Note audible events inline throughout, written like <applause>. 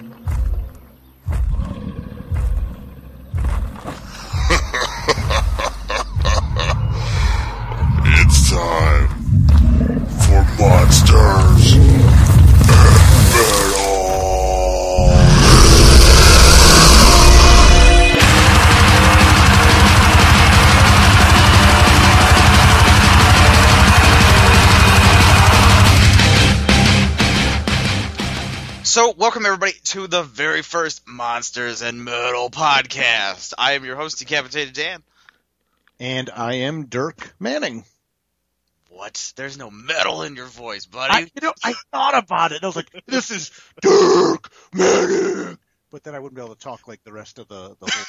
It's welcome everybody to the very first Monsters and Metal podcast. I am your host, Decapitated Dan. And I am Dirk Manning. What? There's no metal in your voice, I, buddy. you know, I thought about it. I was like, this is Dirk Manning. But then I wouldn't be able to talk like the rest of the, the whole.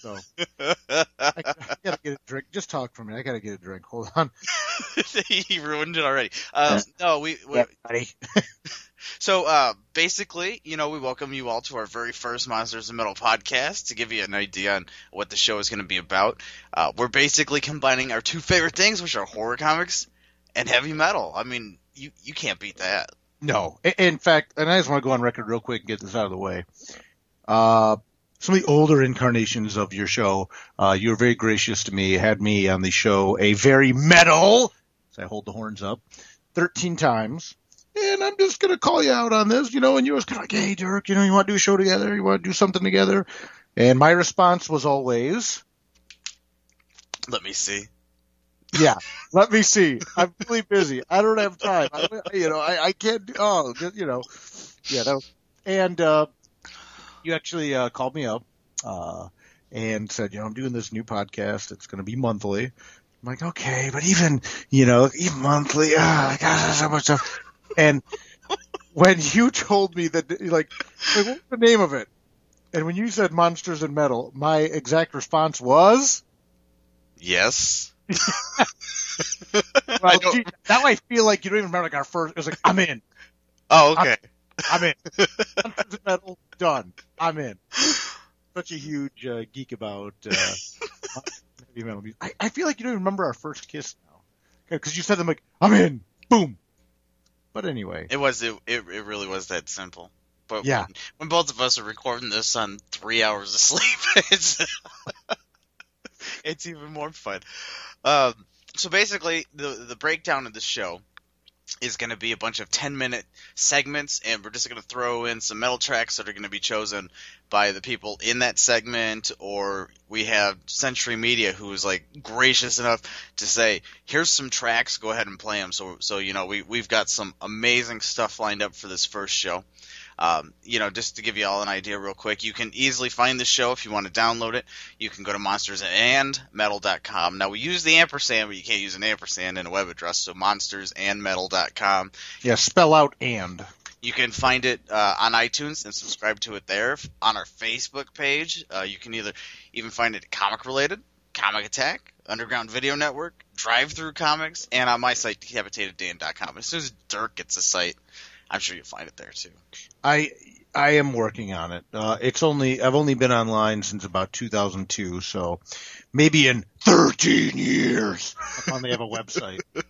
So I, I gotta get a drink. Just talk for me. I gotta get a drink. Hold on. <laughs> he ruined it already. Uh, no, we, we buddy. <laughs> so uh, basically, you know, we welcome you all to our very first Monsters and Metal podcast to give you an idea on what the show is going to be about. Uh, we're basically combining our two favorite things, which are horror comics and heavy metal. I mean, you you can't beat that. No. In fact, and I just want to go on record real quick and get this out of the way. Uh, some of the older incarnations of your show, uh, you were very gracious to me, had me on the show a very metal, so I hold the horns up, 13 times. And I'm just going to call you out on this, you know, and you was kind of like, hey, Dirk, you know, you want to do a show together? You want to do something together? And my response was always, Let me see. yeah, <laughs> let me see. I'm really busy. I don't have time. I, you know, I, I can't. do- Oh, you know, yeah. That was, and uh, you actually uh, called me up uh, and said, you know, I'm doing this new podcast. It's going to be monthly. I'm like, okay, but even you know, even monthly. Ah, gosh, there's so much stuff. And when you told me that, like, like, what's the name of it? And when you said monsters and metal, my exact response was. Yes. <laughs> Well, gee, now I feel like you don't even remember like our first. It was like I'm in, Oh, okay. I'm in. Monsters and Metal done. I'm in. Such a huge uh, geek about uh, heavy metal music. I, I feel like you don't even remember our first kiss now because you said them like I'm in. Boom. But anyway, It was it, it it really was that simple. But Yeah. when, when both of us are recording this on three hours of sleep, <laughs> it's it's even more fun. Um, so basically, the the breakdown of the show is going to be a bunch of 10 minute segments and we're just going to throw in some metal tracks that are going to be chosen by the people in that segment or we have century media who is like gracious enough to say here's some tracks go ahead and play them so so you know we we've got some amazing stuff lined up for this first show um, you know, just to give you all an idea real quick, you can easily find the show if you want to download it. You can go to monstersandmetal.com. Now we use the ampersand, but you can't use an ampersand in a web address, so monstersandmetal.com. yeah, spell out and. You can find it uh, on iTunes and subscribe to it there. On our Facebook page, uh, you can either even find it comic related, Comic Attack, Underground Video Network, Drive Through Comics, and on my site, decapitateddan.com. As soon as Dirk gets a site, I'm sure you'll find it there too. I I am working on it. Uh, it's only I've only been online since about 2002, so maybe in 13 years I finally have a website. <laughs>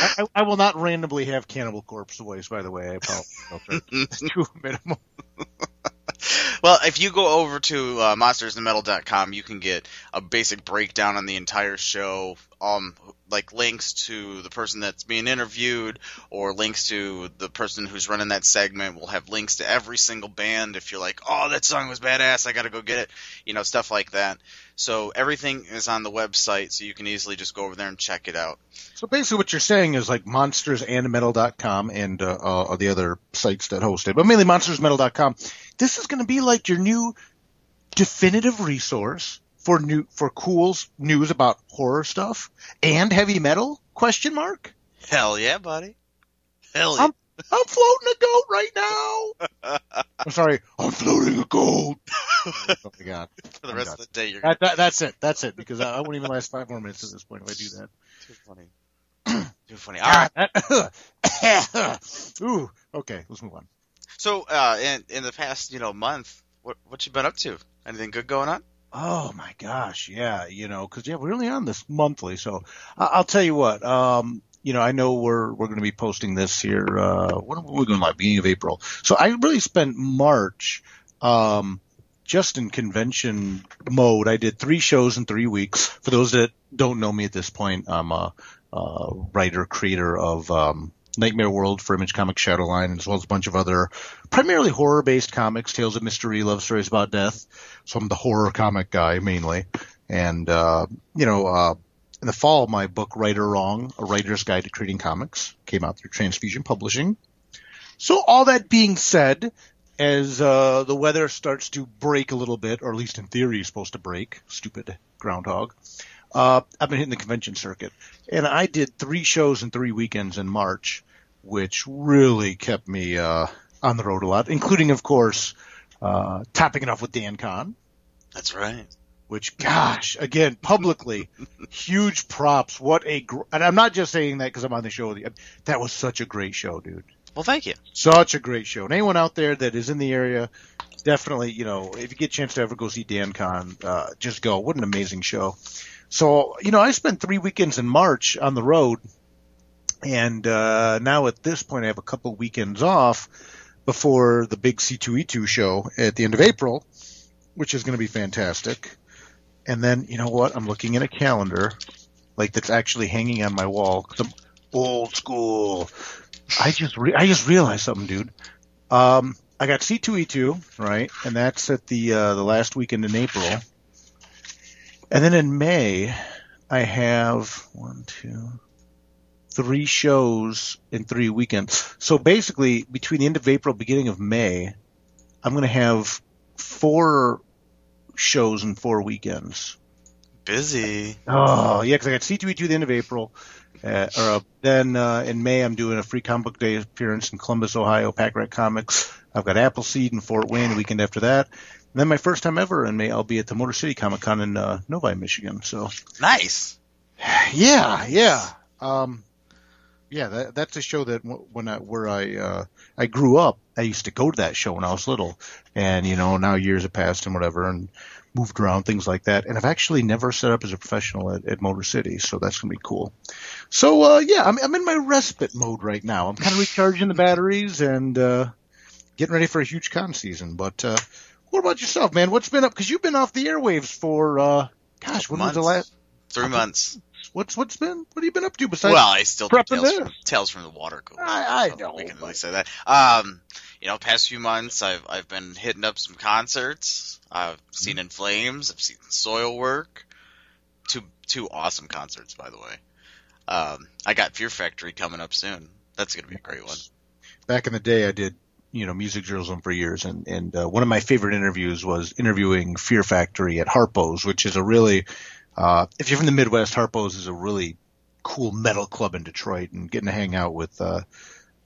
I, I, I will not randomly have Cannibal Corpse voice, by the way. I apologize. to a minimum. Well, if you go over to uh, monstersandmetal.com, you can get a basic breakdown on the entire show, um, like links to the person that's being interviewed, or links to the person who's running that segment. We'll have links to every single band. If you're like, oh, that song was badass, I got to go get it, you know, stuff like that. So everything is on the website, so you can easily just go over there and check it out. So basically, what you're saying is like monstersandmetal.com and uh, uh, the other sites that host it, but mainly monstersmetal.com. This is going to be like your new definitive resource for new for cool news about horror stuff and heavy metal? Question mark. Hell yeah, buddy. Hell yeah. I'm, <laughs> I'm floating a goat right now. I'm sorry, I'm floating a goat. <laughs> oh my god, <laughs> For the rest done. of the day, you're that, that, that's it. That's it. Because I, I won't even last five more minutes at this point if I do that. <clears throat> too funny. too funny. All right. Ooh. Okay, let's move on. So, uh, in in the past, you know, month, what what you been up to? Anything good going on? Oh my gosh, yeah, you know, because yeah, we're only on this monthly, so I- I'll tell you what. Um, you know, I know we're we're going to be posting this here. Uh, when are we going like Beginning of April. So I really spent March um, just in convention mode. I did three shows in three weeks. For those that don't know me at this point, I'm a, a writer creator of um, Nightmare World for Image Comics Shadowline, as well as a bunch of other primarily horror based comics, tales of mystery, love stories about death. So I'm the horror comic guy mainly. And, uh, you know, uh, in the fall, my book, Write or Wrong, A Writer's Guide to Creating Comics, came out through Transfuzion Publishing. So all that being said, as uh, the weather starts to break a little bit, or at least in theory is supposed to break, stupid groundhog, uh, I've been hitting the convention circuit. And I did three shows in three weekends in March, which really kept me uh, on the road a lot, including, of course, uh, topping it off with Dan Con That's right. which gosh, again, publicly, <laughs> huge props. What a, gr- and I'm not just saying that because I'm on the show with you. That was such a great show, dude. Well, thank you. Such a great show. And anyone out there that is in the area, definitely, you know, if you get a chance to ever go see Dan Con, uh, just go. What an amazing show. So, you know, I spent three weekends in March on the road. And, uh, now at this point, I have a couple weekends off before the big C2E2 show at the end of April, which is going to be fantastic. And then, you know what? I'm looking at a calendar, like that's actually hanging on my wall. I'm old school. I just re- I just realized something, dude. Um, I got C2E2 right, and that's at the uh, the last weekend in April, and then in May I have one, two, three shows in three weekends. So basically, between the end of April, beginning of May, I'm going to have four shows in four weekends. Busy. Oh, yeah, because I got C2E2 the end of April. Uh, or uh, then uh, in May, I'm doing a free comic book day appearance in Columbus, Ohio, Pack Rat Comics. I've got Appleseed in Fort Wayne the weekend after that. And then my first time ever in May, I'll be at the Motor City Comic Con in uh, Novi, Michigan. So, Nice. <sighs> yeah, yeah, um, yeah. That, that's a show that when I where I uh, I grew up, I used to go to that show when I was little, and you know now years have passed and whatever, and moved around things like that. And I've actually never set up as a professional at, at Motor City, so that's gonna be cool. So uh, yeah, I'm I'm in my respite mode right now. I'm kind of recharging the batteries and uh, getting ready for a huge con season. But uh, what about yourself, man? What's been up? Because you've been off the airwaves for uh, gosh, when was the Months. last? Three months. What's what's been? What have you been up to besides? well, I still do tales from, tales from the water cooler. I- I so know, We can really say that. Um, you know, past few months, I've I've been hitting up some concerts. I've seen Mm-hmm. In Flames. I've seen Soilwork. Two two awesome concerts, by the way. Um, I got Fear Factory coming up soon. That's gonna be a great one. back in the day, I did you know music journalism for years, and and uh, one of my favorite interviews was interviewing Fear Factory at Harpo's, which is a really uh, if you're from the Midwest, Harpo's is a really cool metal club in Detroit, and getting to hang out with uh,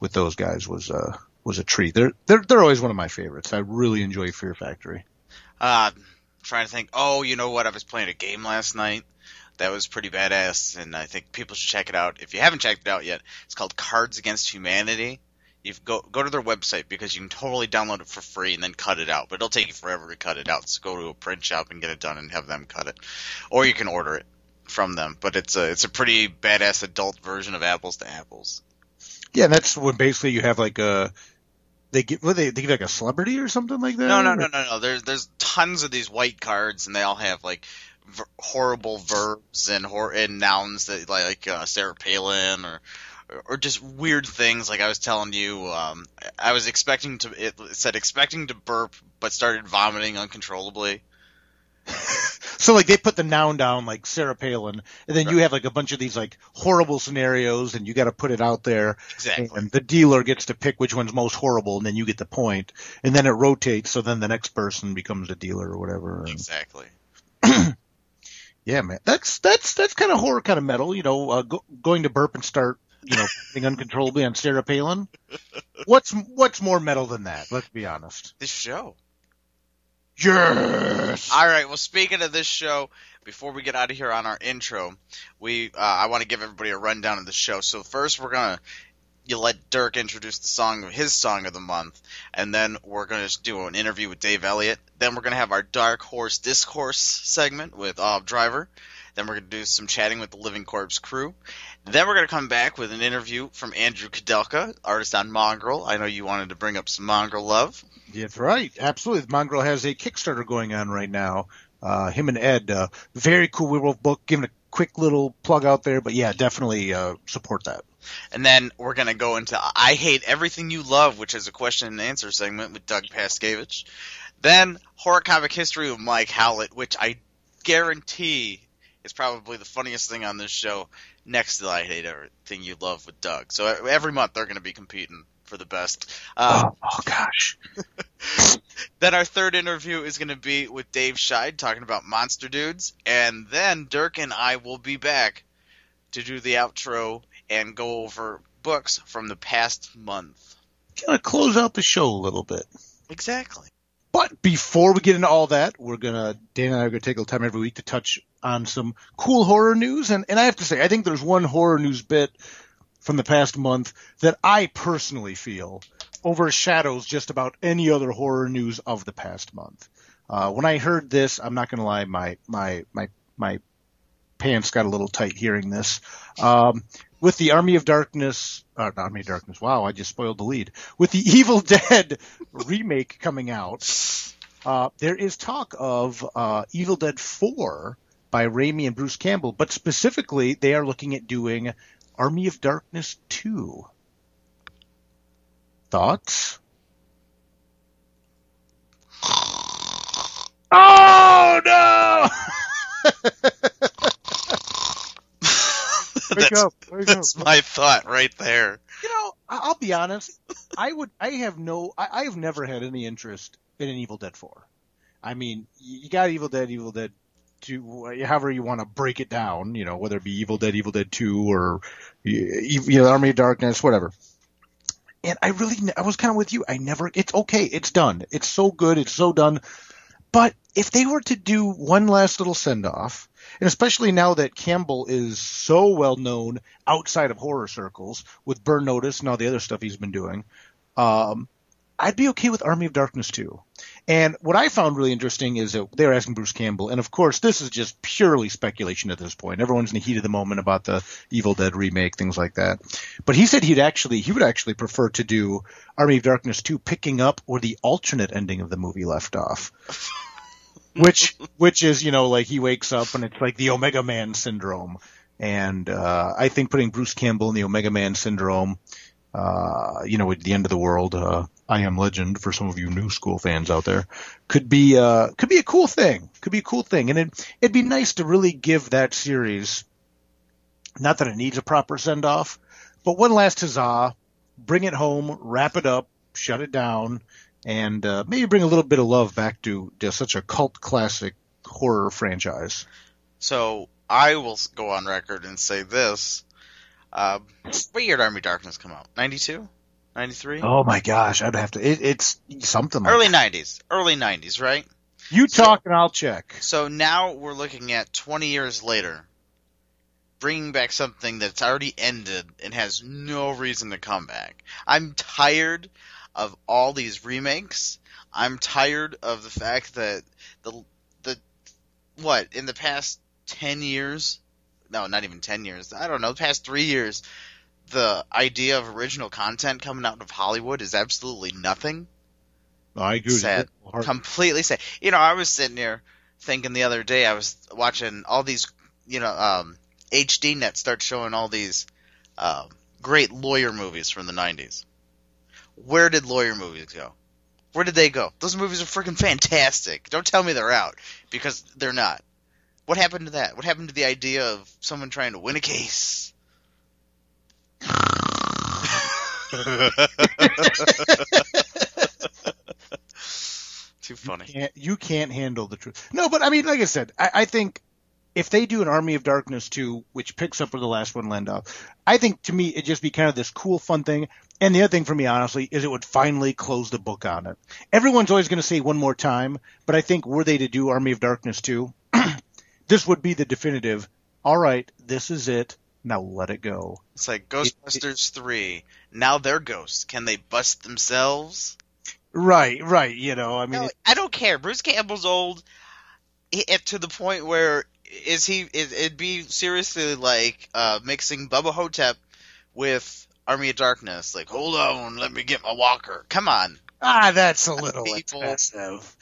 with those guys was uh, was a treat. They're they're they're always one of my favorites. I really enjoy Fear Factory. Uh, trying to think. Oh, you know what? I was playing a game last night. That was pretty badass, and I think people should check it out. If you haven't checked it out yet, it's called Cards Against Humanity. You go go to their website because you can totally download it for free and then cut it out. But it'll take you forever to cut it out. So go to a print shop and get it done and have them cut it, or you can order it from them. But it's a it's a pretty badass adult version of Apples to Apples. Yeah, and that's when basically you have like a they give what they they give like a celebrity or something like that. No, no, no, no, no. There's there's tons of these white cards, and they all have like ver- horrible verbs and hor- and nouns that like uh, Sarah Palin or or just weird things. Like I was telling you, um, I was expecting to. It said expecting to burp, but started vomiting uncontrollably. <laughs> So like they put the noun down like Sarah Palin, and then you have like a bunch of these like horrible scenarios, and you got to put it out there, Exactly. and the dealer gets to pick which one's most horrible, and then you get the point, and then it rotates, so then the next person becomes a dealer or whatever. Exactly. <clears throat> yeah, man, that's that's that's kind of horror, kind of metal, you know, uh, go, going to burp and start, you know, breathing uncontrollably on Sarah Palin. What's what's more metal than that? Let's be honest. This show. Yes. All right. Well, speaking of this show, before we get out of here on our intro, we uh, I want to give everybody a rundown of the show. So first, we're gonna you let Dirk introduce the song his song of the month, and then we're gonna just do an interview with Dave Elliott. Then we're gonna have our Dark Horse Discourse segment with Ob Driver. Then we're gonna do some chatting with the Living Corpse crew, Then we're going to come back with an interview from Andrew Kadelka, artist on Mongrel. I know you wanted to bring up some Mongrel love. That's right. Absolutely. Mongrel has a Kickstarter going on right now. Uh, him and Ed, uh, very cool werewolf book. Giving a quick little plug out there, but yeah, definitely uh, support that. And then we're going to go into I Hate Everything You Love, which is a question and answer segment with Doug Paskevich. Then Horror Comic History of Mike Howlett, which I guarantee is probably the funniest thing on this show next to I Hate Everything You Love with Doug. So every month they're going to be competing for the best. Um, oh, oh, gosh. <laughs> then our third interview is going to be with Dave Scheid talking about Monster Dudes. And then Dirk and I will be back to do the outro and go over books from the past month. Kind of close out the show a little bit. Exactly. But before we get into all that, we're gonna Dan and I are gonna take a little time every week to touch on some cool horror news. And and I have to say, I think there's one horror news bit from the past month that I personally feel overshadows just about any other horror news of the past month. Uh, when I heard this, I'm not gonna lie, my my my my pants got a little tight hearing this. Um, with the Army of Darkness, uh, Army of Darkness. Wow, I just spoiled the lead. With the <laughs> Evil Dead remake coming out, uh, there is talk of uh, Evil Dead 4 by Raimi and Bruce Campbell, but specifically they are looking at doing Army of Darkness 2. Thoughts? Oh no! <laughs> That's, up, that's my thought right there. You know, I'll be honest. I would. I have no. I, I have never had any interest in an Evil Dead Four. I mean, you got Evil Dead, Evil Dead Two, however you want to break it down. You know, whether it be Evil Dead, Evil Dead Two, or you know, Army of Darkness, whatever. And I really, I was kind of with you. I never. It's okay. It's done. It's so good. It's so done. But if they were to do one last little send off, and especially now that Campbell is so well known outside of horror circles with Burn Notice and all the other stuff he's been doing, um, I'd be okay with Army of Darkness too. And what I found really interesting is that they're asking Bruce Campbell, and of course this is just purely speculation at this point. Everyone's in the heat of the moment about the Evil Dead remake, things like that. But he said he'd actually he would actually prefer to do Army of Darkness 2 picking up where the alternate ending of the movie left off which which is you know like he wakes up and it's like the Omega Man syndrome, and uh, I think putting Bruce Campbell in the Omega Man syndrome, uh, you know, at the end of the world, uh, I am Legend for some of you new school fans out there, could be uh, could be a cool thing, could be a cool thing, and it it'd be nice to really give that series, not that it needs a proper send off, but one last huzzah, bring it home, wrap it up, shut it down and uh, maybe bring a little bit of love back to, to such a cult classic horror franchise. So I will go on record and say this. Uh, what year did Army Darkness come out? 92? 93? Oh my gosh, I'd have to. It, it's something like early that. 90s. Early 90s, right? You talk so, and I'll check. So now we're looking at 20 years later, bringing back something that's already ended and has no reason to come back. I'm tired of all these remakes. I'm tired of the fact that the the what in the past ten years, no, not even ten years. I don't know, the past three years, the idea of original content coming out of Hollywood is absolutely nothing. I agree. Sad, completely sad. You know, I was sitting here thinking the other day. I was watching all these, you know, um, HD Net start showing all these uh, great lawyer movies from the '90s where did lawyer movies go? Where did they go? Those movies are freaking fantastic. Don't tell me they're out because they're not. What happened to that? What happened to the idea of someone trying to win a case? <laughs> Too funny. You can't, you can't, handle the truth. No, but I mean, like I said, I, I think if they do an Army of Darkness 2, which picks up where the last one left off, I think to me it'd just be kind of this cool, fun thing. And the other thing for me, honestly, is it would finally close the book on it. Everyone's always going to say one more time, but I think were they to do Army of Darkness 2, <clears throat> this would be the definitive. All right, this is it. Now let it go. It's like Ghostbusters it, it, 3. Now they're ghosts. Can they bust themselves? Right, right. You know, I mean, no, I don't care. Bruce Campbell's old to the point where is he? It, it'd be seriously like uh, mixing Bubba Ho-Tep with Army of Darkness. Like, hold on, let me get my walker. Come on. Ah, that's a little People- excessive.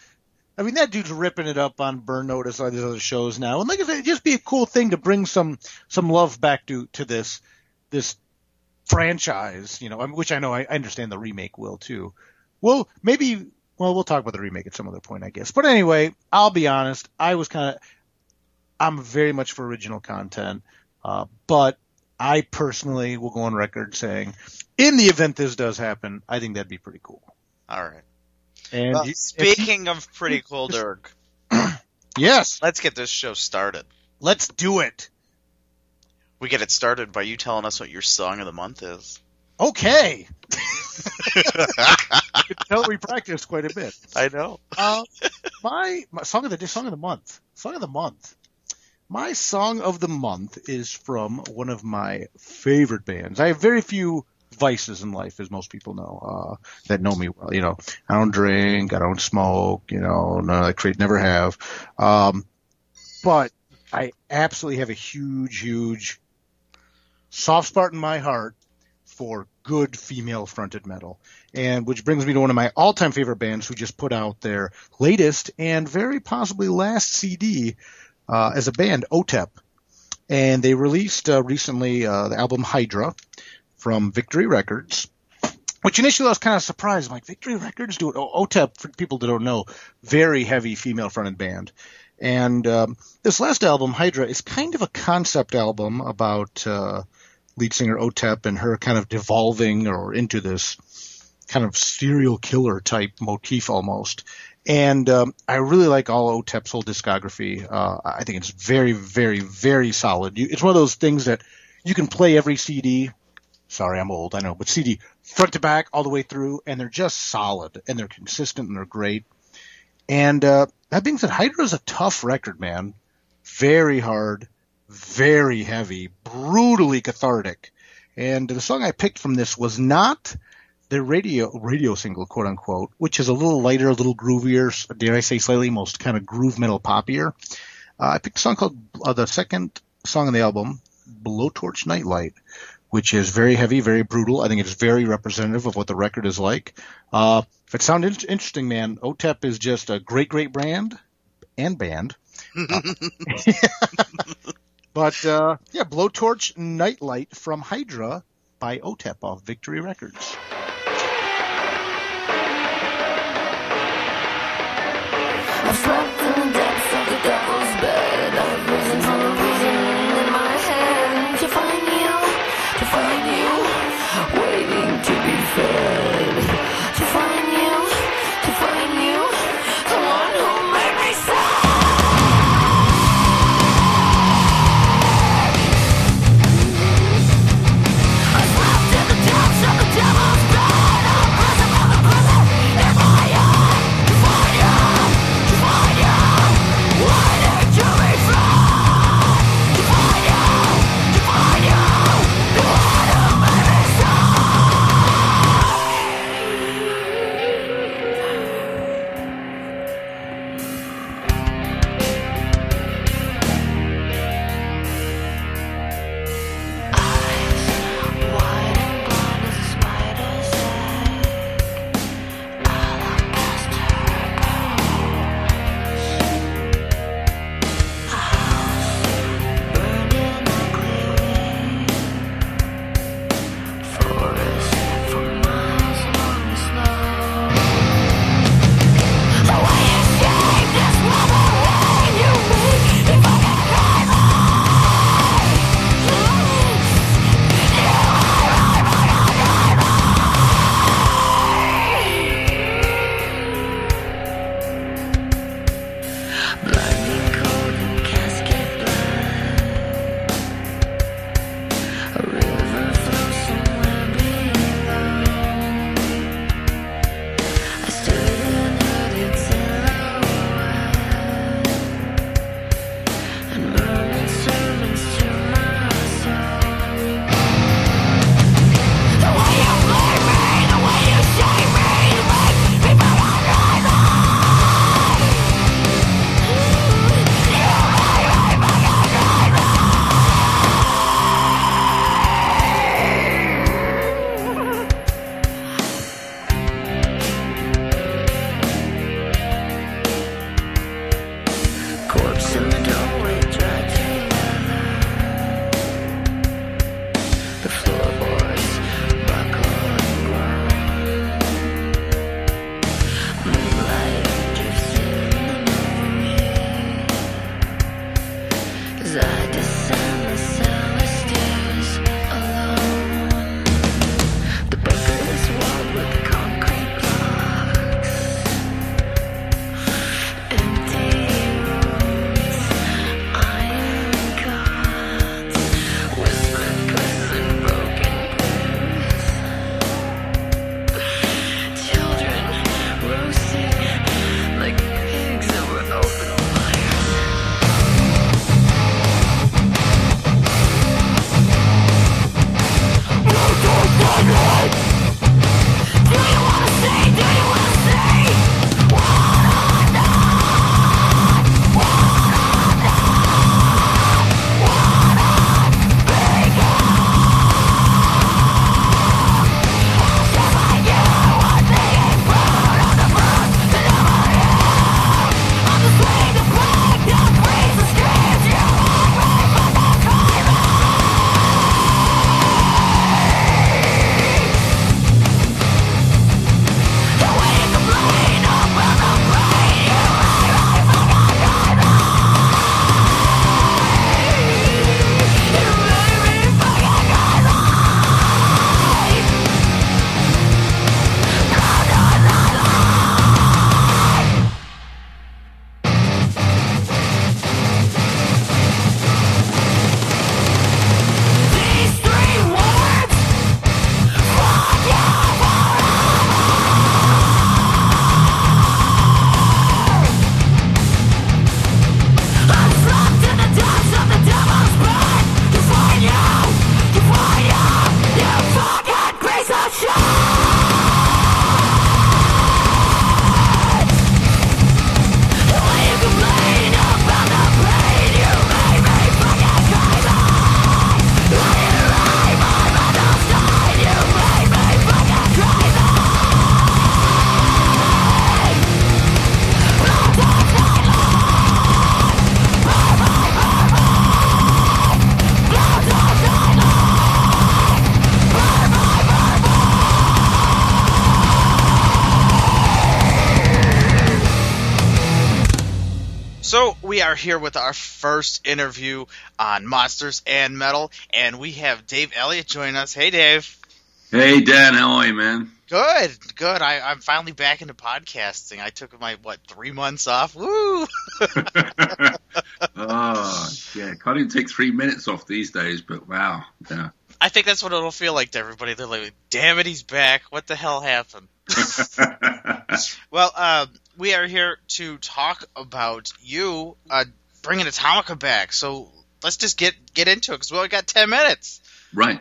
I mean, that dude's ripping it up on Burn Notice, all these other shows now, and like I said, it'd just be a cool thing to bring some some love back to to this this franchise, you know, which I know I, I understand the remake will too. Well, maybe, well, we'll talk about the remake at some other point, I guess. But anyway, I'll be honest, I was kind of, I'm very much for original content, uh, but I personally will go on record saying, in the event this does happen, I think that'd be pretty cool. All right. And Well, you- if you- speaking of pretty cool, <laughs> Dirk, yes, let's get this show started. let's do it. We get it started by you telling us what your song of the month is. Okay. <laughs> You can tell we practiced quite a bit. I know. Uh, my, my song of the song of the month. Song of the month. My song of the month is from one of my favorite bands. I have very few vices in life, as most people know, uh, that know me well. You know, I don't drink, I don't smoke, you know, none of that crap, never have. Um, but I absolutely have a huge, huge soft spot in my heart for good female fronted metal. And which brings me to one of my all time favorite bands who just put out their latest and very possibly last CD uh, as a band, OTEP. And they released uh, recently uh, the album Hydra from Victory Records. Which initially I was kind of surprised. I'm like, Victory Records do it. O- OTEP, for people that don't know, very heavy female fronted band. And um, this last album, Hydra, is kind of a concept album about uh, lead singer Otep and her kind of devolving or into this kind of serial killer type motif almost. And um, I really like all Otep's whole discography. Uh, I think it's very, very, very solid. You, it's one of those things that you can play every CD. Sorry, I'm old, I know, but CD front to back all the way through, and they're just solid and they're consistent and they're great. And uh, that being said, Hydra is a tough record, man. Very hard, very heavy, brutally cathartic. And the song I picked from this was not the radio radio single, quote unquote, which is a little lighter, a little groovier, dare I say, slightly most kind of groove metal poppier. Uh, I picked a song called uh, the second song on the album, Blowtorch Nightlight, which is very heavy, very brutal. I think it's very representative of what the record is like. Uh, if it sounds in- interesting, man, OTEP is just a great, great brand and band. <laughs> <laughs> But uh, yeah, Blowtorch Nightlight from Hydra by OTEP off Victory Records. Are here with our first interview on Monsters and Metal, and we have Dave Elliott join us. Hey, Dave. Hey Dan, how are you, man? Good, good. I, I'm finally back into podcasting. I took my what three months off. Woo! <laughs> oh, yeah, can't even take three minutes off these days, but wow, yeah. I think that's what it'll feel like to everybody. They're like, "Damn it, he's back! What the hell happened?" <laughs> Well, uh, we are here to talk about you uh, bringing Atomica back. So let's just get get into it because we only got ten minutes. right.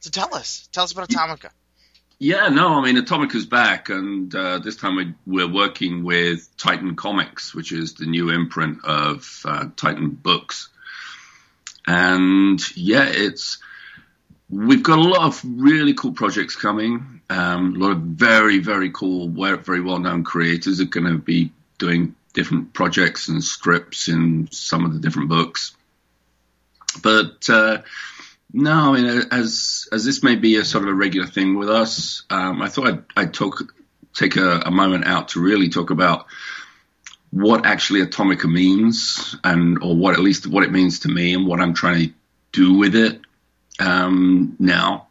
So tell us, tell us about Atomica. Yeah, no, I mean, Atomica's back, and uh, this time we, we're working with Titan Comics, which is the new imprint of uh, Titan Books. And yeah, it's we've got a lot of really cool projects coming. Um, a lot of very, very cool, very well known creators are going to be doing different projects and scripts in some of the different books. But uh, no, I mean, as as this may be a sort of a regular thing with us, um, I thought I'd, I'd talk take a, a moment out to really talk about what actually Atomica means, and or what at least what it means to me, and what I'm trying to do with it um, now.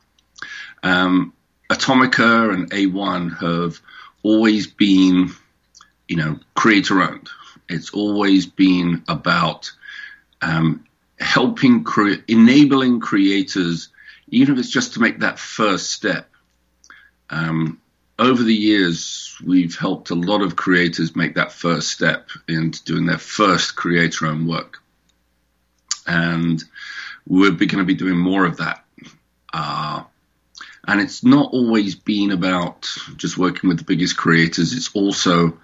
Um, Atomica and A1 have always been, you know, creator owned. It's always been about um, helping, cre- enabling creators, even if it's just to make that first step. Um, over the years, we've helped a lot of creators make that first step into doing their first creator owned work. And we're going to be doing more of that. Uh, and it's not always been about just working with the biggest creators. It's also,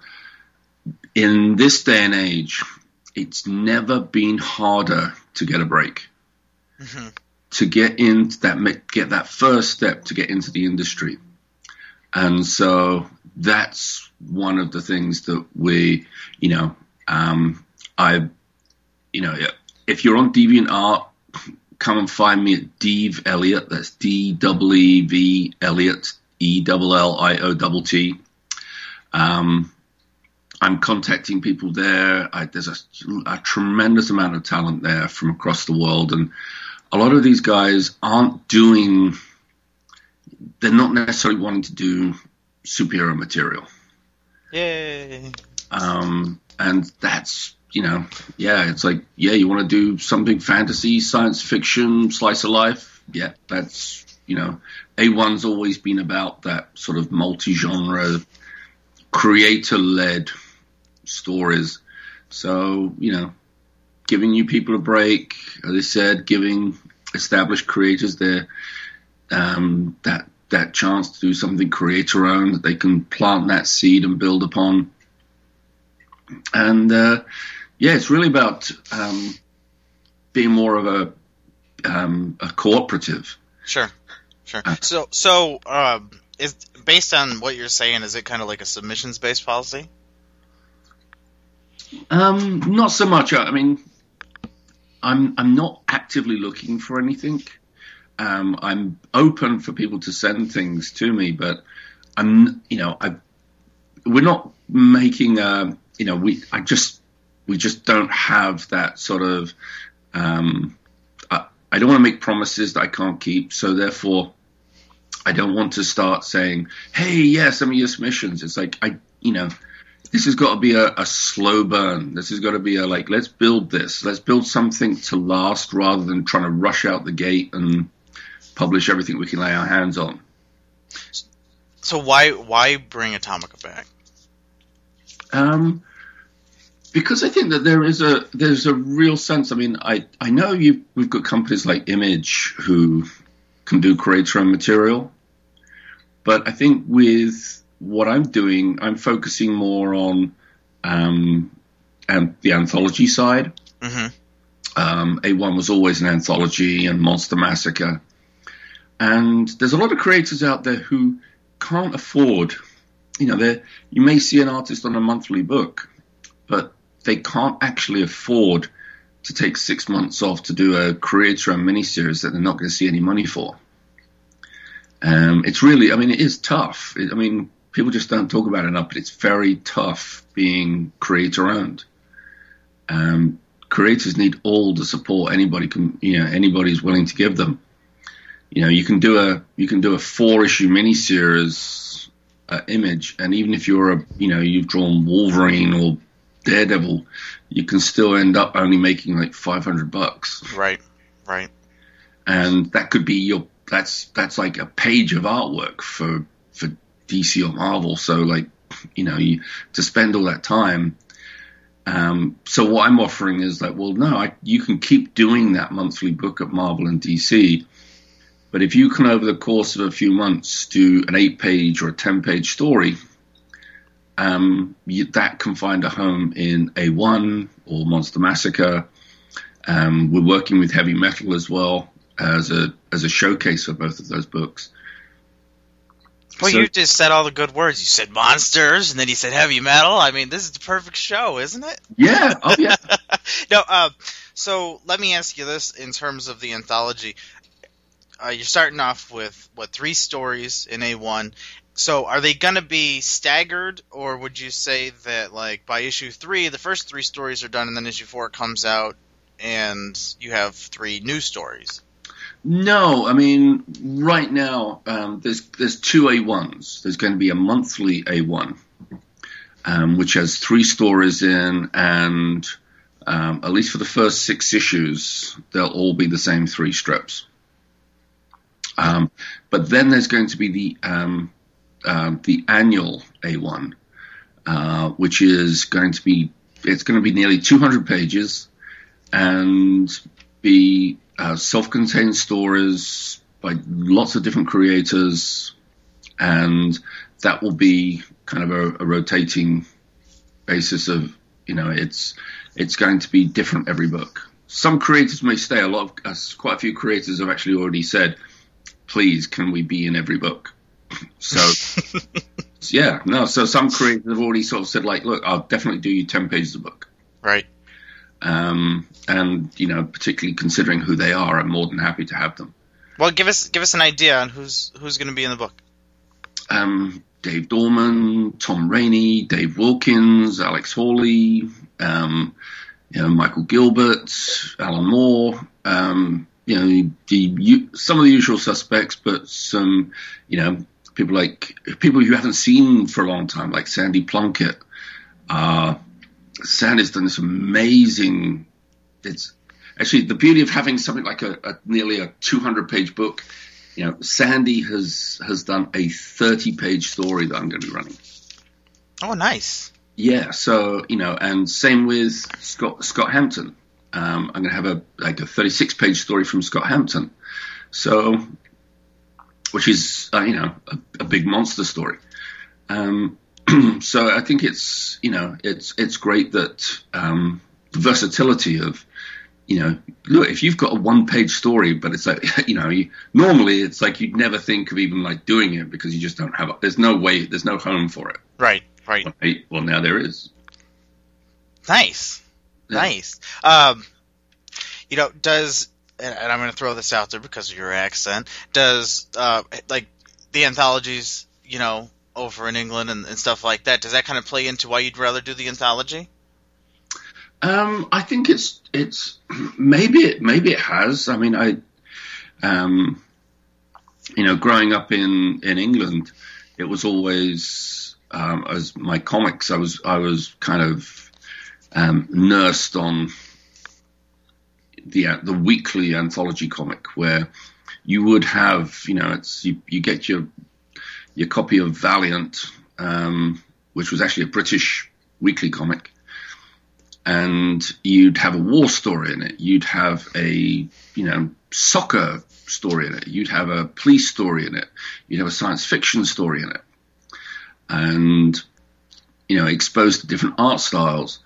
in this day and age, it's never been harder to get a break. Mm-hmm. To get into that, get that first step to get into the industry. And so that's one of the things that we, you know, um, I, you know, if you're on DeviantArt, come and find me at Deve Elliott. That's D W E V Elliott E L L I O T T. Um, I'm contacting people there. I, there's a, a, tremendous amount of talent there from across the world, and a lot of these guys aren't doing. They're not necessarily wanting to do superhero material. Yay! Um, and that's you know, yeah, it's like, yeah, you want to do something fantasy, science fiction, slice of life. Yeah, that's, you know, A1's always been about that sort of multi genre, creator led stories. So, you know, giving new people a break, as I said, giving established creators their, um, that, that chance to do something creator owned that they can plant that seed and build upon. And, uh, yeah, it's really about um, being more of a um, a cooperative. Sure, sure. Uh, so, so um, is based on what you're saying, is it kind of like a submissions based policy? Um, not so much. I mean, I'm I'm not actively looking for anything. Um, I'm open for people to send things to me, but I'm, you know, I we're not making a, you know, we I just we just don't have that sort of. Um, I, I don't want to make promises that I can't keep, so therefore, I don't want to start saying, "Hey, yeah, some of your submissions." It's like I, you know, this has got to be a, a slow burn. This has got to be a like, let's build this. Let's build something to last rather than trying to rush out the gate and publish everything we can lay our hands on. So why why bring Atomica back? Um, because I think that there is a there's a real sense. I mean, I I know you we've got companies like Image who can do creator own material, but I think with what I'm doing, I'm focusing more on um, and the anthology side. Mm-hmm. Um, A1 was always an anthology and Monster Massacre, and there's a lot of creators out there who can't afford. You know, you may see an artist on a monthly book, but they can't actually afford to take six months off to do a creator owned miniseries that they're not going to see any money for. Um, it's really, I mean, it is tough. It, I mean, people just don't talk about it enough, but it's very tough being creator owned. Um, creators need all the support anybody can, you know, anybody's willing to give them. You know, you can do a you can do a four issue miniseries uh, image, and even if you're a you know you've drawn Wolverine or Daredevil, you can still end up only making like 500 bucks, Right. Right. and that could be your that's that's like a page of artwork for for DC or Marvel. So like you know you to spend all that time. Um, so what I'm offering is like, well, no, I, you can keep doing that monthly book at Marvel and DC, but if you can over the course of a few months do an eight page or a ten page story, um, you, that can find a home in A1 or Monster Massacre. Um, we're working with heavy metal as well as a as a showcase for both of those books. Well, So- you just said all the good words. You said monsters, and then you said heavy metal. I mean, this is the perfect show, isn't it? Yeah, oh yeah. <laughs> no, uh, so let me ask you this in terms of the anthology. Uh, you're starting off with what three stories in A1. So are they going to be staggered, or would you say that like by issue three, the first three stories are done, and then issue four comes out, and you have three new stories? No, I mean right now um, there's there's two A1s. There's going to be a monthly A1, um, which has three stories in, and um, at least for the first six issues, they'll all be the same three strips. Um, but then there's going to be the um, the annual A1, uh, which is going to be it's going to be nearly 200 pages and be uh, self-contained stories by lots of different creators, and that will be kind of a, a rotating basis of you know it's it's going to be different every book. Some creators may stay. A lot of uh, quite a few creators have actually already said, "Please, can we be in every book?" <laughs> So <laughs> yeah, no. So some creators have already sort of said, like, "Look, I'll definitely do you ten pages a book." Right. Um, and you know, particularly considering who they are, I'm more than happy to have them. Well, give us give us an idea on who's who's going to be in the book. Um, Dave Dorman, Tom Raney, Dave Wilkins, Alex Horley, um, you know, Michael Gilbert, Alan Moore, um, you know, the, some of the usual suspects, but some, you know, people like people you haven't seen for a long time, like Sandy Plunkett. Uh, Sandy's done this amazing. It's actually the beauty of having something like a, a nearly a 200 page book. You know, Sandy has has done a 30 page story that I'm going to be running. Oh, nice. Yeah, so you know, and same with Scott Scott Hampton. Um, I'm going to have a like a 36 page story from Scott Hampton, so which is uh, you know a, a big monster story. Um, <clears throat> so I think it's you know it's it's great that um, the versatility of you know look if you've got a one page story but it's like <laughs> you know you, normally it's like you'd never think of even like doing it because you just don't have there's no way there's no home for it Right. Right. right? well now there is Nice. Yeah. Nice. Um, you know, does and and I'm going to throw this out there because of your accent. Does uh, like the anthologies, you know, over in England and, and stuff like that? Does that kind of play into why you'd rather do the anthology? Um, I think it's it's <clears throat> maybe it maybe it has. I mean, I, um, you know, growing up in in England, it was always um, as my comics. I was I was kind of um, nursed on the the weekly anthology comic where you would have you know it's you, you get your your copy of Valiant, um, which was actually a British weekly comic and you'd have a war story in it. You'd have a, you know, soccer story in it. You'd have a police story in it. You'd have a science fiction story in it. And, you know, exposed to different art styles.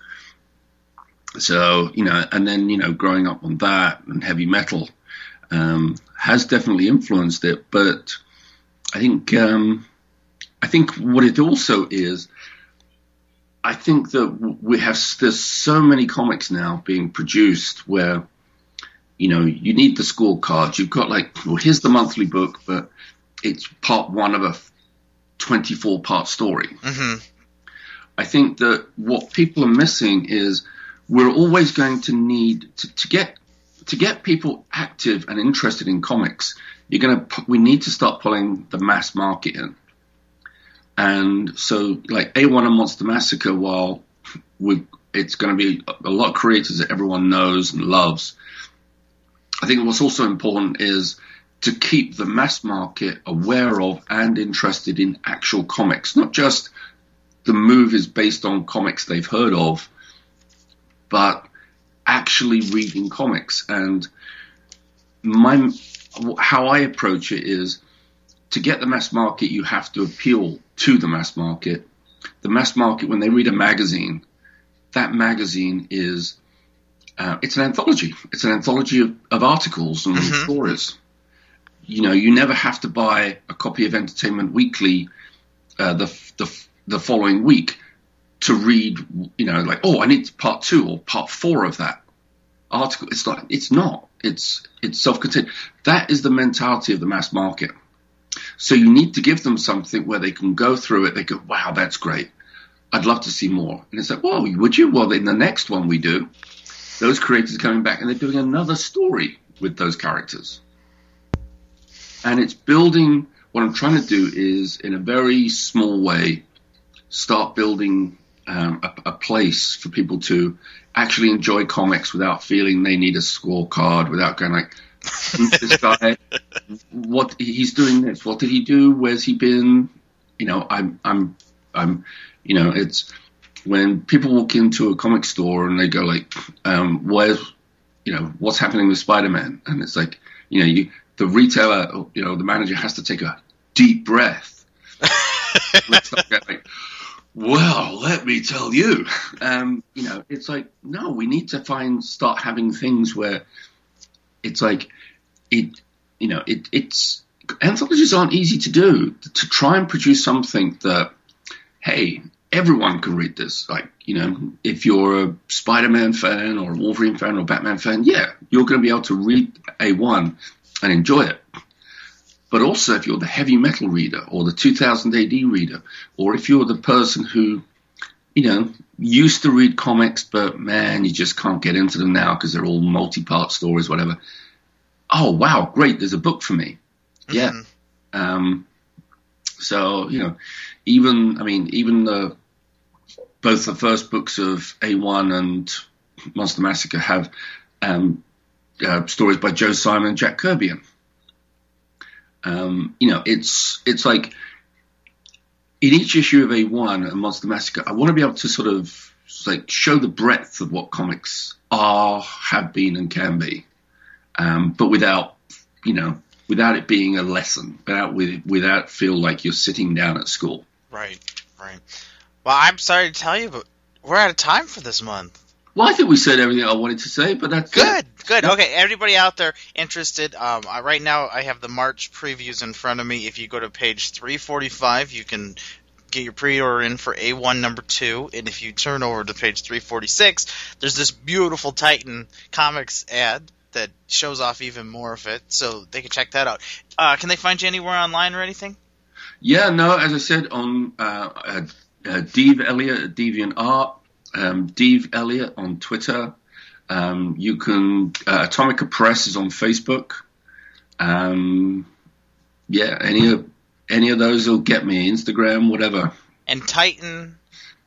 So, you know, and then, you know, growing up on that and heavy metal, um, has definitely influenced it. But I think, um, I think what it also is, I think that we have there's so many comics now being produced where you know you need the scorecard. You've got like well here's the monthly book, but it's part one of a 24 part story. Mm-hmm. I think that what people are missing is we're always going to need to, to get to get people active and interested in comics. You're to we need to start pulling the mass market in. And so, like A1 and Monster Massacre, while we it's going to be a lot of creators that everyone knows and loves. I think what's also important is to keep the mass market aware of and interested in actual comics, not just the movies based on comics they've heard of, but actually reading comics. And my how I approach it is to get the mass market, you have to appeal to the mass market. The mass market, when they read a magazine, that magazine is uh, it's an anthology. It's an anthology of, of articles and Mhm. stories. You know, you never have to buy a copy of Entertainment Weekly uh, the, the the following week to read. You know, like oh, I need part two or part four of that article. It's not. It's not. It's it's self-contained. That is the mentality of the mass market. So you need to give them something where they can go through it. They go, wow, that's great. I'd love to see more. And it's like, well, would you? Well, in the next one we do, those creators are coming back and they're doing another story with those characters. And it's building, what I'm trying to do is, in a very small way, start building um, a, a place for people to actually enjoy comics without feeling they need a scorecard, without going like, this <laughs> guy? What he's doing this? What did he do? Where's he been? You know, I'm, I'm, I'm, you know, it's when people walk into a comic store and they go like, um, where's, you know, what's happening with Spider-Man? And it's like, you know, you, the retailer, you know, the manager has to take a deep breath. <laughs> Like, well, let me tell you, <laughs> um, you know, it's like, no, we need to find, start having things where it's like, it, you know, it, it's, anthologies aren't easy to do. To try and produce something that, hey, everyone can read this. Like, you know, if you're a Spider-Man fan or a Wolverine fan or Batman fan, yeah, you're going to be able to read A1 and enjoy it. But also, if you're the heavy metal reader or the 2000 AD reader, or if you're the person who, you know, used to read comics, but man, you just can't get into them now because they're all multi-part stories, whatever. Oh, wow, great, there's a book for me. Yeah. Mhm. Um, so, you know, even, I mean, even the, both the first books of A1 and Monster Massacre have um, uh, stories by Joe Simon and Jack Kirby. in. Um, you know, it's it's like in each issue of A1 and Monster Massacre, I want to be able to sort of like show the breadth of what comics are, have been, and can be, um, but without, you know, without it being a lesson, without with, without feel like you're sitting down at school. Right, right. Well, I'm sorry to tell you, but we're out of time for this month. Well, I think we said everything I wanted to say, but that's it. Good, good. Okay, everybody out there interested, um, I, right now I have the March previews in front of me. If you go to page 345, you can get your pre-order in for A1 number 2, and if you turn over to page 346, there's this beautiful Titan Comics ad that shows off even more of it, so they can check that out. Uh, can they find you anywhere online or anything? Yeah, no, as I said on uh, uh, uh, Dave Elliott at Deviant Art, um, Dave Elliott on Twitter. Um, you can uh, Atomeka Press is on Facebook. Um, yeah, any of any of those will get me. Instagram, whatever. And Titan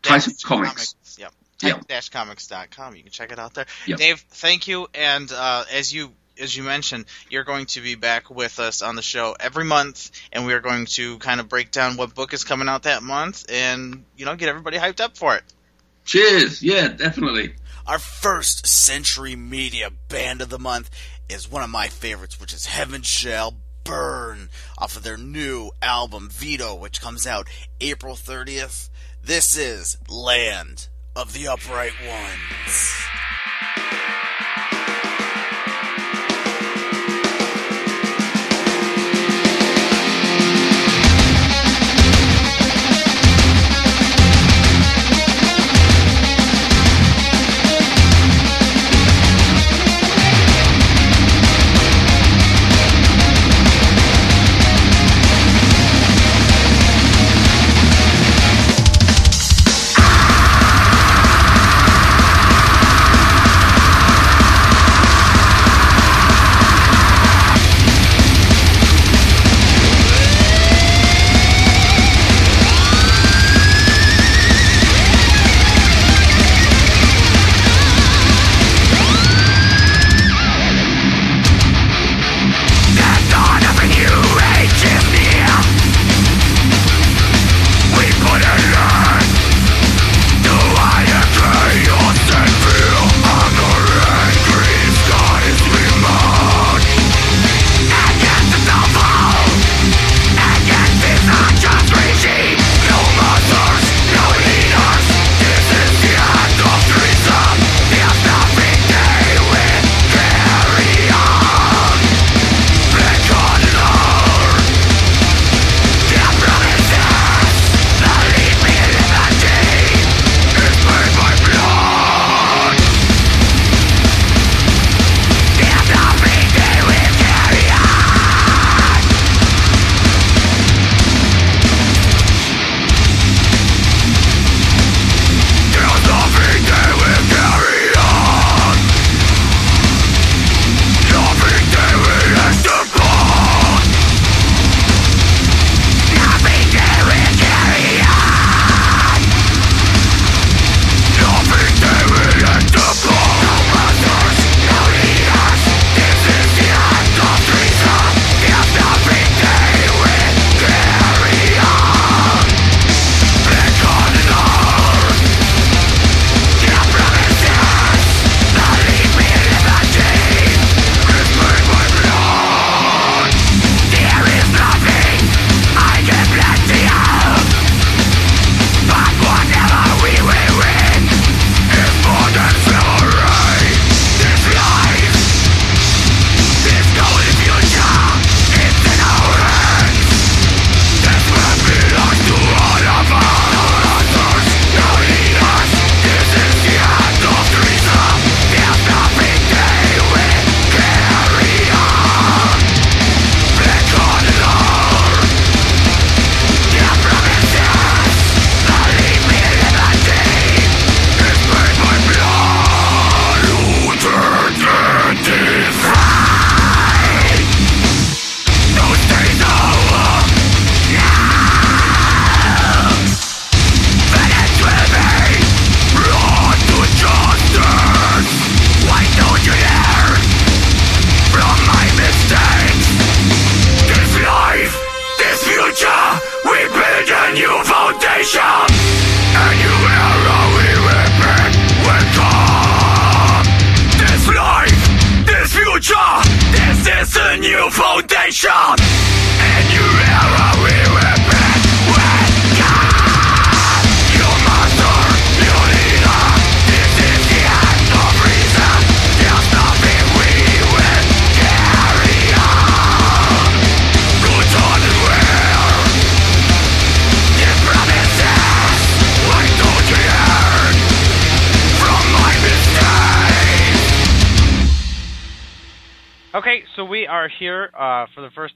Titan dash Comics. Yep. Yep. Titan-comics.com. You can check it out there. Yep. Dave, thank you. And uh, as you as you mentioned, you're going to be back with us on the show every month, and we are going to kind of break down what book is coming out that month, and you know, get everybody hyped up for it. Cheers. Yeah, definitely. Our first Century Media Band of the Month is one of my favorites, which is Heaven Shall Burn, off of their new album Veto, which comes out April 30th. This is Land of the Upright Ones.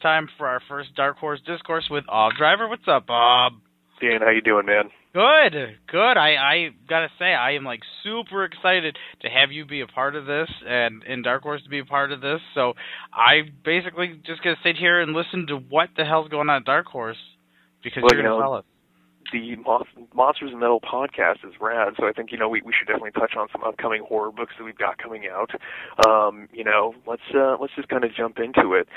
Time for our first Dark Horse Discourse with Bob Driver. What's up, Bob? Dan, how you doing, man? Good, good. I, I gotta say, I am like super excited to have you be a part of this, and in Dark Horse to be a part of this. So I basically just gonna sit here and listen to what the hell's going on at Dark Horse because Well, you're gonna know, tell us. The Monsters and Metal podcast is rad, so I think you know we, we should definitely touch on some upcoming horror books that we've got coming out. Um, you know, let's uh, let's just kind of jump into it.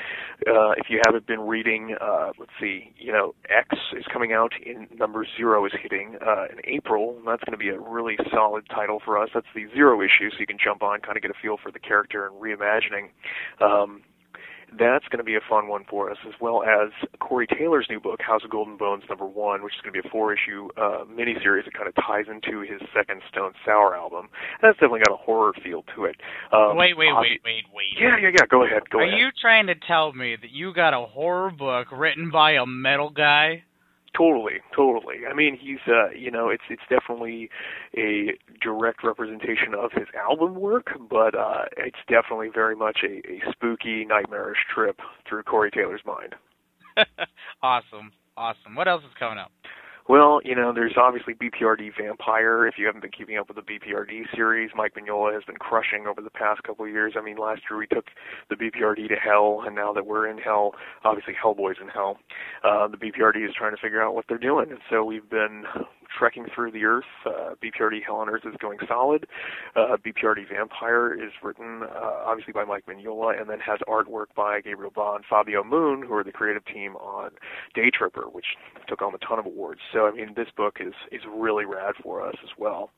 Uh, if you haven't been reading, uh, let's see, you know, X is coming out in number zero is hitting uh, in April. and That's going to be a really solid title for us. That's the zero issue, so you can jump on, kind of get a feel for the character and reimagining. Um, that's going to be a fun one for us, as well as Corey Taylor's new book, House of Gold and Bones number one, which is going to be a four-issue uh, miniseries that kind of ties into his second Stone Sour album. And that's definitely got a horror feel to it. Um, wait, wait, wait, wait, wait. Yeah, yeah, yeah. Go ahead. Go Are ahead. you trying to tell me that you got a horror book written by a metal guy? Totally, totally. I mean, he's uh, you know, it's it's definitely a direct representation of his album work, but uh it's definitely very much a, a spooky, nightmarish trip through Corey Taylor's mind. <laughs> awesome, awesome. What else is coming up? Well, you know, there's obviously BPRD Vampire. If you haven't been keeping up with the BPRD series, Mike Mignola has been crushing over the past couple of years. I mean, last year we took the BPRD to hell, and now that we're in hell, obviously Hellboy's in hell. Uh, the BPRD is trying to figure out what they're doing, and so we've been trekking through the earth. Uh, BPRD Hell on Earth is going solid. Uh, BPRD Vampire is written uh, obviously by Mike Mignola, and then has artwork by Gabriel Ba and Fabio Moon, who are the creative team on Daytripper, which took home a ton of awards. So I mean, this book is is really rad for us as well.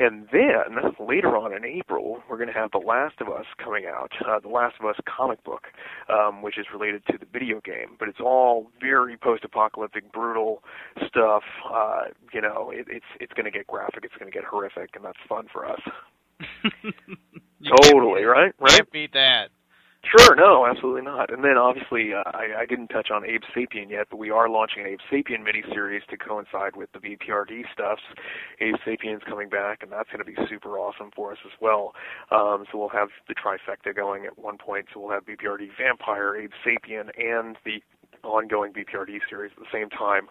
And then later on in April, we're going to have The Last of Us coming out, uh, The Last of Us comic book, um, which is related to the video game, but it's all very post-apocalyptic, brutal stuff. Uh, you know, it, it's it's going to get graphic, it's going to get horrific, and that's fun for us. <laughs> Totally, right? Right? Can't beat that. Sure, no, absolutely not. And then obviously, uh, I, I didn't touch on Abe Sapien yet, but we are launching an Abe Sapien miniseries to coincide with the BPRD stuffs. Abe Sapien's coming back, and that's going to be super awesome for us as well. Um, so we'll have the trifecta going at one point. So we'll have BPRD Vampire, Abe Sapien, and the ongoing BPRD series at the same time.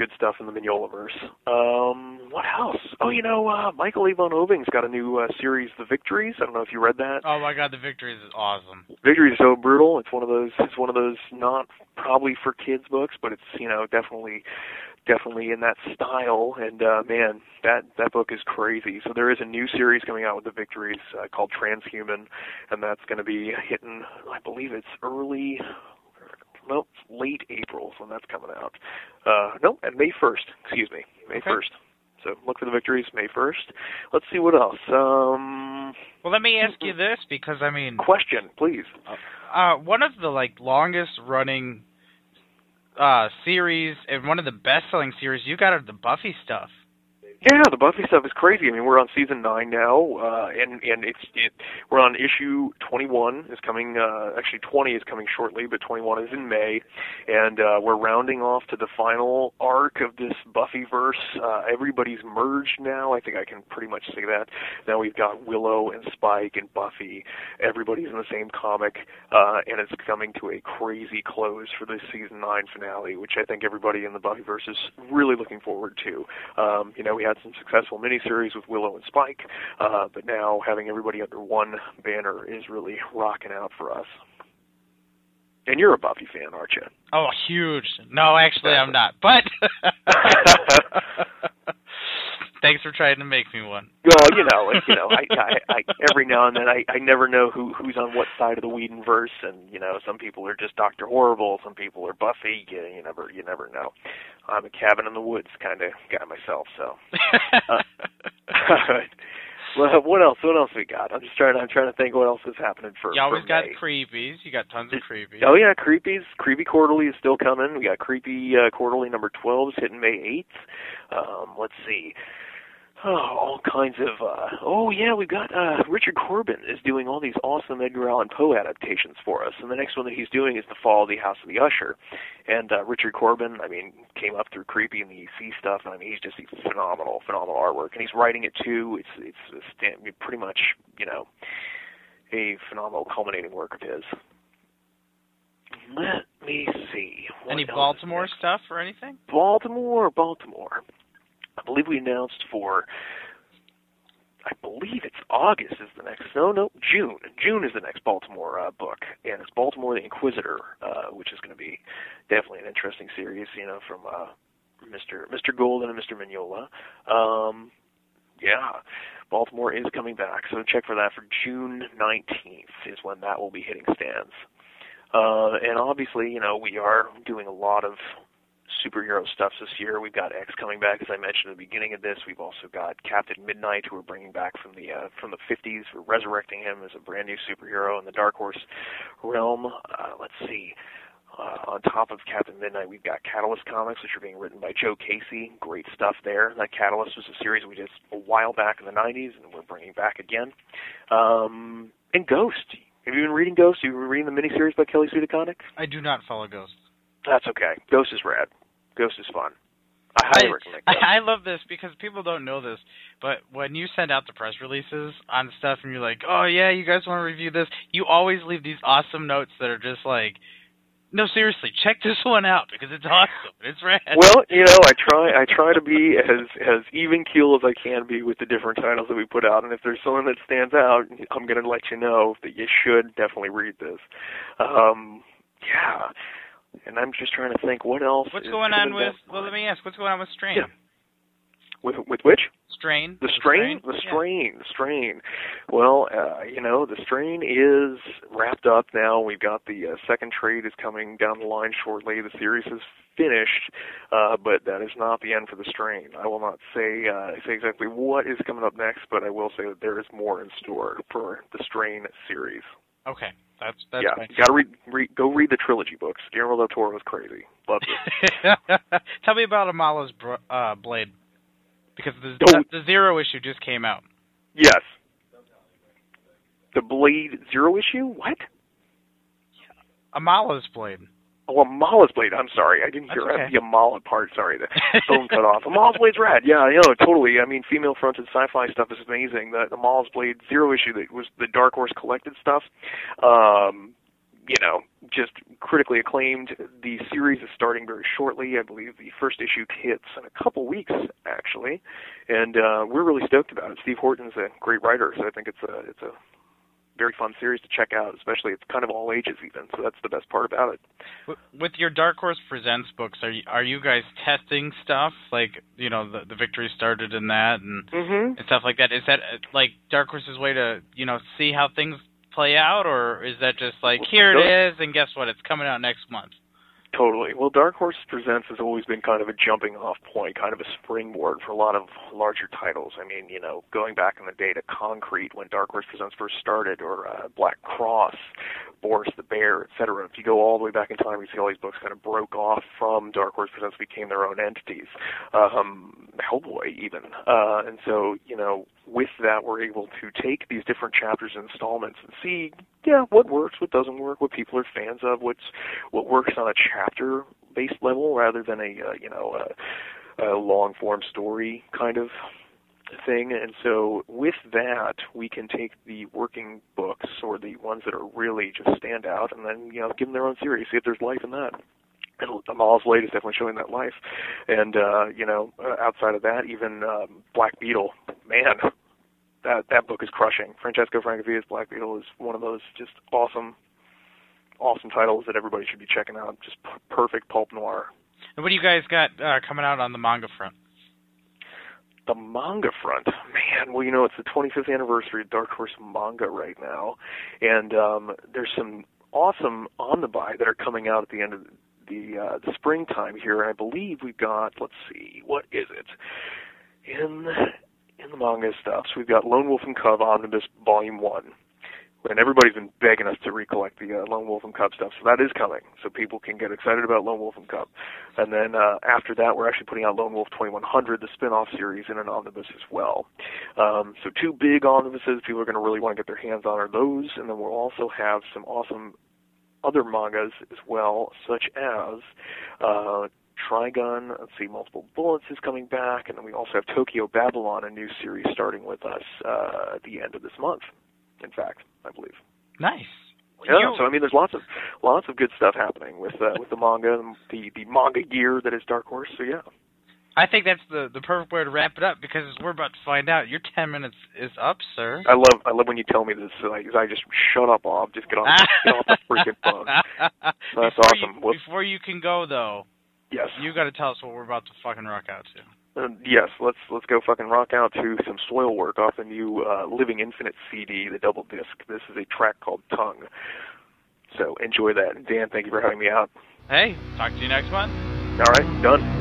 Good stuff in the Mignolaverse. Um, what else? Oh, you know, uh, Michael Avon Oeming's got a new uh, series, The Victories. I don't know if you read that. Oh my god, the victories is awesome. Victory is so brutal. It's one of those. It's one of those not probably for kids books, but it's you know definitely, definitely in that style. And uh, man, that that book is crazy. So there is a new series coming out with the Victories uh, called Transhuman, and that's going to be hitting. I believe it's early. No, late April is when that's coming out. Uh, no, and May 1st. Excuse me, May Okay. 1st. So look for the victories May 1st. Let's see what else. Um, Well, let me ask you this because I mean, question, please. uh, one of the like longest running uh series and one of the best selling series you got are the Buffy stuff. Yeah, the Buffy stuff is crazy. I mean, we're on season nine now, uh, and and it's it, we're on issue twenty one is coming. Uh, actually, twenty is coming shortly, but twenty one is in May, and uh, we're rounding off to the final arc of this Buffy verse. Uh, everybody's merged now. I think I can pretty much say that. Now we've got Willow and Spike and Buffy. Everybody's in the same comic, uh, and it's coming to a crazy close for this season nine finale, which I think everybody in the Buffyverse is really looking forward to. Um, you know, we had some successful miniseries with Willow and Spike, uh, but now having everybody under one banner is really rocking out for us. And you're a Buffy fan, aren't you? Oh, huge. No, actually, I'm not. But <laughs> <laughs> thanks for trying to make me one. Well, you know, like, you know, I, I, I every now and then I, I never know who who's on what side of the Whedonverse, and you know, some people are just Doctor Horrible, some people are Buffy. You, you never, you never know. I'm a cabin in the woods kind of guy myself, so. <laughs> <laughs> All right. well, what else? What else we got? I'm just trying. I'm trying to think what else is happening for. you always for got May. creepies. You got tons of creepies. Oh yeah, creepies. Creepy Quarterly is still coming. We got Creepy uh, Quarterly number twelve is hitting May eighth. Um, let's see. Oh, all kinds of. uh Oh yeah, we've got uh Richard Corbin is doing all these awesome Edgar Allan Poe adaptations for us, and the next one that he's doing is The Fall of the House of the Usher. And uh Richard Corbin, I mean, came up through Creepy and the EC stuff, and I mean, he's just he's phenomenal, phenomenal artwork, and he's writing it too. It's it's a stand, pretty much, you know a phenomenal culminating work of his. Let me see. What Any Baltimore stuff or anything? Baltimore, Baltimore. I believe we announced for. I believe it's August is the next. No, no, June. June is the next Baltimore uh, book, and it's Baltimore the Inquisitor, uh, which is going to be definitely an interesting series. You know, from uh, Mr. Mr. Golden and Mr. Mignola. Um, yeah, Baltimore is coming back, so check for that for June 19th is when that will be hitting stands. Uh, and obviously, you know, we are doing a lot of superhero stuff this year. We've got X coming back, as I mentioned at the beginning of this. We've also got Captain Midnight, who we're bringing back from the uh, from the 50s. We're resurrecting him as a brand new superhero in the Dark Horse realm. Uh, let's see. Uh, on top of Captain Midnight, we've got Catalyst comics, which are being written by Joe Casey. Great stuff there. That Catalyst was a series we did a while back in the 90s, and we're bringing back again. Um, and Ghost. Have you been reading Ghost? Have you been reading the miniseries by Kelly Sue DeConnick? I do not follow Ghost. That's okay. Ghost is rad. Ghost is fun. I highly I, recommend I, Ghost. <laughs> I love this because people don't know this, but when you send out the press releases on stuff and you're like, "Oh yeah, you guys want to review this," you always leave these awesome notes that are just like, "No, seriously, check <laughs> this one out because it's awesome. It's rad." Well, you know, I try I try to be as as even keel as I can be with the different titles that we put out, and if there's someone that stands out, I'm going to let you know that you should definitely read this. Um, yeah, and I'm just trying to think what else. what's going on with? Well, let me ask. What's going on with Strain? Yeah. with with which? Strain. The strain, the Yeah. strain, the strain. Well, uh, you know, the strain is wrapped up now. We've got the uh, second trade is coming down the line shortly. The series is finished, uh, but that is not the end for the strain. I will not say uh, say exactly what is coming up next, but I will say that there is more in store for the strain series. Okay, that's that's yeah, you got to read, read, go read the trilogy books. Guillermo del Toro was crazy. Loved it. <laughs> Tell me about Amala's uh, blade, because the, Don't- the zero issue just came out. yes. The Blade Zero issue? What? Amala's blade. Oh, Amala's blade. I'm sorry, I didn't hear okay. the Amala part. Sorry, the phone cut off. Amala's blade's rad. Yeah, you know, totally. I mean, female-fronted sci-fi stuff is amazing. The Amala's blade zero issue that was the Dark Horse collected stuff. Um, you know, just critically acclaimed. The series is starting very shortly. I believe the first issue hits in a couple weeks, actually, and uh, we're really stoked about it. Steve Horton's a great writer, so I think it's a it's a very fun series to check out. Especially, it's kind of all ages even, so that's the best part about it. With your Dark Horse Presents books, are you, are you guys testing stuff like you know the the victory started in that and Mm-hmm. and stuff like that? Is that like Dark Horse's way to you know see how things play out, or is that just like here it is and guess what, it's coming out next month? Totally. Well, Dark Horse Presents has always been kind of a jumping off point, kind of a springboard for a lot of larger titles. I mean, you know, going back in the day to Concrete when Dark Horse Presents first started, or uh, Black Cross, Boris the Bear, etc. If you go all the way back in time, you see all these books kind of broke off from Dark Horse Presents, became their own entities. Um, Hellboy, even. Uh, and so, you know, with that, we're able to take these different chapters and installments and see, yeah, what works, what doesn't work, what people are fans of, what's what works on a chapter based level rather than a uh, you know a, a long form story kind of thing. And so with that we can take the working books or the ones that are really just stand out and then you know give them their own series see if there's life in that. And Amal's Blade is definitely showing that life. And uh you know uh, outside of that even um Black Beetle man that that book is crushing Francesco Francavilla's Black Beetle is one of those just awesome awesome titles that everybody should be checking out. Just p- perfect pulp noir. And what do you guys got uh, coming out on the manga front? The manga front, man. Well, you know, it's the 25th anniversary of Dark Horse manga right now, and um, there's some awesome on the buy that are coming out at the end of the uh, the springtime here. And I believe we've got. Let's see, what is it in in the manga stuff? So we've got Lone Wolf and Cub Omnibus Volume One. And everybody's been begging us to recollect the uh, Lone Wolf and Cub stuff, so that is coming. So people can get excited about Lone Wolf and Cub. And then uh, after that, we're actually putting out Lone Wolf 2100, the spin-off series, in an omnibus as well. Um, so two big omnibuses people are going to really want to get their hands on are those, and then we'll also have some awesome other mangas as well, such as uh, Trigun. Let's see, Multiple Bullets is coming back, and then we also have Tokyo Babylon, a new series starting with us uh, at the end of this month. In fact, I believe. Nice. Yeah, You- so I mean, there's lots of lots of good stuff happening with uh, with the manga, the the manga gear that is Dark Horse. So yeah, I think that's the the perfect way to wrap it up because we're about to find out. Your ten minutes is up, sir. I love I love when you tell me this. Like, I just shut up, Bob. Just get off get off the freaking phone. <laughs> That's before awesome. You, before you can go though, Yes, you got to tell us what we're about to fucking rock out to. uh, yes. Let's let's go fucking rock out to some Soilwork off the new uh, Living Infinite CD, the double disc. This is a track called Tongue. So enjoy that. And Dan, thank you for having me out. Hey, talk to you next month. All right, done.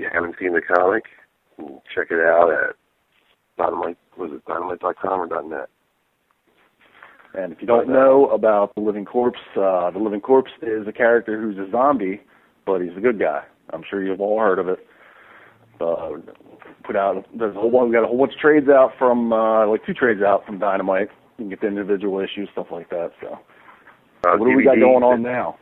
You haven't seen the comic, check it out at dynamite. Was it dynamite.com or .net? And if you don't know about the Living Corpse, uh, the Living Corpse is a character who's a zombie, but he's a good guy. I'm sure you've all heard of it. Uh, put out there's a whole one. We got a whole bunch of trades out from uh, like two trades out from Dynamite. You can get the individual issues, stuff like that. So, Uh, what do we got going on now?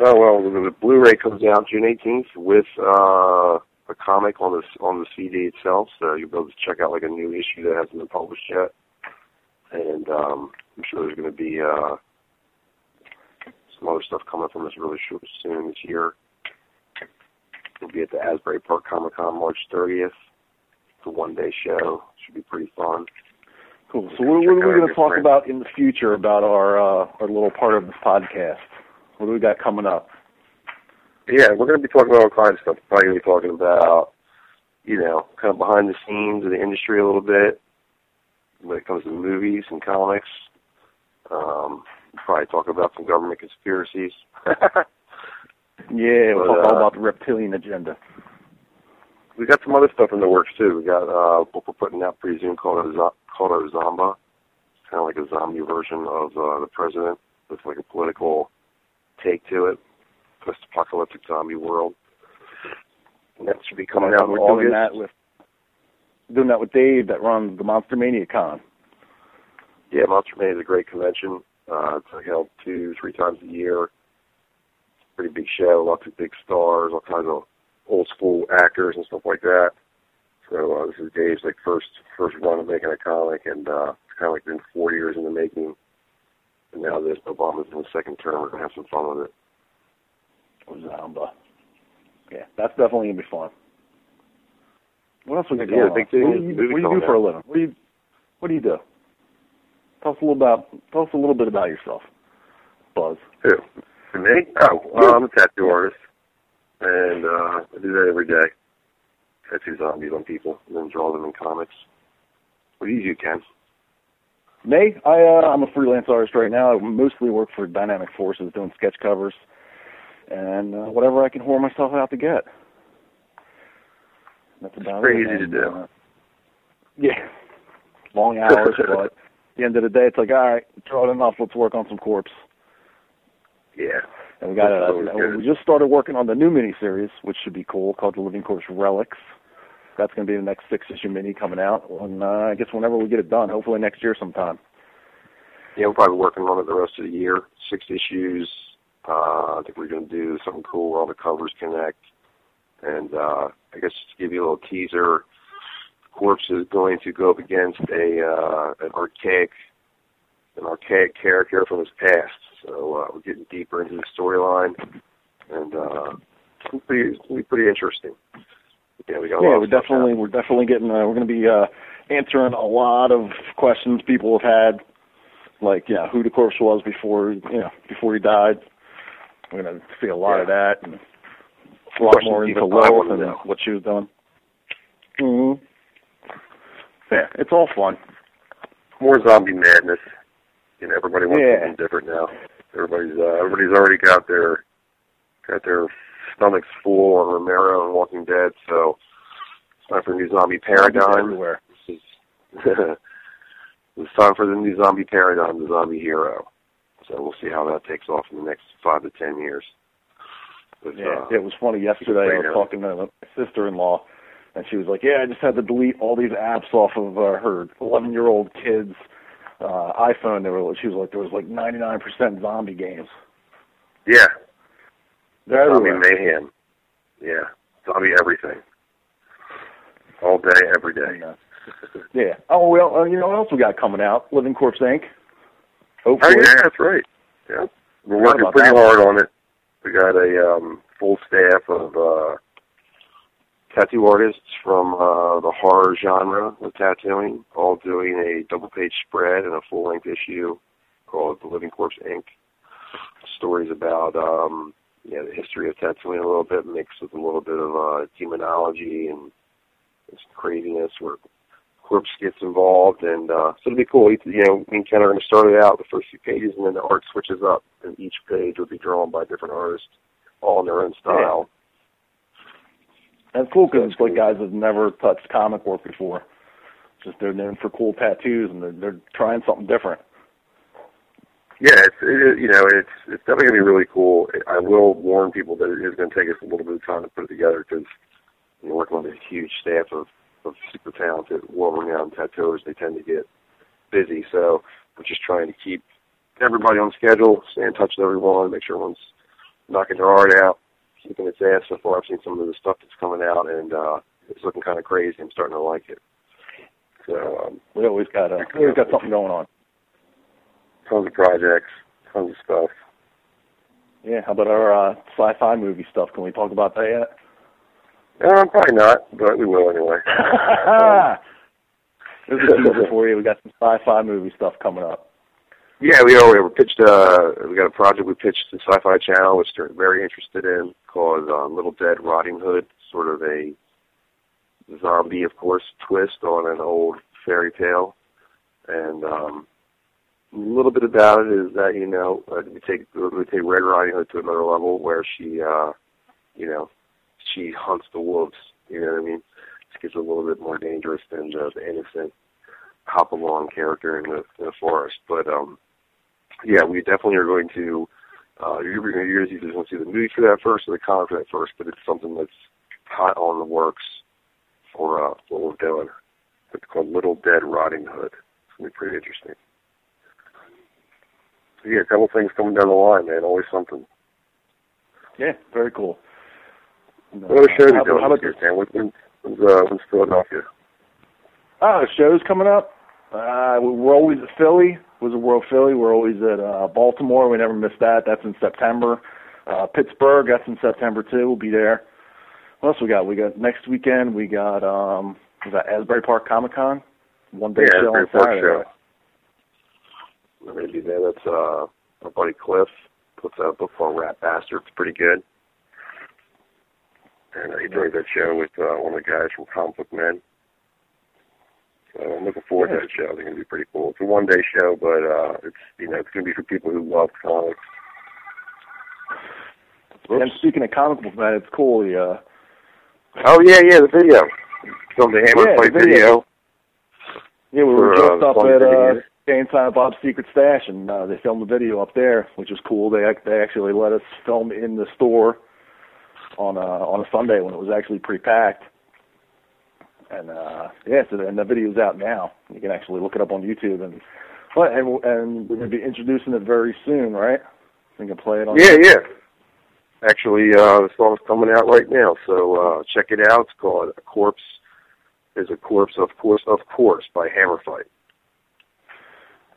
Oh well, the, the Blu-ray comes out June 18th with uh, a comic on the on the CD itself, so you'll be able to check out like a new issue that hasn't been published yet. And um, I'm sure there's going to be uh, some other stuff coming from us really short, soon this year. We'll be at the Asbury Park Comic Con March 30th. It's a one-day show. Should be pretty fun. Cool. So, what, what are we going to talk about in the future about our uh, our little part of this podcast? What do we got coming up? Yeah, we're going to be talking about all kinds of stuff. Probably going to be talking about, you know, kind of behind the scenes of the industry a little bit when it comes to movies and comics. Um, probably talk about some government conspiracies. <laughs> Yeah, we'll But, talk all uh, about the reptilian agenda. we got some other stuff in the works too. We got uh, what we're putting out pretty soon called a called a Zomba, kind of like a zombie version of uh, the president with like a political take to it, post-apocalyptic zombie world. And that should be coming out in we're August. doing that with doing that with Dave that runs the Monster Mania Con. Yeah, Monster Mania is a great convention. Uh, it's held two, three times a year. Pretty big show, lots of big stars, all kinds of old school actors and stuff like that. So uh, this is Dave's like first first run of making a comic, and uh, it's kind of like been four years in the making. And now that Obama's in the second term, we're gonna have some fun with it. Zamba. Yeah, that's definitely gonna be fun. What else we got Yeah, going big on? What do you, what do, you do for a living? What do you What do you do? Tell us a little about Tell us a little bit about yourself, Buzz. Who? For me? Oh, well, I'm a tattoo artist, and uh, I do that every day. Tattoo zombies on people, and then draw them in comics. What do you do, Ken? Me, I uh, I'm a freelance artist right now. I mostly work for Dynamic Forces doing sketch covers and uh, whatever I can whore myself out to get. That's about Pretty it. easy to do. uh, yeah, long <laughs> hours, but at the end of the day, it's like, all right, draw it enough. Let's work on some corpse. Yeah. And we got That's a, always and good. we just started working on the new miniseries, which should be cool, called The Living Corpse Relics. That's going to be the next six issue mini coming out. And uh, I guess whenever we get it done, hopefully next year sometime. Yeah, we're probably working on it the rest of the year. Six issues. Uh, I think we're going to do something cool where all the covers connect. And uh, I guess just to give you a little teaser, Corpse is going to go up against a uh, an archaic an archaic character from his past. So uh, we're getting deeper into the storyline, and uh, it's it's gonna be pretty interesting. Yeah, we got. Yeah, we're definitely we're definitely getting uh, we're going to be uh, answering a lot of questions people have had, like know who the corpse was before you know before he died. We're going to see a lot of that and a lot Questions more into Lilith and know. what she was doing. hmm Yeah, it's all fun. more zombie madness. You know, everybody wants Yeah. something different now. Everybody's uh, everybody's already got their got their stomachs full on Romero and Walking Dead, so it's time for a new zombie paradigm. everywhere. This <laughs> is it's time for the new zombie paradigm, the zombie hero. So we'll see how that takes off in the next five to ten years. With, Yeah, uh, it was funny yesterday. I was talking to my sister-in-law, and she was like, "Yeah, I just had to delete all these apps off of uh, her 11-year-old kid's uh, iPhone." They were, she was like, "There was like 99% zombie games. yeah, They're zombie everywhere." mayhem. Yeah, zombie everything. All day, every day. Yeah. Oh well, uh, you know what else we got coming out? Living Corpse Inc. Oh Hopefully. yeah, that's right. Yeah, we're working pretty hard on it. We got a um, full staff of uh, tattoo artists from uh, the horror genre of tattooing, all doing a double-page spread and a full-length issue called The Living Corpse Inc. Stories about um, yeah, the history of tattooing a little bit, mixed with a little bit of uh, demonology and some craziness where corpse gets involved, and uh, so it'll be cool. You know, me and Ken are going to start it out the first few pages, and then the art switches up, and each page will be drawn by different artists, all in their own style. That's cool because it's like guys that never touched comic work before. Just they're known for cool tattoos and they're, they're trying something different. Yeah, it's it, you know it's it's definitely gonna be really cool. I will warn people that it is to take us a little bit of time to put it together because know working with a huge staff of of super talented, well-renowned tattooers, they tend to get busy. So we're just trying to keep everybody on schedule, stay in touch with everyone, make sure everyone's knocking their art out, keeping its ass. So far, I've seen some of the stuff that's coming out, and uh, it's looking kind of crazy. I'm starting to like it. So um, We always got uh, we always got something going on. Tons of projects, tons of stuff. Yeah, how about our uh, sci-fi movie stuff? Can we talk about that yet? Um, probably not, but we will anyway. <laughs> There's a teaser for you. We got some sci-fi movie stuff coming up. Yeah, we are. we pitched. Uh, we got a project we pitched to Sci-Fi Channel, which they're very interested in, called uh, Little Dead Rotting Hood. Sort of a zombie, of course, twist on an old fairy tale. And um, little bit about it is that you know uh, we take we take Red Riding Hood to another level, where she, uh, you know, she hunts the wolves. You know what I mean? She gets a little bit more dangerous than the, the innocent hop along character in the, in the forest. But um, yeah, we definitely are going to. Uh, you're going to either want to see the movie for that first or the comic for that first, but it's something that's hot on the works for uh, what we're doing. It's called Little Dead Rotting Hood. It's going to be pretty interesting. Yeah, a couple things coming down the line, man. Always something. Yeah, very cool. What other shows are how, you doing how about this year, Sam? When, when, when's, uh, when's Philadelphia? Ah, the show's coming up. Uh, we're always at Philly. Wizard World Philly. We're always at uh, Baltimore. We never miss that. That's in September. Uh, Pittsburgh. That's in September too. We'll be there. What else we got? We got next weekend. We got um, was that Asbury Park Comic Con? One day yeah, show on Asbury Park Saturday. show. I'm going to be there. That's uh, my buddy Cliff puts out a book called Rat Bastard. It's pretty good. And uh, he joined that show with uh, one of the guys from Comic Book Men. So I'm looking forward to that show. I think it'll be pretty cool. It's a one day show, but uh, it's you know it's going to be for people who love comics. And speaking of comic book, man, it's cool. The, uh, Oh yeah, yeah, the video. Filmed the Hammer Yeah, Fight video. video. yeah, we were For, uh, just up at uh, Jay and Silent Bob's Secret Stash, and uh, they filmed the video up there, which was cool. They they actually let us film in the store on a on a Sunday when it was actually pretty packed. And uh yeah, so and the video's out now. You can actually look it up on YouTube and but and and we're gonna be introducing it very soon, right? We can play it on Yeah, yeah. Actually, uh, the song's coming out right now, so uh, check it out. It's called "A Corpse Is a Corpse of Course of Course" by Hammer Fight.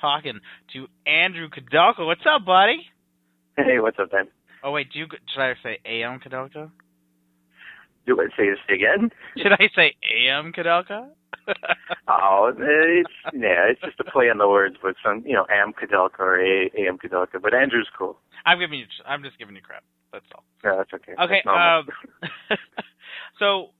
Talking to Andrew Kudelka. What's up, buddy? Hey, what's up, Ben? Oh wait, do you should I say AM Kudelka? Do I say this again? <laughs> Should I say AM Kudelka? <laughs> oh, it's yeah, it's just a play on the words with some, you know, Am Kudelka or A AM Kudelka. But Andrew's cool. I'm giving you. I'm just giving you crap. That's all. Yeah, that's okay. Okay. That's. Um, <laughs> so,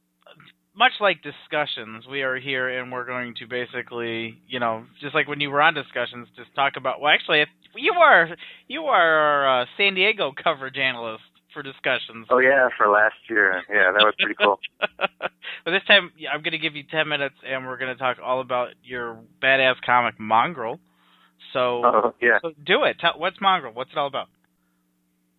much like discussions, we are here and we're going to basically, you know, just like when you were on discussions, just talk about. Well, actually, you are you are our uh, San Diego coverage analyst for discussions. oh yeah, for last year. Yeah, that was pretty cool. <laughs> but this time, I'm going to give you 10 minutes and we're going to talk all about your badass comic Mongrel. So, Oh yeah. so do it. Tell, what's Mongrel? What's it all about?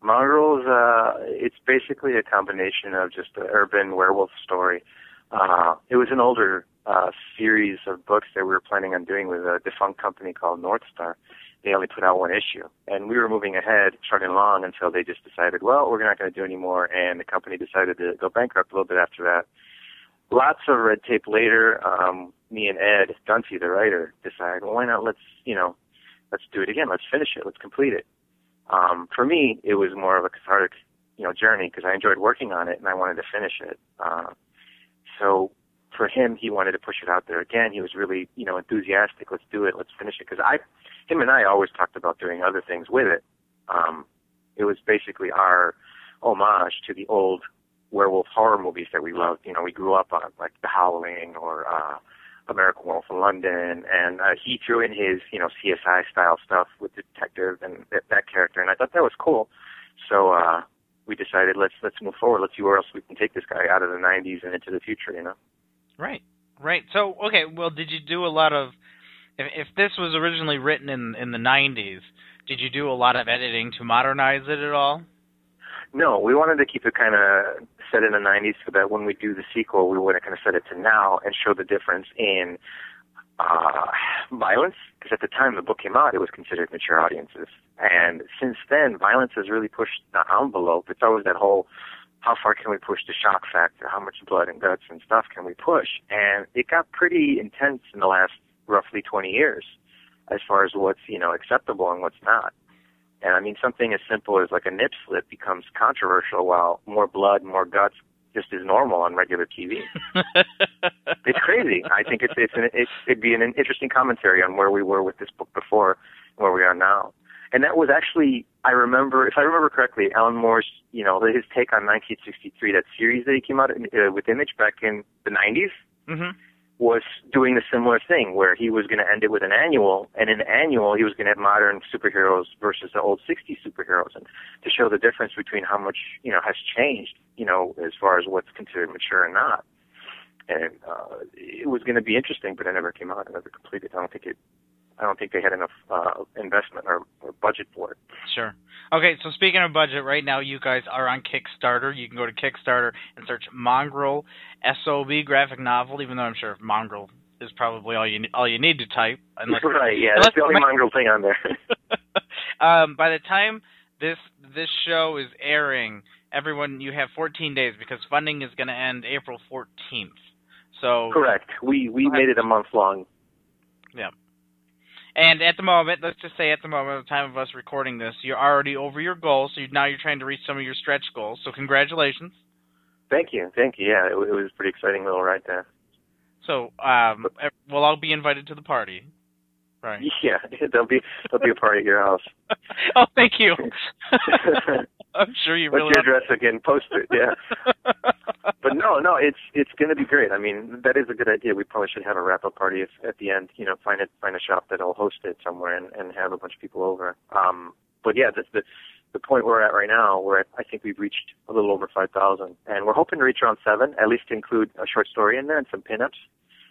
Mongrels, uh, it's basically a combination of just an urban werewolf story. Uh, it was an older uh, series of books that we were planning on doing with a defunct company called North Star. They only put out one issue, and we were moving ahead, trudging along until they just decided, well, we're not going to do any more, and the company decided to go bankrupt a little bit after that. Lots of red tape later, um, me and Ed Dunphy, the writer, decided, well, why not let's, you know, let's do it again, let's finish it, let's complete it um, for me, it was more of a cathartic, you know, journey because I enjoyed working on it and I wanted to finish it. Uh, so for him, he wanted to push it out there again. He was really, you know, enthusiastic. Let's do it. Let's finish it. Because I, him and I always talked about doing other things with it. Um, it was basically our homage to the old werewolf horror movies that we loved. You know, we grew up on like The Howling or uh, American Werewolf in London, and uh, he threw in his, you know, CSI style stuff with the detective and that, that character, and I thought that was cool. So uh, we decided let's let's move forward. Let's see where else we can take this guy out of the '90s and into the future. You know. Right. Right. So, okay, well, did you do a lot of if if this was originally written in in the 90s, did you do a lot of editing to modernize it at all? No, we wanted to keep it kind of set in the 90s so that when we do the sequel, we want to kind of set it to now and show the difference in uh, violence. Because at the time the book came out, it was considered mature audiences. And since then, violence has really pushed the envelope. It's always that whole how far can we push the shock factor? How much blood and guts and stuff can we push? And it got pretty intense in the last roughly 20 years as far as what's, you know, acceptable and what's not. And I mean, something as simple as like a nip slip becomes controversial while more blood, more guts just is normal on regular TV. <laughs> it's crazy. I think it's, it's an, it, it'd be an interesting commentary on where we were with this book before and where we are now. And that was actually, I remember, if I remember correctly, Alan Moore's, you know, his take on 1963, that series that he came out in, uh, with Image back in the 90s, Mm-hmm. Was doing a similar thing where he was going to end it with an annual, and in the annual he was going to have modern superheroes versus the old 60s superheroes, and to show the difference between how much you know has changed, you know, as far as what's considered mature and not. And uh, it was going to be interesting, but it never came out. It never completed. I don't think it think they had enough uh, investment or, or budget for it. Sure. Okay, so speaking of budget, right now you guys are on Kickstarter. You can go to Kickstarter and search Mongrel SOB graphic novel, even though I'm sure Mongrel is probably all you all you need to type. Unless, <laughs> right, yeah, unless that's the only <laughs> mongrel thing on there. <laughs> um, by the time this this show is airing, everyone you have 14 days because funding is going to end April 14th. So Correct. We we made it a month long. Yeah. And at the moment, let's just say at the moment, at the time of us recording this, you're already over your goal. So you, now you're trying to reach some of your stretch goals. So congratulations. Thank you, thank you. Yeah, it, it was a pretty exciting little ride there. So um, we'll all be invited to the party, right? <laughs> Yeah, <laughs> there'll be there'll be a party at your house. <laughs> oh, thank you. I'm sure you What's really. your address again? Post it. Yeah. <laughs> but no, no, it's it's going to be great. I mean, that is a good idea. We probably should have a wrap up party if, at the end. You know, find it find a shop that'll host it somewhere and and have a bunch of people over. Um, but yeah, the the the point we're at right now, we're I think we've reached a little over 5,000, and we're hoping to reach around seven, at least to include a short story in there and some pinups.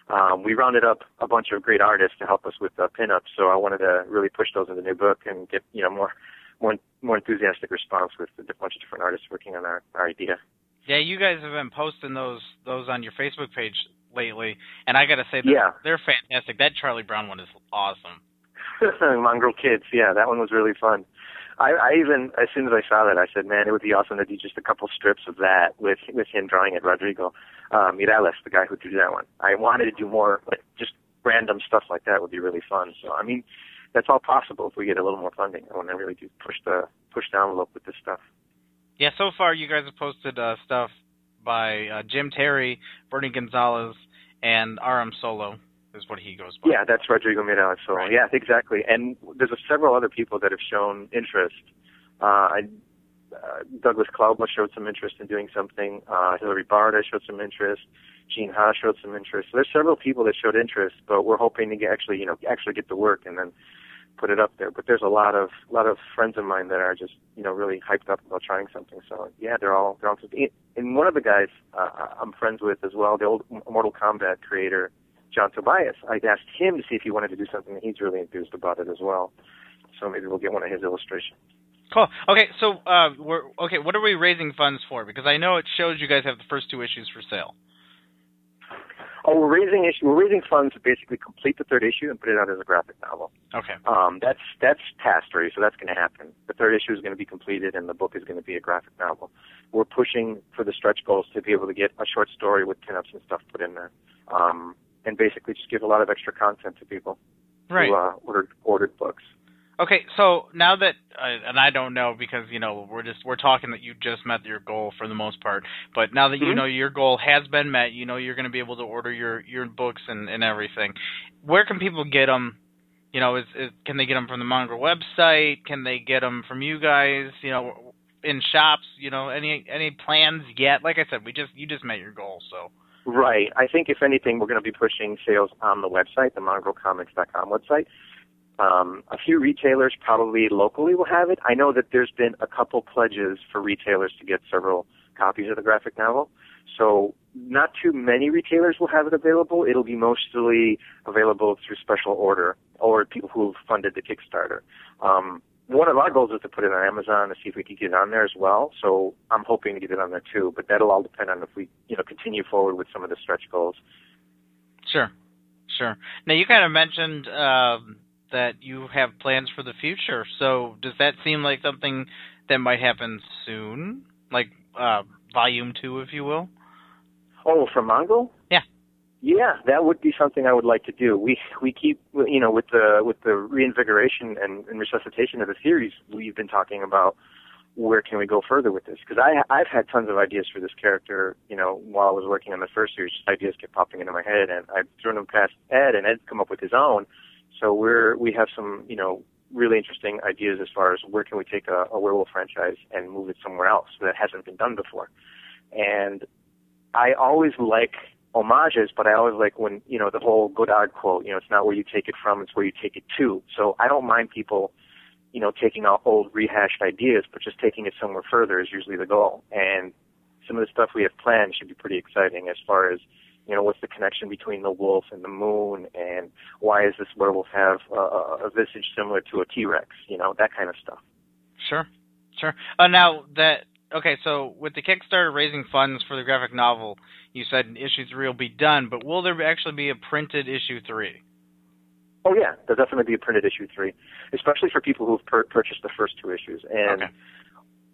Um, we rounded up a bunch of great artists to help us with uh, pinups, so I wanted to really push those in the new book and get you know more more more enthusiastic response with a bunch of different artists working on our, our idea. Yeah, you guys have been posting those those on your Facebook page lately, and I got to say, they're, Yeah. they're fantastic. That Charlie Brown one is awesome. <laughs> Mongrel Kids, yeah, that one was really fun. I, I even, as soon as I saw that, I said, man, it would be awesome to do just a couple strips of that with with him drawing it, Rodrigo uh, Mireles, the guy who drew that one. I wanted to do more, like just random stuff like that would be really fun. So, I mean, that's all possible if we get a little more funding. I want to really do push the push the envelope with this stuff. Yeah, so far you guys have posted uh, stuff by uh, Jim Terry, Bernie Gonzalez, and RM Solo is what he goes by. Yeah, that's Rodrigo Mireles. So yeah, exactly. And there's a, several other people that have shown interest. Uh, I, uh, Douglas Klauba showed some interest in doing something. Uh, Hilary Barta showed some interest. Gene Ha showed some interest. So there's several people that showed interest, but we're hoping to get actually, you know, actually get the work and then put it up there. But there's a lot of lot of friends of mine that are just, you know, really hyped up about trying something. So yeah, they're all they're all. And one of the guys uh, I'm friends with as well, the old Mortal Kombat creator, John Tobias. I asked him to see if he wanted to do something, and he's really enthused about it as well. So maybe we'll get one of his illustrations. Cool. Okay, so uh, we're okay. What are we raising funds for? Because I know it shows you guys have the first two issues for sale. Oh, we're raising issue. We're raising funds to basically complete the third issue and put it out as a graphic novel. Okay. Um, that's that's past already, so that's going to happen. The third issue is going to be completed, and the book is going to be a graphic novel. We're pushing for the stretch goals to be able to get a short story with pinups and stuff put in there, um, and basically just give a lot of extra content to people Right. who uh, ordered ordered books. Okay, so now that uh, and I don't know because you know we're just we're talking that you just met your goal for the most part, but now that you Mhm. know your goal has been met, you know you're going to be able to order your your books and and everything. Where can people get them? You know, is, is can they get them from the Mongrel website? Can they get them from you guys? You know, in shops? You know, any any plans yet? Like I said, we just you just met your goal, so Right. I think if anything, we're going to be pushing sales on the website, the mongrelcomics.com website. Um, a few retailers probably locally will have it. I know that there's been a couple pledges for retailers to get several copies of the graphic novel. So not too many retailers will have it available. It'll be mostly available through special order or people who've funded the Kickstarter. Um, one of our goals is to put it on Amazon to see if we can get it on there as well. So I'm hoping to get it on there too, but that'll all depend on if we, you know, continue forward with some of the stretch goals. Sure, sure. Now you kind of mentioned um, that you have plans for the future. So does that seem like something that might happen soon, like uh, volume two, if you will? Oh, from Mongo? Yeah. Yeah, that would be something I would like to do. We we keep you know with the with the reinvigoration and, and resuscitation of the series, we've been talking about where can we go further with this? Because I I've had tons of ideas for this character. You know, while I was working on the first series, ideas kept popping into my head, and I've thrown them past Ed, and Ed's come up with his own. So we're we have some you know really interesting ideas as far as where can we take a, a werewolf franchise and move it somewhere else that hasn't been done before. And I always like homages, but I always like when, you know, the whole Godard quote, you know, it's not where you take it from, it's where you take it to. So I don't mind people, you know, taking out old rehashed ideas, but just taking it somewhere further is usually the goal. And some of the stuff we have planned should be pretty exciting as far as You know, what's the connection between the wolf and the moon, and why does this werewolf have uh, a visage similar to a T-Rex? You know, that kind of stuff. Sure, sure. Uh, now that okay, so with the Kickstarter raising funds for the graphic novel, you said issue three will be done, but will there actually be a printed issue three? Oh yeah, there'll definitely be a printed issue three, especially for people who've per- purchased the first two issues, and Okay.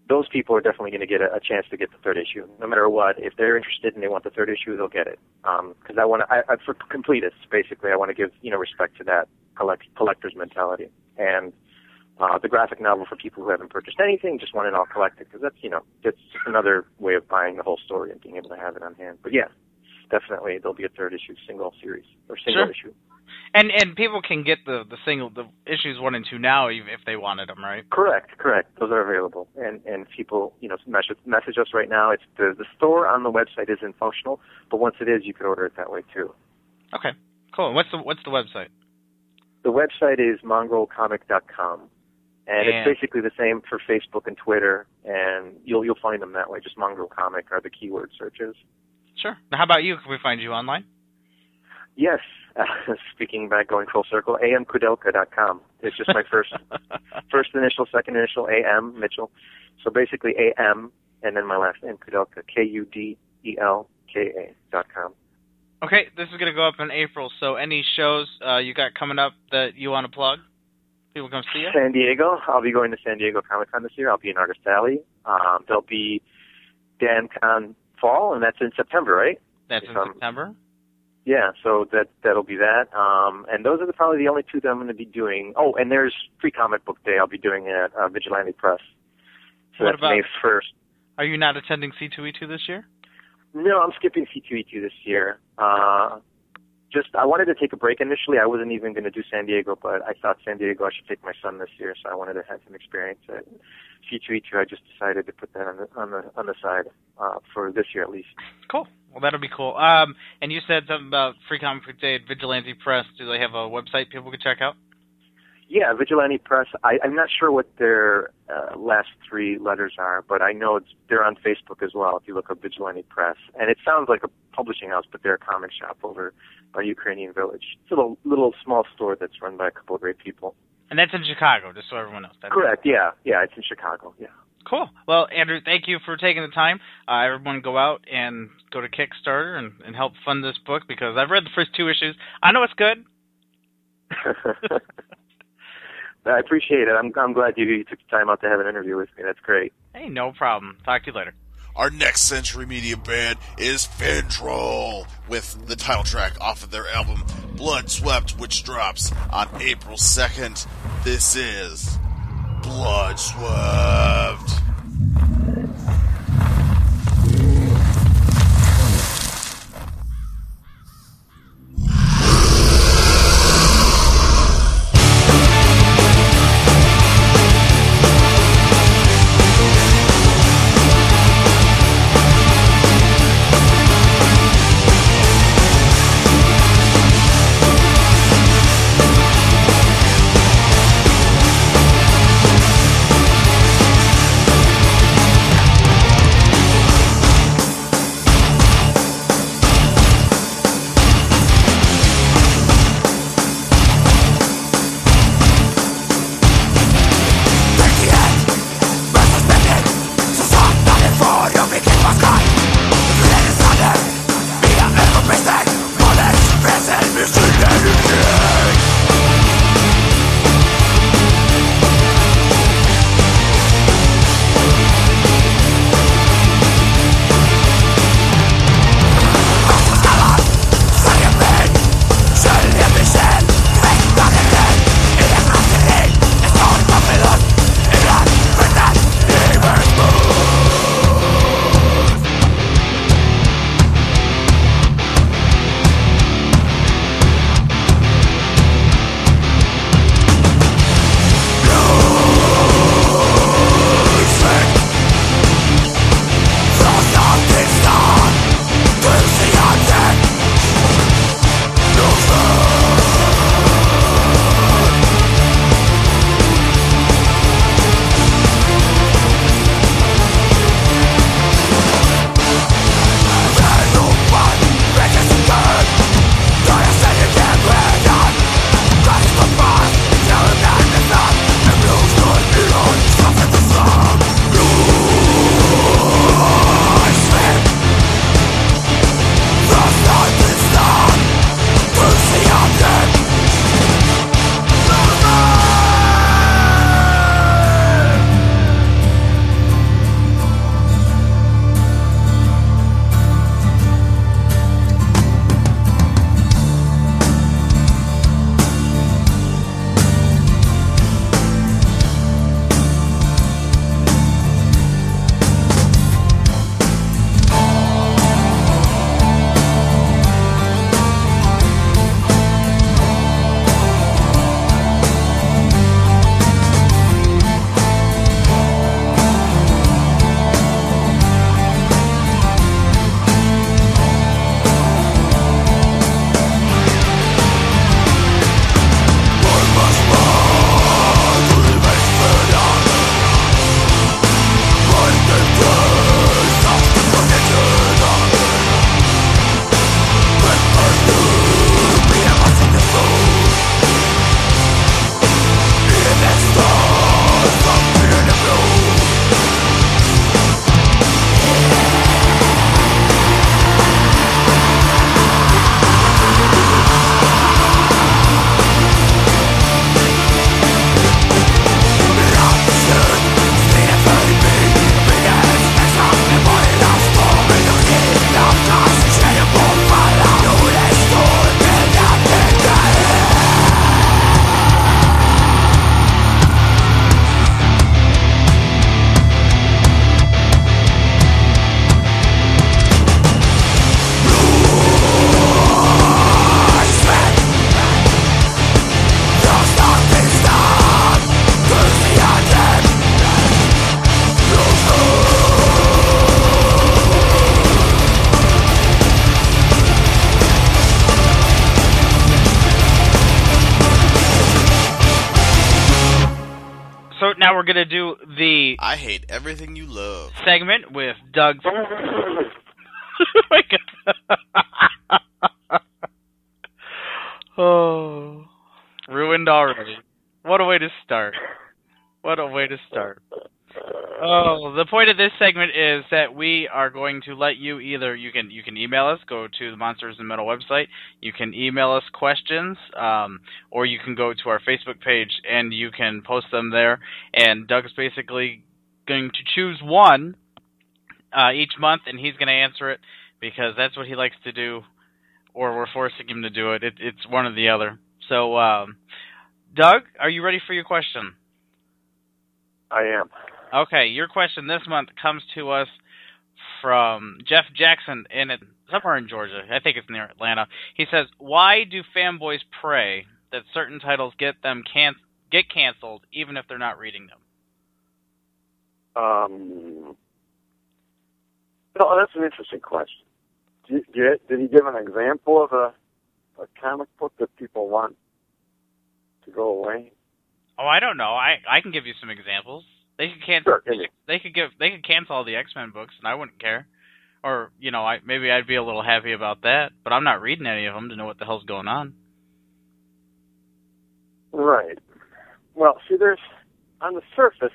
Those people are definitely going to get a, a chance to get the third issue, no matter what. If they're interested and they want the third issue, they'll get it. Because I want to, I, I, for completists, basically, I want to give you know respect to that collect, collector's mentality, and uh, the graphic novel for people who haven't purchased anything, just want it all collected, because that's you know that's just another way of buying the whole story and being able to have it on hand. But yeah, definitely there'll be a third issue, single series or single Sure. issue. And and people can get the the single the issues one and two now if if they wanted them, right? Correct, correct. Those are available, and and people, you know, message message us right now. It's the the store on the website isn't functional, but once it is, you can order it that way too. Okay, cool. What's the what's the website? The website is mongrelcomic.com, and And- it's basically the same for Facebook and Twitter, and you'll you'll find them that way. Just mongrel comic are the keyword searches. Sure. Now, how about you? Can we find you online? Yes, <laughs> speaking back, going full circle, amkudelka.com. It's just my first <laughs> first initial, second initial, AM Mitchell. So basically AM, and then my last name Kudelka, K U D E L K A dot com. Okay, this is gonna go up in April. So any shows uh, you got coming up that you want to plug? People come see you. San Diego. I'll be going to San Diego Comic Con this year. I'll be in Artist Alley. Um, there'll be Dan Con Fall, and that's in September, right? That's in Um, September. Yeah, so that that'll be that. Um, and those are the, probably the only two that I'm going to be doing. Oh, and there's Free Comic Book Day. I'll be doing it at uh, Vigilante Press. So What that's about- May first. Are you not attending C2E2 this year? No, I'm skipping C2E2 this year. Uh, just I wanted to take a break initially. I wasn't even going to do San Diego, but I thought San Diego I should take my son this year, so I wanted to have him experience it. C2E2 I just decided to put that on the on the on the side uh, for this year at least. Cool. Well, that'll be cool. Um, and you said something about Free Comic Book Day at Vigilante Press. Do they have a website people can check out? Yeah, Vigilante Press. I, I'm not sure what their uh, last three letters are, but I know it's they're on Facebook as well. If you look up Vigilante Press, and it sounds like a publishing house, but they're a comic shop over by Ukrainian Village. It's a little little small store that's run by a couple of great people. And that's in Chicago, just so everyone knows. That's Correct. Yeah, yeah. It's in Chicago. Yeah. Cool. Well, Andrew, thank you for taking the time. Uh, everyone go out and go to Kickstarter and, and help fund this book because I've read the first two issues. I know it's good. <laughs> I appreciate it. I'm I'm glad you, you took the time out to have an interview with me. That's great. Hey, no problem. Talk to you later. Our next Century Media band is Fendrol with the title track off of their album Blood Swept, which drops on April 2nd. This is Blood Swept. The I hate everything you love. segment with Doug. oh my god. oh, ruined already. What a way to start. What a way to start. Oh, the point of this segment is that we are going to let you either you can you can email us, go to the Monsters and Metal website, you can email us questions, um, or you can go to our Facebook page and you can post them there. And Doug's basically going to choose one uh, each month, and he's going to answer it because that's what he likes to do, or we're forcing him to do it. it it's one or the other. So, um, Doug, are you ready for your question? I am. Okay, your question this month comes to us from Jeff Jackson in it, somewhere in Georgia. I think it's near Atlanta. He says, "Why do fanboys pray that certain titles get them can get canceled even if they're not reading them?" Um, no, that's an interesting question. Did, did, did he give an example of a, a comic book that people want to go away? Oh, I don't know. I I can give you some examples. They could cancel. Sure, me. They could give. They could cancel all the X Men books, and I wouldn't care. Or you know, I maybe I'd be a little happy about that. But I'm not reading any of them to know what the hell's going on. Right. Well, see, there's on the surface,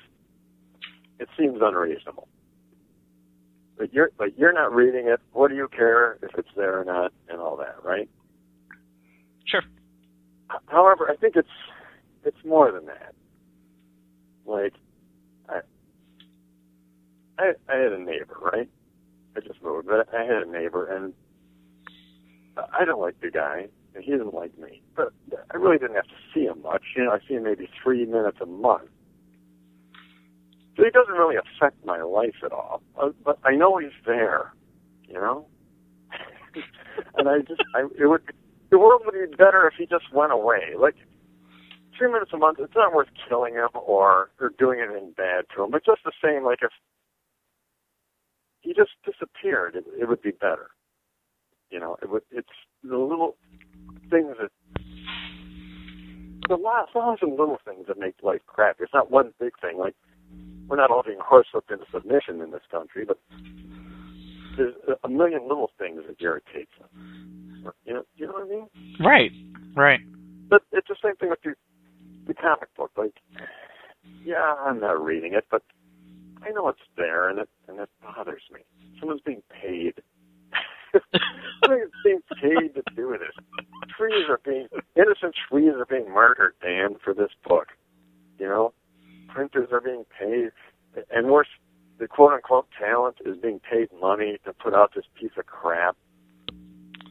it seems unreasonable. But you're but you're not reading it. What do you care if it's there or not, and all that, right? Sure. However, I think it's it's more than that. Like, I I, I had a neighbor, right? I just moved, but I had a neighbor, and I don't like the guy, and he didn't like me. But I really didn't have to see him much. You know, I see him maybe three minutes a month. So he doesn't really affect my life at all. Uh, But I know he's there, you know. <laughs> and I just, I, it would, the world would be better if he just went away. Like three minutes a month, it's not worth killing him or or doing anything bad to him. But just the same, like if he just disappeared, it, it would be better. You know, it would. It's the little things that the lot, lots of little things that make life crappy. It's not one big thing. Like we're not all being horsewhipped into submission in this country, but there's a million little things that irritates us. You know, you know what I mean? Right. Right. But it's the same thing with the, the comic book. Like, yeah, I'm not reading it, but I know it's there, and it and it bothers me. Someone's being paid. <laughs> Someone's being paid to do this. Trees are being innocent trees are being murdered, Dan, for this book. You know, printers are being paid, and worse, the quote unquote talent is being paid money to put out this piece of crap.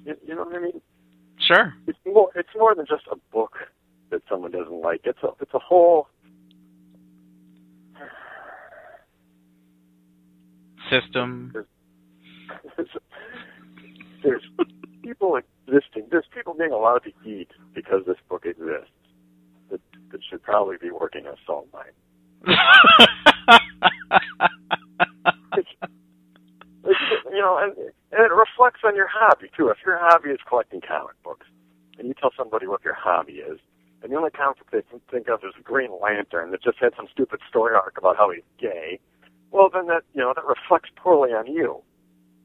You, you know what I mean? Sure. It's more. It's more than just a book that someone doesn't like. It's a. It's a whole. System. there's people existing. There's people being allowed to eat because this book exists. That, that should probably be working a salt mine. It's, you know, and, and it reflects on your hobby too. If your hobby is collecting comic books, and you tell somebody what your hobby is, and the only comic book they can think of is Green Lantern that just had some stupid story arc about how he's gay, well then that you know that reflects poorly on you.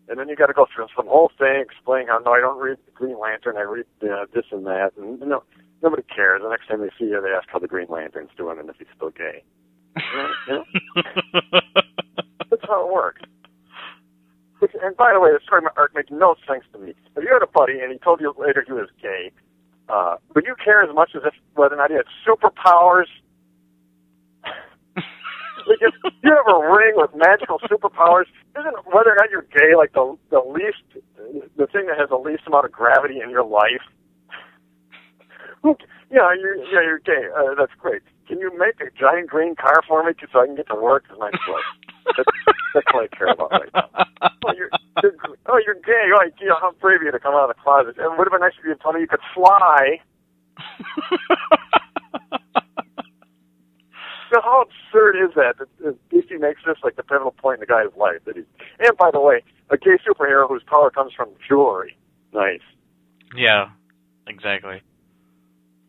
And then you got to go through some whole thing explaining how no, I don't read Green Lantern, I read uh, this and that, and you know nobody cares. The next time they see you, they ask how the Green Lantern's doing and if he's still gay. That's how it works. And by the way, the story arc makes no sense to me. If you had a buddy and he told you later he was gay, uh, would you care as much as if whether or not he had superpowers? <laughs> like if you have a ring with magical superpowers, isn't whether or not you're gay like the the least the thing that has the least amount of gravity in your life? <laughs> Yeah, you're yeah you're gay. Uh, that's great. Can you make a giant green car for me so I can get to work? It's my choice. That's, that's what I care about right now. Oh, you're, you're, oh, you're gay. Oh, you know, how brave of you to come out of the closet. And it would have been nice if you had told me you could fly. <laughs> So how absurd is that? That that DC makes this like the pivotal point in the guy's life. That he's, and by the way, a gay superhero whose power comes from jewelry. Nice, yeah. Exactly.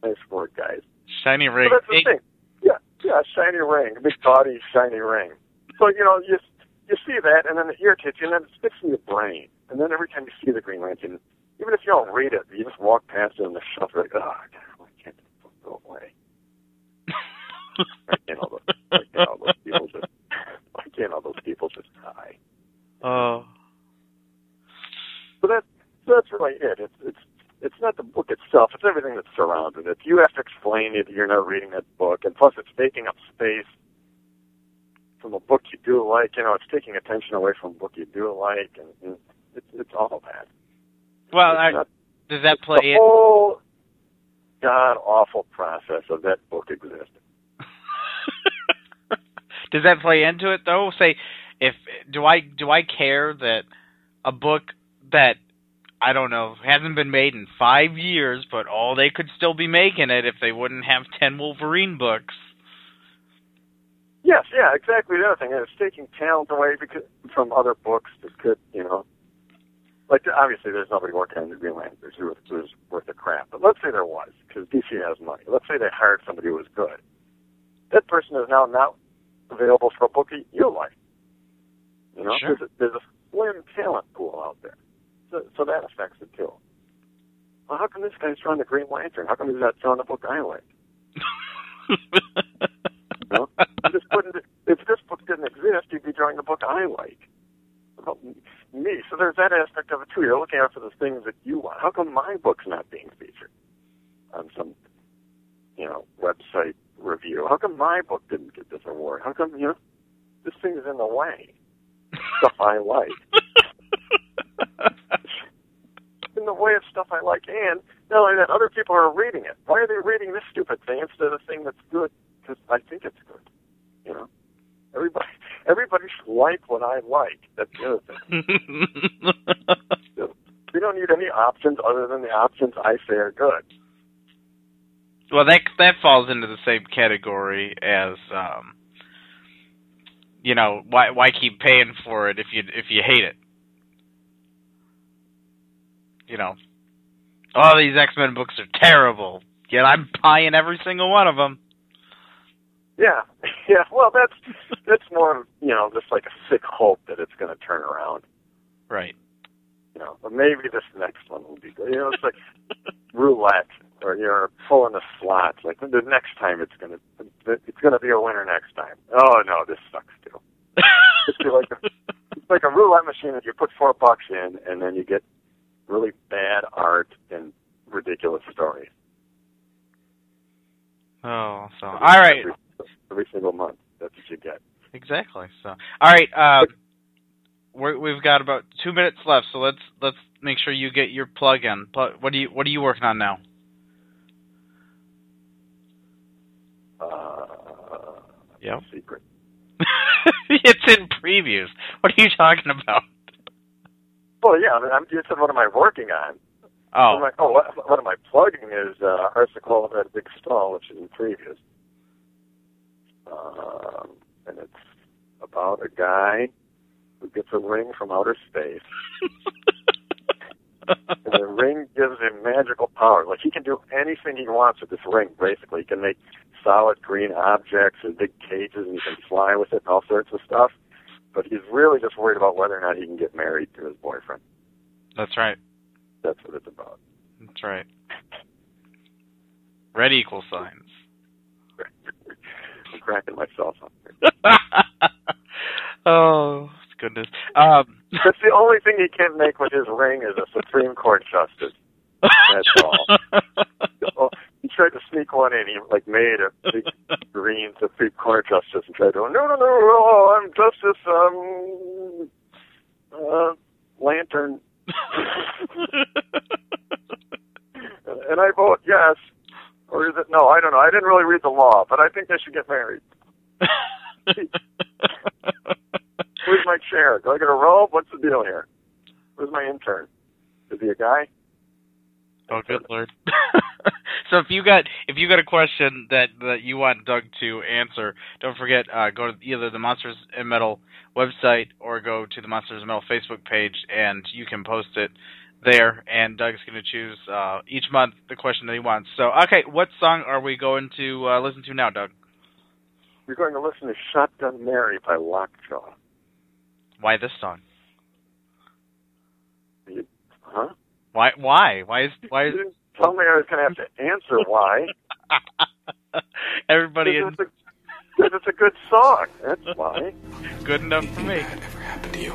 nice work, guys. Shiny ring. that's the thing. Yeah, Yeah, shiny ring, big gaudy shiny ring. So you know, you you see that, and then it irritates you, and then it sticks in your brain. And then every time you see the Green Lantern, even if you don't read it, you just walk past it on the shelf, you're like, oh, God, why can't this book go away? why can't all those, why can't all those people just, why can't all those people just die? Oh. So that so that's really it. It's it's it's not the book itself; it's everything that's surrounded it. You have to explain it. You're not reading that book, and plus, it's taking up space from a book you do like. You know, it's taking attention away from a book you do like, and, and it's it's all that. Well, I, not- does that the play in? whole god awful process of that book existing. <laughs> Does that play into it though? Say, if do I do I care that a book that I don't know hasn't been made in five years, but oh, they could still be making it if they wouldn't have <laughs> ten Wolverine books. Yes, yeah, exactly. The other thing is taking talent away because from other books that could, you know, like obviously there's nobody working on the Green Lantern who was, worth a crap. But let's say there was, because DC has money. Let's say they hired somebody who was good. That person is now not available for a book you like. You know, Sure. there's, a, there's a slim talent pool out there, so, so that affects it too. Well, how come this guy's drawing the Green Lantern? How come he's not drawing the book I like? You know? Just wouldn't, if this book didn't exist, you'd be drawing the book I like. Well, me. So there's that aspect of it too. You're looking out for the things that you want. How come my book's not being featured on some, you know, website review? How come my book didn't get this award? How come, you know, this thing is in the way? Stuff I like. In the way of stuff I like, and not only that, other people are reading it. Why are they reading this stupid thing instead of the thing that's good? Because I think it's good. You know, everybody, <laughs> everybody should like what I like. That's the other thing. <laughs> We don't need any options other than the options I say are good. well, that that falls into the same category as um, you know, why why keep paying for it if you if you hate it? You know, all these X Men books are terrible, yet I'm buying every single one of them. Yeah, <laughs> yeah. Well, that's that's more, you know, just like a sick hope that it's going to turn around. Right. You know, but maybe this next one will be good. You know, it's like <laughs> roulette, or you're pulling the slot. Like the next time, it's gonna it's gonna be a winner next time. Oh no, this sucks too. <laughs> it's like a, it's like a roulette machine that you put four bucks in, and then you get really bad art and ridiculous stories. Oh, so all right, Every, every single month, that's what you get. exactly. So all right, uh, we're, we've got about two minutes left, so let's let's make sure you get your plug in. What do you what are you working on now? Uh, Yep. secret. <laughs> it's in previews. What are you talking about? Well, yeah, I'm, you said what am I working on? Oh, I'm like, oh, what, what am I plugging is uh, Arsicle of that big stall, which is in previews. Um, and it's about a guy who gets a ring from outer space. <laughs> and the ring gives him magical powers. Like he can do anything he wants with this ring. Basically, he can make solid green objects and big cages, and he can fly with it and all sorts of stuff. But he's really just worried about whether or not he can get married to his boyfriend. that's right. That's what it's about. That's right. Red equal signs. <laughs> I'm cracking myself up. <laughs> Oh goodness. Um, That's the only thing he can't make with his ring is a Supreme Court justice. That's all. <laughs> Oh, he tried to sneak one in. He like made a big green Supreme Court justice and tried to go, no, no, no, no, I'm Justice um, uh, Lantern, <laughs> and I vote yes. Or is it no? I don't know. I didn't really read the law, but I think they should get married. <laughs> Where's my chair? Do I get a robe? What's the deal here? Where's my intern? Is he a guy? Oh good lord. <laughs> so if you got if you got a question that that you want Doug to answer, don't forget uh, go to either the Monsters and Metal website or go to the Monsters and Metal Facebook page, and you can post it there. And Doug's going to choose uh, each month the question that he wants. So okay, what song are we going to uh, listen to now, Doug? We're going to listen to Shotgun Mary by Lockjaw. Why this song? You, huh? Why? Why? Why is why You is didn't tell me I was going to have to answer why. <laughs> everybody in, Because it's, a, 'cause it's a good song. That's why. <laughs> good enough for me? happened to you?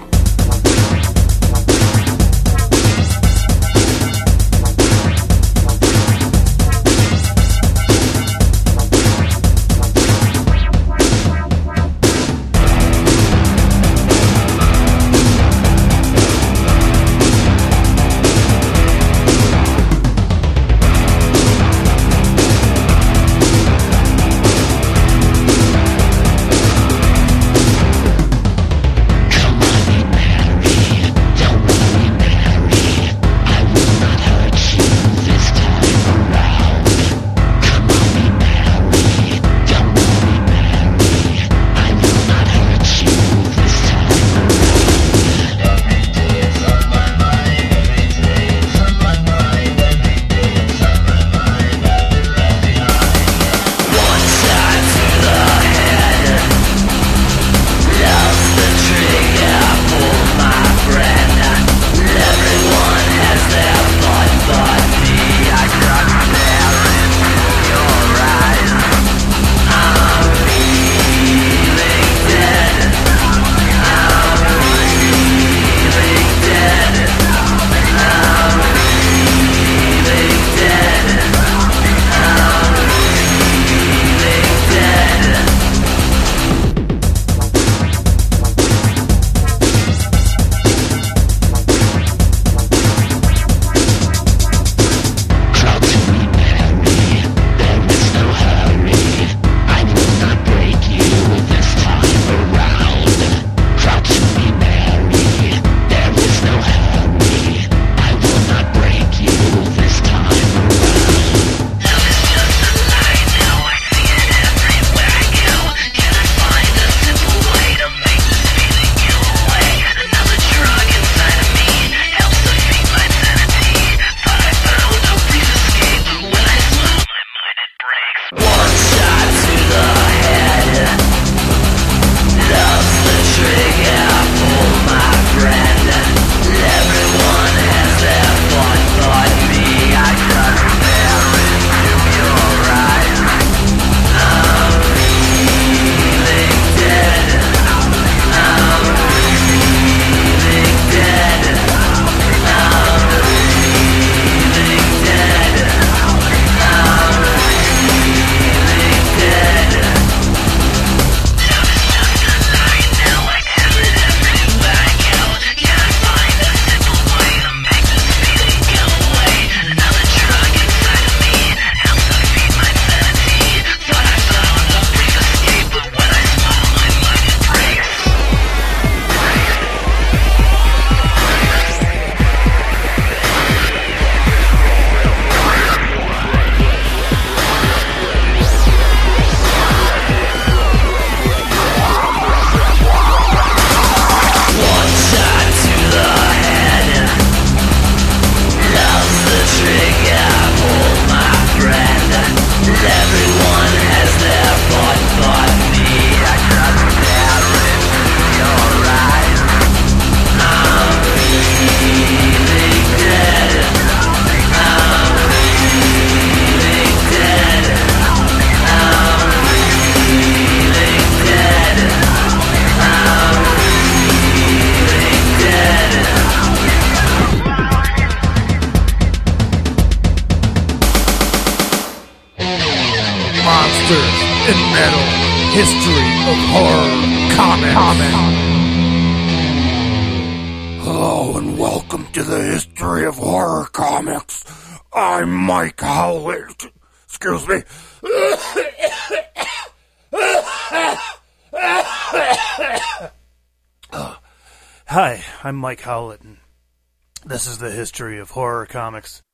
History of Horror Comics.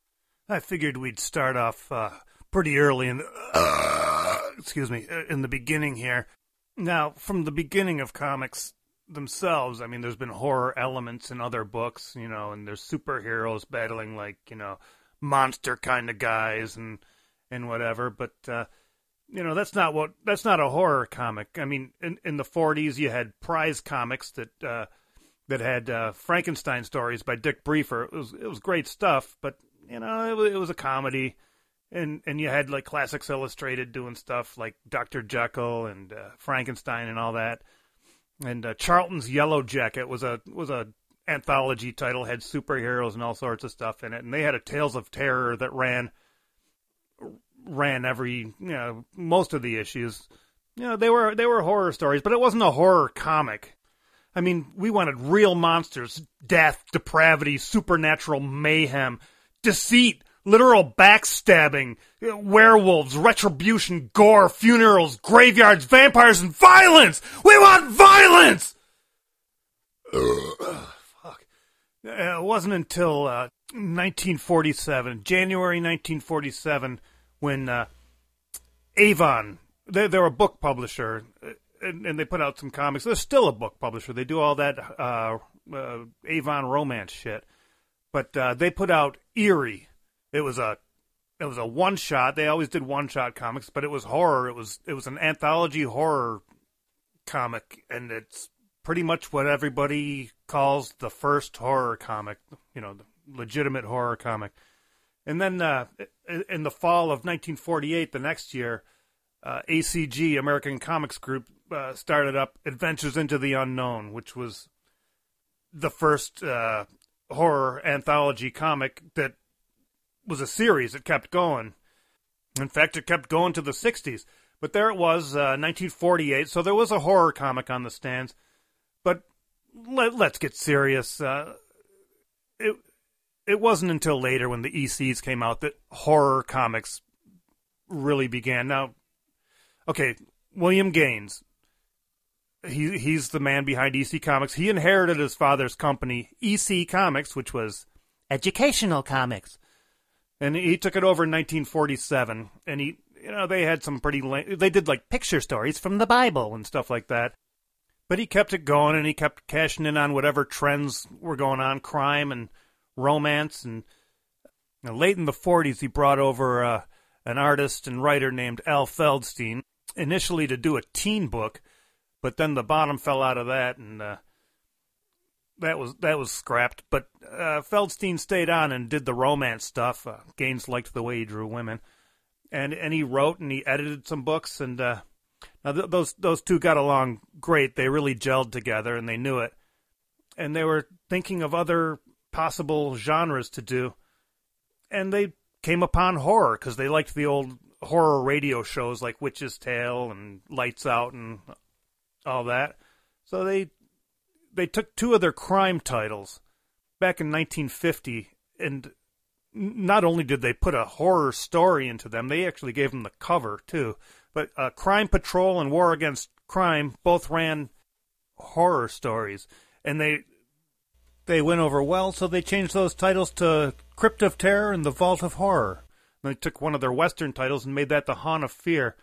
I figured we'd start off uh, pretty early in the, <coughs> excuse me, uh, in the beginning here. Now, from the beginning of comics themselves, I mean, there's been horror elements in other books, you know, and there's superheroes battling like, you know, monster kind of guys and and whatever. But uh, you know that's not what that's not a horror comic. I mean, in in the 40s you had prize comics that uh, that had uh, Frankenstein stories by Dick Briefer. It was it was great stuff, but you know it was, it was a comedy, and and you had like Classics Illustrated doing stuff like Doctor Jekyll and uh, Frankenstein and all that, and uh, Charlton's Yellow Jacket was a was a anthology title had superheroes and all sorts of stuff in it, and they had a Tales of Terror that ran ran every you know most of the issues. You know they were they were horror stories, but it wasn't a horror comic. I mean, we wanted real monsters, death, depravity, supernatural mayhem, deceit, literal backstabbing, werewolves, retribution, gore, funerals, graveyards, vampires, and violence. We want violence. Fuck. Uh, It wasn't until uh, 1947, January 1947, when uh, Avon, they, they're a book publisher, uh, and, and they put out some comics. They're still a book publisher. They do all that uh, uh, Avon romance shit, but uh, they put out Eerie. It was a it was a one shot. They always did one shot comics, but it was horror. It was it was an anthology horror comic, and it's pretty much what everybody calls the first horror comic. You know, the legitimate horror comic. And then uh, in the fall of 1948, the next year, uh, ACG, American Comics Group, uh, started up Adventures into the Unknown, which was the first uh, horror anthology comic that was a series that kept going. In fact, it kept going to the 60s. But there it was, uh, 1948. So there was a horror comic on the stands. But let, let's get serious. Uh, it it wasn't until later when the ECs came out that horror comics really began. Now, okay, William Gaines. He he's the man behind EC Comics. He inherited his father's company, EC Comics, which was educational comics, and he took it over in 1947. And he, you know, they had some pretty. la- They did like picture stories from the Bible and stuff like that. But he kept it going, and he kept cashing in on whatever trends were going on, crime and romance. And you know, late in the 40s, he brought over uh, an artist and writer named Al Feldstein, initially to do a teen book, but then the bottom fell out of that, and uh, that was that was scrapped. But uh, Feldstein stayed on and did the romance stuff. Uh, Gaines liked the way he drew women, and and he wrote and he edited some books. And uh, now th- those those two got along great. They really gelled together, and they knew it. And they were thinking of other possible genres to do, and they came upon horror because they liked the old horror radio shows like Witch's Tale and Lights Out and all that. So they they took two of their crime titles back in 1950 and not only did they put a horror story into them, they actually gave them the cover too. But uh, Crime Patrol and War Against Crime both ran horror stories, and they they went over well, so they changed those titles to Crypt of Terror and The Vault of Horror. And they took one of their Western titles and made that The Haunt of Fear.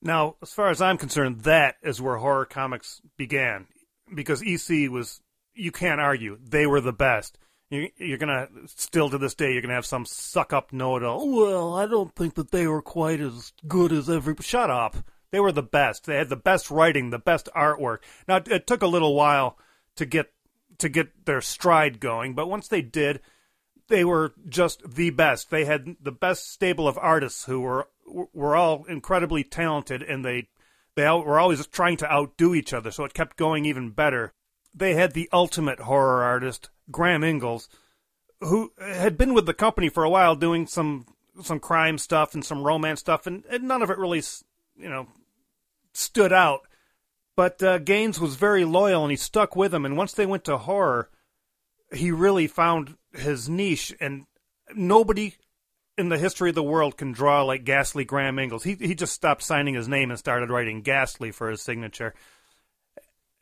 Now, as far as I'm concerned, that is where horror comics began, because EC was you can't argue they were the best. You, you're gonna still to this day you're gonna have some suck up know it all. Oh, well, I don't think that they were quite as good as every. Shut up. They were the best. They had the best writing, the best artwork. Now it took a little while to get to get their stride going, but once they did, they were just the best. They had the best stable of artists who were were all incredibly talented, and they they were always trying to outdo each other. So it kept going even better. They had the ultimate horror artist, Graham Ingels, who had been with the company for a while, doing some some crime stuff and some romance stuff, and, and none of it really, you know, stood out. But uh, Gaines was very loyal, and he stuck with him. And once they went to horror, he really found his niche, and nobody in the history of the world can draw like Ghastly Graham Ingels. He he just stopped signing his name and started writing Ghastly for his signature,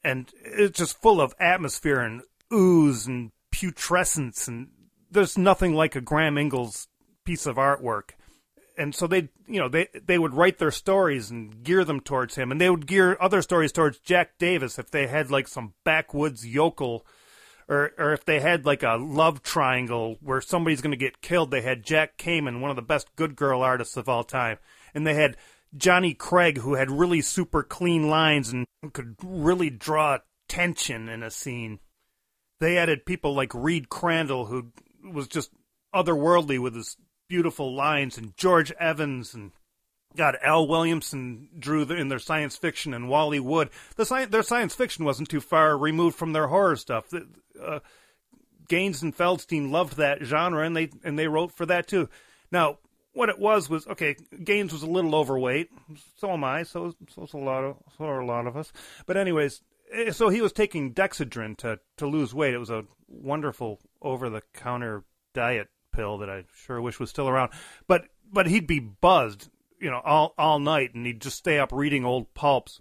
and it's just full of atmosphere and ooze and putrescence, and there's nothing like a Graham Ingels piece of artwork. And so they, you know, they they would write their stories and gear them towards him, and they would gear other stories towards Jack Davis if they had like some backwoods yokel or or if they had like a love triangle where somebody's going to get killed, they had Jack Kamen, one of the best good girl artists of all time, and they had Johnny Craig, who had really super clean lines and could really draw tension in a scene. They added people like Reed Crandall, who was just otherworldly with his beautiful lines, and George Evans, and God, Al Williamson drew the, in their science fiction, and Wally Wood. The sci- their science fiction wasn't too far removed from their horror stuff. Uh, Gaines and Feldstein loved that genre, and they and they wrote for that too. Now, what it was was okay. Gaines was a little overweight. So am I. So so's a lot of so are a lot of us. But anyways, eh, so he was taking Dexedrine to to lose weight. It was a wonderful over the counter diet pill that I sure wish was still around. But but he'd be buzzed, you know, all all night, and he'd just stay up reading old pulps.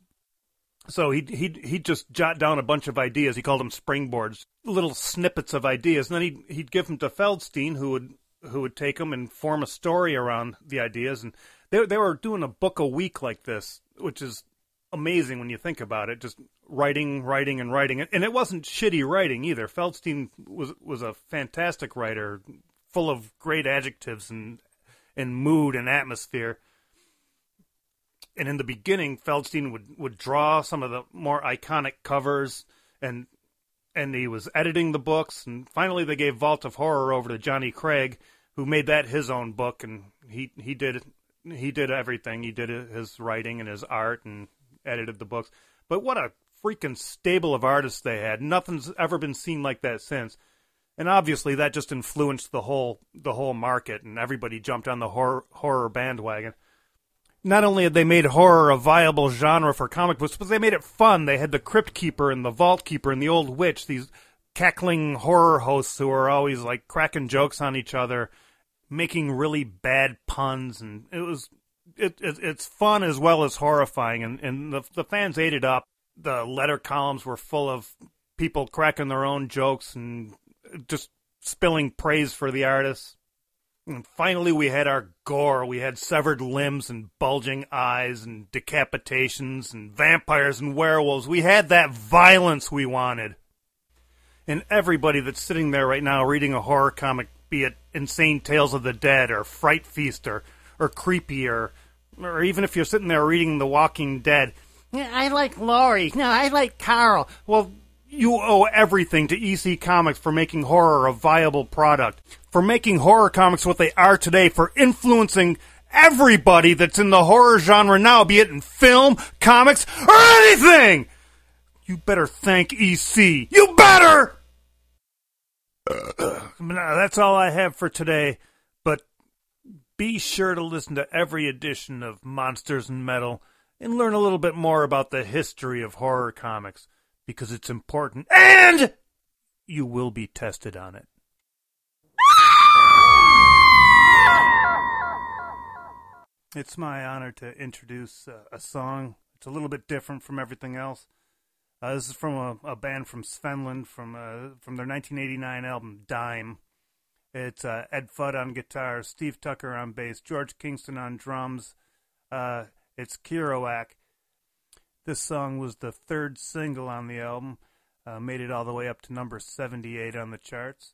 So he'd he'd he'd just jot down a bunch of ideas. He called them springboards, little snippets of ideas, and then he'd he'd give them to Feldstein, who would who would take them and form a story around the ideas. And they they were doing a book a week like this, which is amazing when you think about it. Just writing, writing, and writing, and it wasn't shitty writing either. Feldstein was was a fantastic writer, full of great adjectives and and mood and atmosphere. And in the beginning, Feldstein would, would draw some of the more iconic covers, and and he was editing the books. And finally, they gave Vault of Horror over to Johnny Craig, who made that his own book, and he he did he did everything. He did his writing and his art and edited the books. But what a freaking stable of artists they had! Nothing's ever been seen like that since. And obviously, that just influenced the whole the whole market, and everybody jumped on the horror horror bandwagon not only had they made horror a viable genre for comic books, but they made it fun. They had the Crypt Keeper and the Vault Keeper and the Old Witch, these cackling horror hosts who are always like cracking jokes on each other, making really bad puns, and it was it, it it's fun as well as horrifying, and and the the fans ate it up. The letter columns were full of people cracking their own jokes and just spilling praise for the artists. And finally, we had our gore. We had severed limbs and bulging eyes and decapitations and vampires and werewolves. We had that violence we wanted. And everybody that's sitting there right now reading a horror comic, be it Insane Tales of the Dead or Fright Feast or, or Creepy or, or even if you're sitting there reading The Walking Dead, yeah, I like Lori. No, I like Carl. Well, you owe everything to EC Comics for making horror a viable product, for making horror comics what they are today, for influencing everybody that's in the horror genre now, be it in film, comics, or anything! You better thank EC. You better! <clears throat> That's all I have for today, but be sure to listen to every edition of Monsters and Metal and learn a little bit more about the history of horror comics because it's important and you will be tested on it. It's my honor to introduce uh, a song. It's a little bit different from everything else. Uh, this is from a, a band from Svenland from uh, from their 1989 album Dime. It's uh, Ed Fudd on guitar, Steve Tucker on bass, George Kingston on drums. Uh, it's Kerouac. This song was the third single on the album, made it all the way up to number 78 on the charts.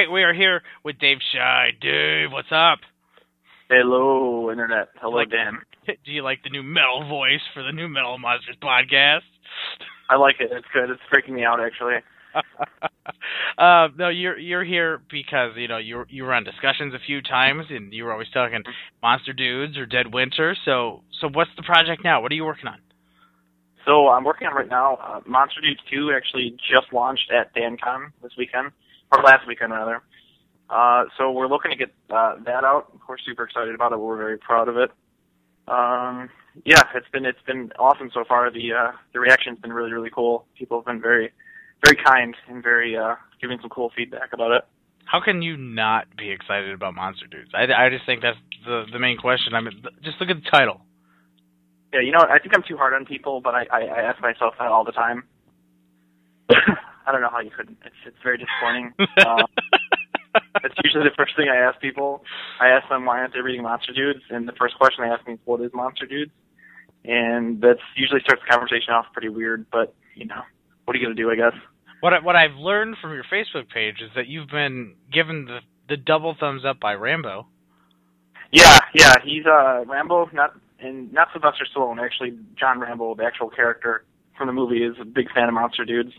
right, we are here with Dave Shy. Dave, what's up? Hello, Internet. Hello, Like- Dan. <laughs> Do you like the new metal voice for the new Metal Monsters podcast? I like it. It's good. It's freaking me out, actually. <laughs> uh, no, you're you're here because you know you you were on discussions a few times, and you were always talking Monster Dudes or Dead Winter. So so what's the project now? What are you working on? So I'm working on right now. Uh, Monster Dudes 2 actually just launched at DanCon this weekend, or last weekend rather. Uh, so we're looking to get uh, that out. We're super excited about it. We're very proud of it. Um, yeah, it's been it's been awesome so far. The uh, the reaction's been really really cool. People have been very very kind and very uh, giving some cool feedback about it. How can you not be excited about Monster Dudes? I, I just think that's the the main question. I mean, just look at the title. Yeah, you know? I think I'm too hard on people, but I, I, I ask myself that all the time. <coughs> I don't know how you couldn't. It's it's very disappointing. uh, <laughs> that's usually the first thing I ask people. I ask them why aren't they reading Monster Dudes, and the first question they ask me is what is Monster Dudes, and that's usually starts the conversation off pretty weird. But you know, what are you gonna do? I guess. What I, what I've learned from your Facebook page is that you've been given the the double thumbs up by Rambo. Yeah, yeah, he's uh Rambo, not and not Sylvester Stallone. Actually, John Rambo, the actual character from the movie, is a big fan of Monster Dudes.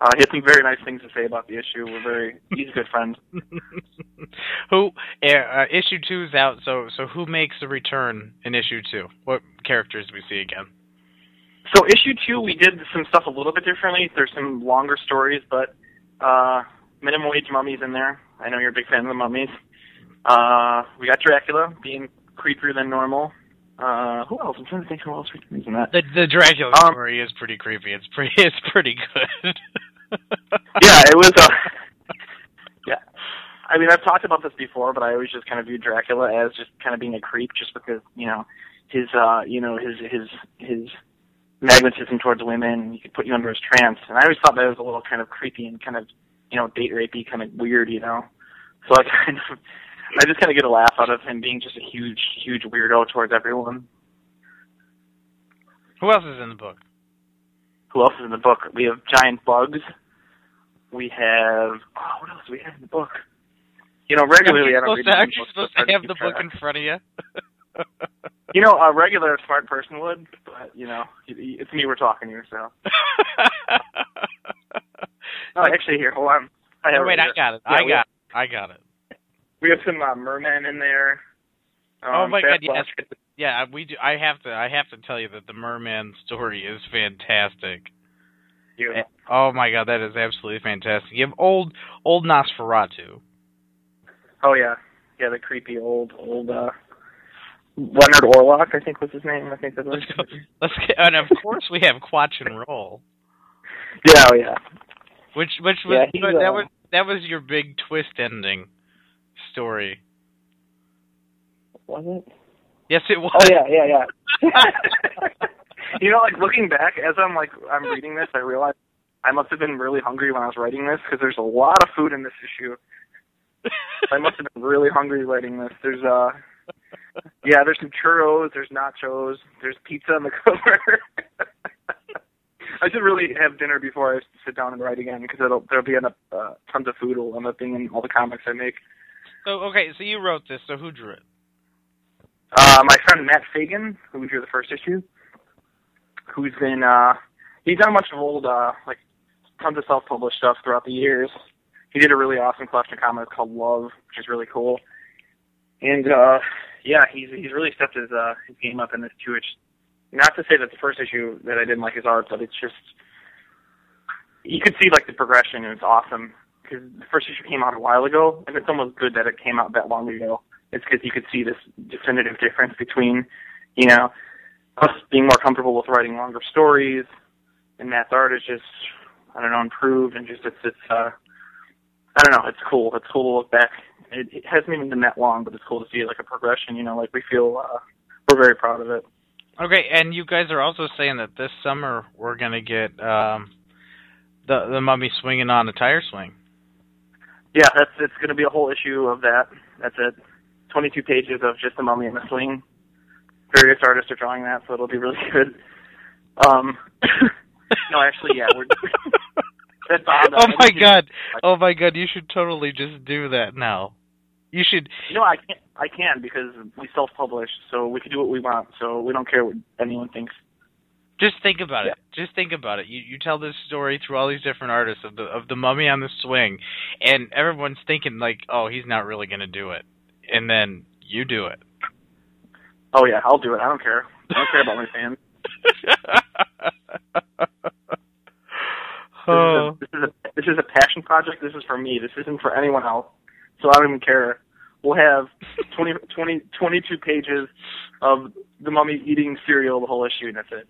Uh, he had some very nice things to say about the issue. We're very he's a good friend. <laughs> who uh, issue two is out, so so who makes the return in issue two? What characters do we see again? So issue two, we did some stuff a little bit differently. There's some longer stories, but uh, minimum wage mummies in there. I know you're a big fan of the mummies. Uh, we got Dracula being creepier than normal. Uh, who else? I'm trying to think who else we can in that. The the Dracula Um, story is pretty creepy. It's pretty <laughs> it's pretty good. <laughs> <laughs> yeah, it was. Uh, <laughs> yeah, I mean, I've talked about this before, but I always just kind of view Dracula as just kind of being a creep, just because you know his, uh, you know, his his his magnetism towards women. He could put you under his trance, and I always thought that was a little kind of creepy and kind of you know date rapey, kind of weird, you know. So I <laughs> kind of, I just kind of get a laugh out of him being just a huge, huge weirdo towards everyone. Who else is in the book? Who else is in the book? We have giant bugs. We have oh, what else do we have in the book? You know, regularly I don't read to, the aren't you books, supposed I to have the book in front of you? <laughs> You know, a regular smart person would, but you know, it's me we're talking here, so. <laughs> Oh, actually, here, hold on. I have Oh, it wait. I got it. Yeah, I got it. I got it. We have some uh, mermen in there. Um, oh my god, yes. Yeah, we do I have to I have to tell you that the merman story is fantastic. Yeah. Oh my god, that is absolutely fantastic. You have old old Nosferatu. Oh yeah, yeah, the creepy old old uh Leonard Orlok, I think was his name. I think that was. Let's get, and of course we have Quatch and Roll. <laughs> Yeah, oh yeah. Which which was Yeah, that uh, was that was your big twist ending story. Was it? Yes, it was. Oh yeah, yeah, yeah. <laughs> you know, like looking back as I'm like I'm reading this, I realize I must have been really hungry when I was writing this because there's a lot of food in this issue. I must have been really hungry writing this. There's uh, yeah, there's some churros, there's nachos, there's pizza on the <laughs> cover. I should really have dinner before I sit down and write again because it'll there'll be enough uh, tons of food will end up being in all the comics I make. So okay, so you wrote this. So who drew it? Uh, my friend Matt Fagan, who drew the first issue, who's been uh, he's done a bunch of old uh, like tons of self-published stuff throughout the years. He did a really awesome collection of comics called Love, which is really cool. And uh, yeah, he's he's really stepped his uh, his game up in this too. Which not to say that the first issue that I didn't like his art, but it's just you could see like the progression and it's awesome because the first issue came out a while ago, and it's almost good that it came out that long ago. It's because you could see this definitive difference between, you know, us being more comfortable with writing longer stories, and Matt's art is just, I don't know, improved and just it's it's uh, I don't know, it's cool. It's cool to look back. It, it hasn't even been that long, but it's cool to see like a progression. You know, like we feel uh, we're very proud of it. Okay, and you guys are also saying that this summer we're gonna get um, the the mummy swinging on a tire swing. Yeah, that's it's going to be a whole issue of that. That's it. 22 pages of just the mummy in the swing. Various artists are drawing that, so it'll be really <laughs> good. Um, <coughs> no, actually, yeah, we're <laughs> That's odd. oh my god! Oh my god! You should totally just do that now. You should. You know, I can't. I can because we self-publish, so we can do what we want. So we don't care what anyone thinks. Just think about it. Just think about it. You you tell this story through all these different artists of the of the mummy on the swing, and everyone's thinking like, oh, he's not really gonna do it, and then you do it. Oh yeah, I'll do it. I don't care. I don't care about my fans. Oh. <laughs> This is, a, this is a this is a passion project. This is for me. This isn't for anyone else. So I don't even care. We'll have <laughs> 20, 20, 22 pages of the mummy eating cereal the whole issue, and that's it.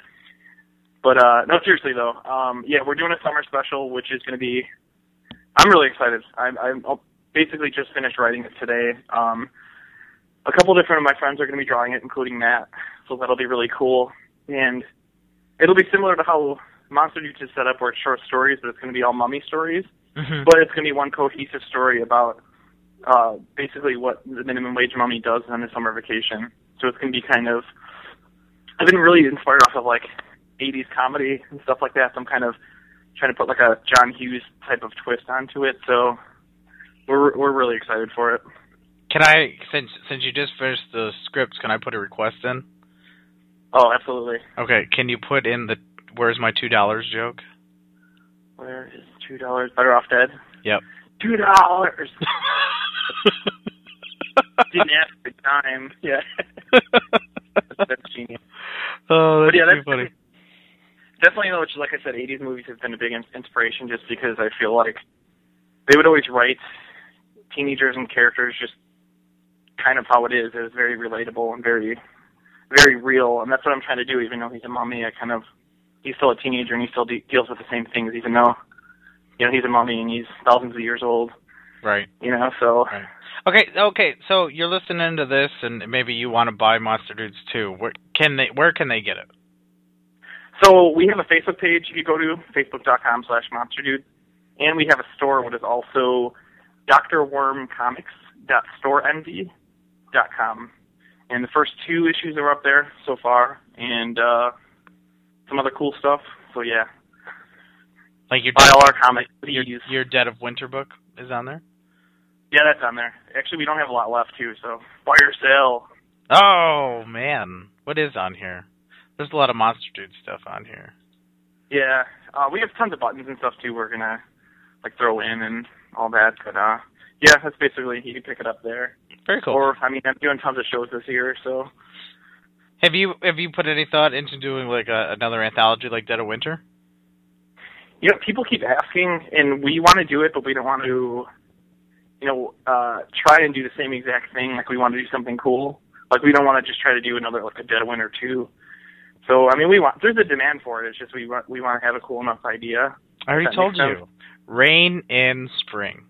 But uh no, seriously though, um, yeah, we're doing a summer special, which is going to be. I'm really excited. I'm, I'm basically just finished writing it today. Um, a couple different of my friends are going to be drawing it, including Matt. So that'll be really cool, and it'll be similar to how Monster Dudes is set up, where it's short stories, but it's going to be all mummy stories. Mhm. But it's going to be one cohesive story about uh, basically what the minimum wage mummy does on his summer vacation. So it's going to be kind of. I've been really inspired off of like 80s comedy and stuff like that. So I'm kind of trying to put like a John Hughes type of twist onto it. So we're we're really excited for it. Can I since since you just finished the scripts, can I put a request in? Oh, absolutely. Okay, can you put in the "Where's my two dollars" joke? Where is two dollars? Better off dead. Yep. Two dollars. <laughs> Didn't ask for time. Yeah. <laughs> That's genius. Oh, But that's yeah, that's funny. definitely. Which, like I said, '80s movies have been a big inspiration, just because I feel like they would always write teenagers and characters just kind of how it is. It's very relatable and very, very real, and that's what I'm trying to do. Even though he's a mummy, I kind of he's still a teenager and he still de- deals with the same things, even though you know he's a mummy and he's thousands of years old. Right. You know, so right. Okay, okay. So you're listening to this, and maybe you want to buy Monster Dudes too. Where can they? Where can they get it? So we have a Facebook page you could go to, facebook.com slash monster dude. And we have a store which is also drwormcomics.storeenvy.com. And the first two issues are up there so far and uh some other cool stuff. So yeah. Like your Buy all our comics. your, your Dead of Winter book is on there. Yeah, that's on there. Actually we don't have a lot left too, so buy or sell. Oh man, what is on here? There's a lot of Monster Dude stuff on here. Yeah. Uh we have tons of buttons and stuff too we're gonna like throw in and all that. But uh yeah, that's basically you can pick it up there. Very cool. Or I mean, I'm doing tons of shows this year, so Have you have you put any thought into doing like a, another anthology like Dead of Winter? you know, people keep asking, and we want to do it, but we don't want to, you know, uh try and do the same exact thing. Like we want to do something cool. Like we don't want to just try to do another like a Dead of Winter two. So I mean, we want there's a demand for it. It's just we want we want to have a cool enough idea. I already told you. Rain in spring.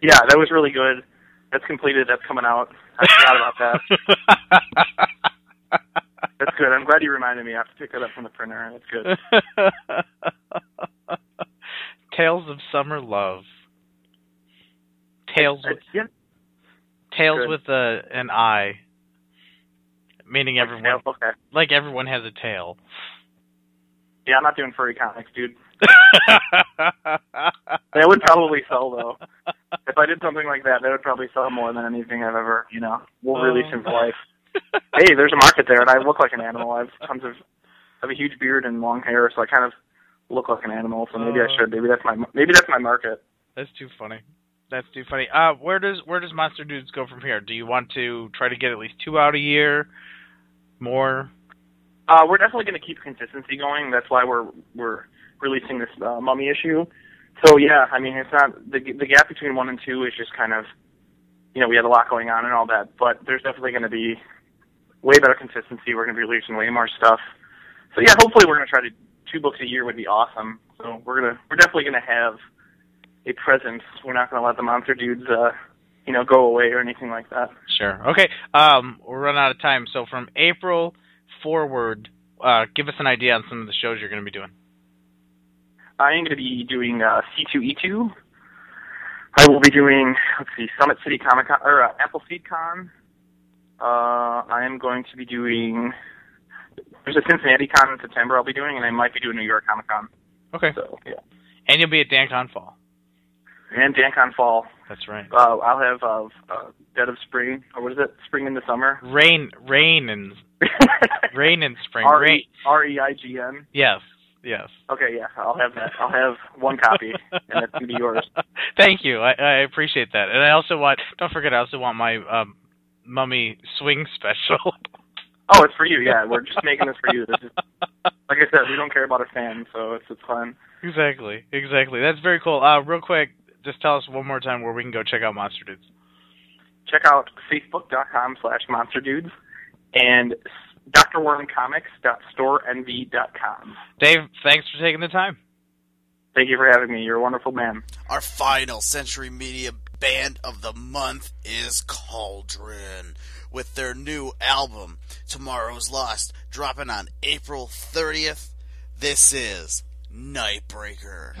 Yeah, that was really good. That's completed. That's coming out. I forgot about that. <laughs> That's good. I'm glad you reminded me. I have to pick that up from the printer. That's good. <laughs> Tales of Summer Love. Tales with yeah. Tales Good. with a an I. Meaning everyone okay. like everyone has a tail. Yeah, I'm not doing furry comics, dude. <laughs> That would probably sell though. If I did something like that, that would probably sell more than anything I've ever, you know, will release in life. hey, there's a market there, and I look like an animal. I have tons of, I have a huge beard and long hair, so I kind of look like an animal. So maybe I Oh. should. Maybe that's my, maybe that's my market. That's too funny. That's too funny. Uh where does where does Monster Dudes go from here? Do you want to try to get at least two out a year? More? Uh, we're definitely going to keep consistency going. That's why we're we're releasing this uh, mummy issue. So yeah, I mean, it's not the the gap between one and two is just kind of, you know, we had a lot going on and all that, but there's definitely going to be way better consistency. We're going to be releasing way more stuff. So yeah, hopefully we're going to try to two books a year would be awesome. So we're gonna we're definitely going to have a presence. We're not going to let the monster dudes, uh, you know, go away or anything like that. Sure. Okay. Um we're running out of time. So from April forward, uh give us an idea on some of the shows you're gonna be doing. I am going to be doing uh, C2E2. I will be doing, let's see, Summit City Comic Con, or uh, Appleseed Con. Uh, I am going to be doing, there's a Cincinnati Con in September I'll be doing, and I might be doing New York Comic Con. Okay. So, yeah. And you'll be at DanCon Fall. And DanCon Fall. That's right. Uh, I'll have uh, uh, Dead of Spring, or what is it? Spring in the Summer. Rain, rain, and <laughs> rain and spring. R E I G N. Yes, yes. Okay, yeah, I'll have that. I'll have one copy, and it's gonna be yours. <laughs> Thank you. I, I appreciate that. And I also want. Don't forget, I also want my um, Mummy Swing <laughs> special. Oh, it's for you. Yeah, we're just making this for you. This is, like I said, we don't care about a fan, so it's it's fun. exactly, exactly. That's very cool. Uh, real quick, just tell us one more time where we can go check out Monster Dudes. Check out facebook.com slash monster dudes and drwormcomics.storeenvy.com. Dave, thanks for taking the time. Thank you for having me. You're a wonderful man. Our final Century Media Band of the Month is Cauldron, with their new album, Tomorrow's Lost, dropping on April 30th. This is Nightbreaker.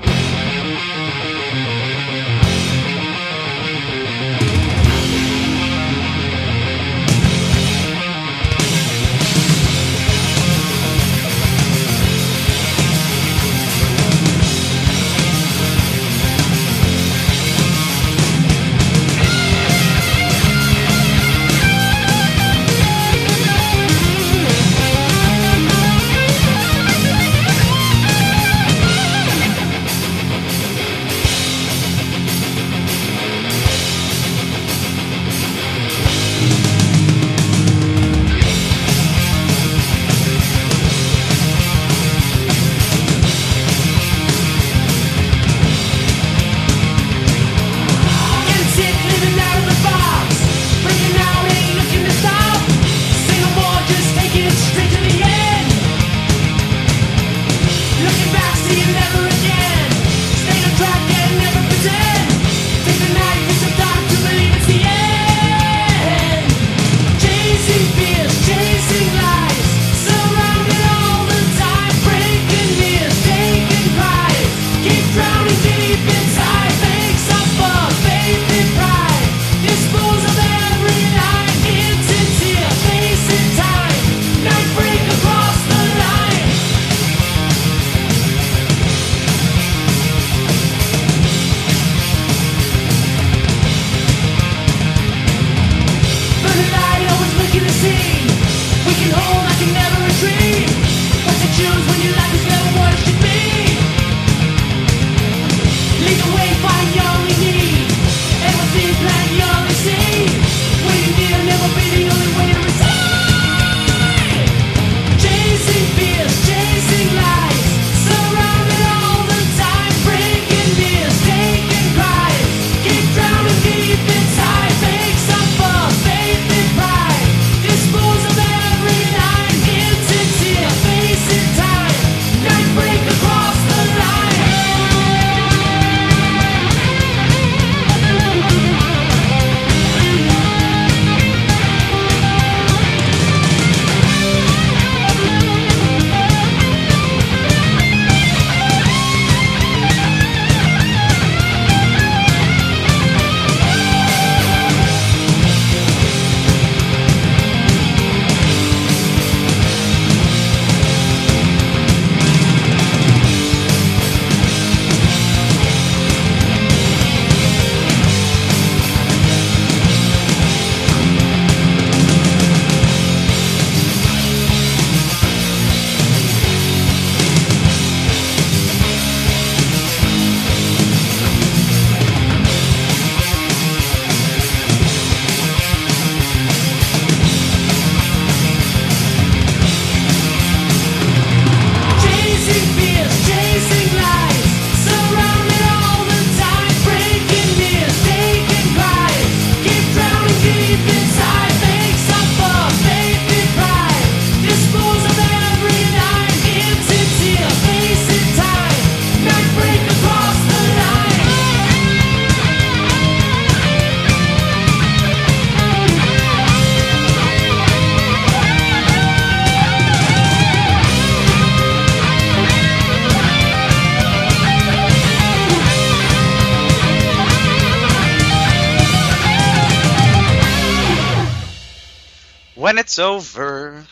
It's over,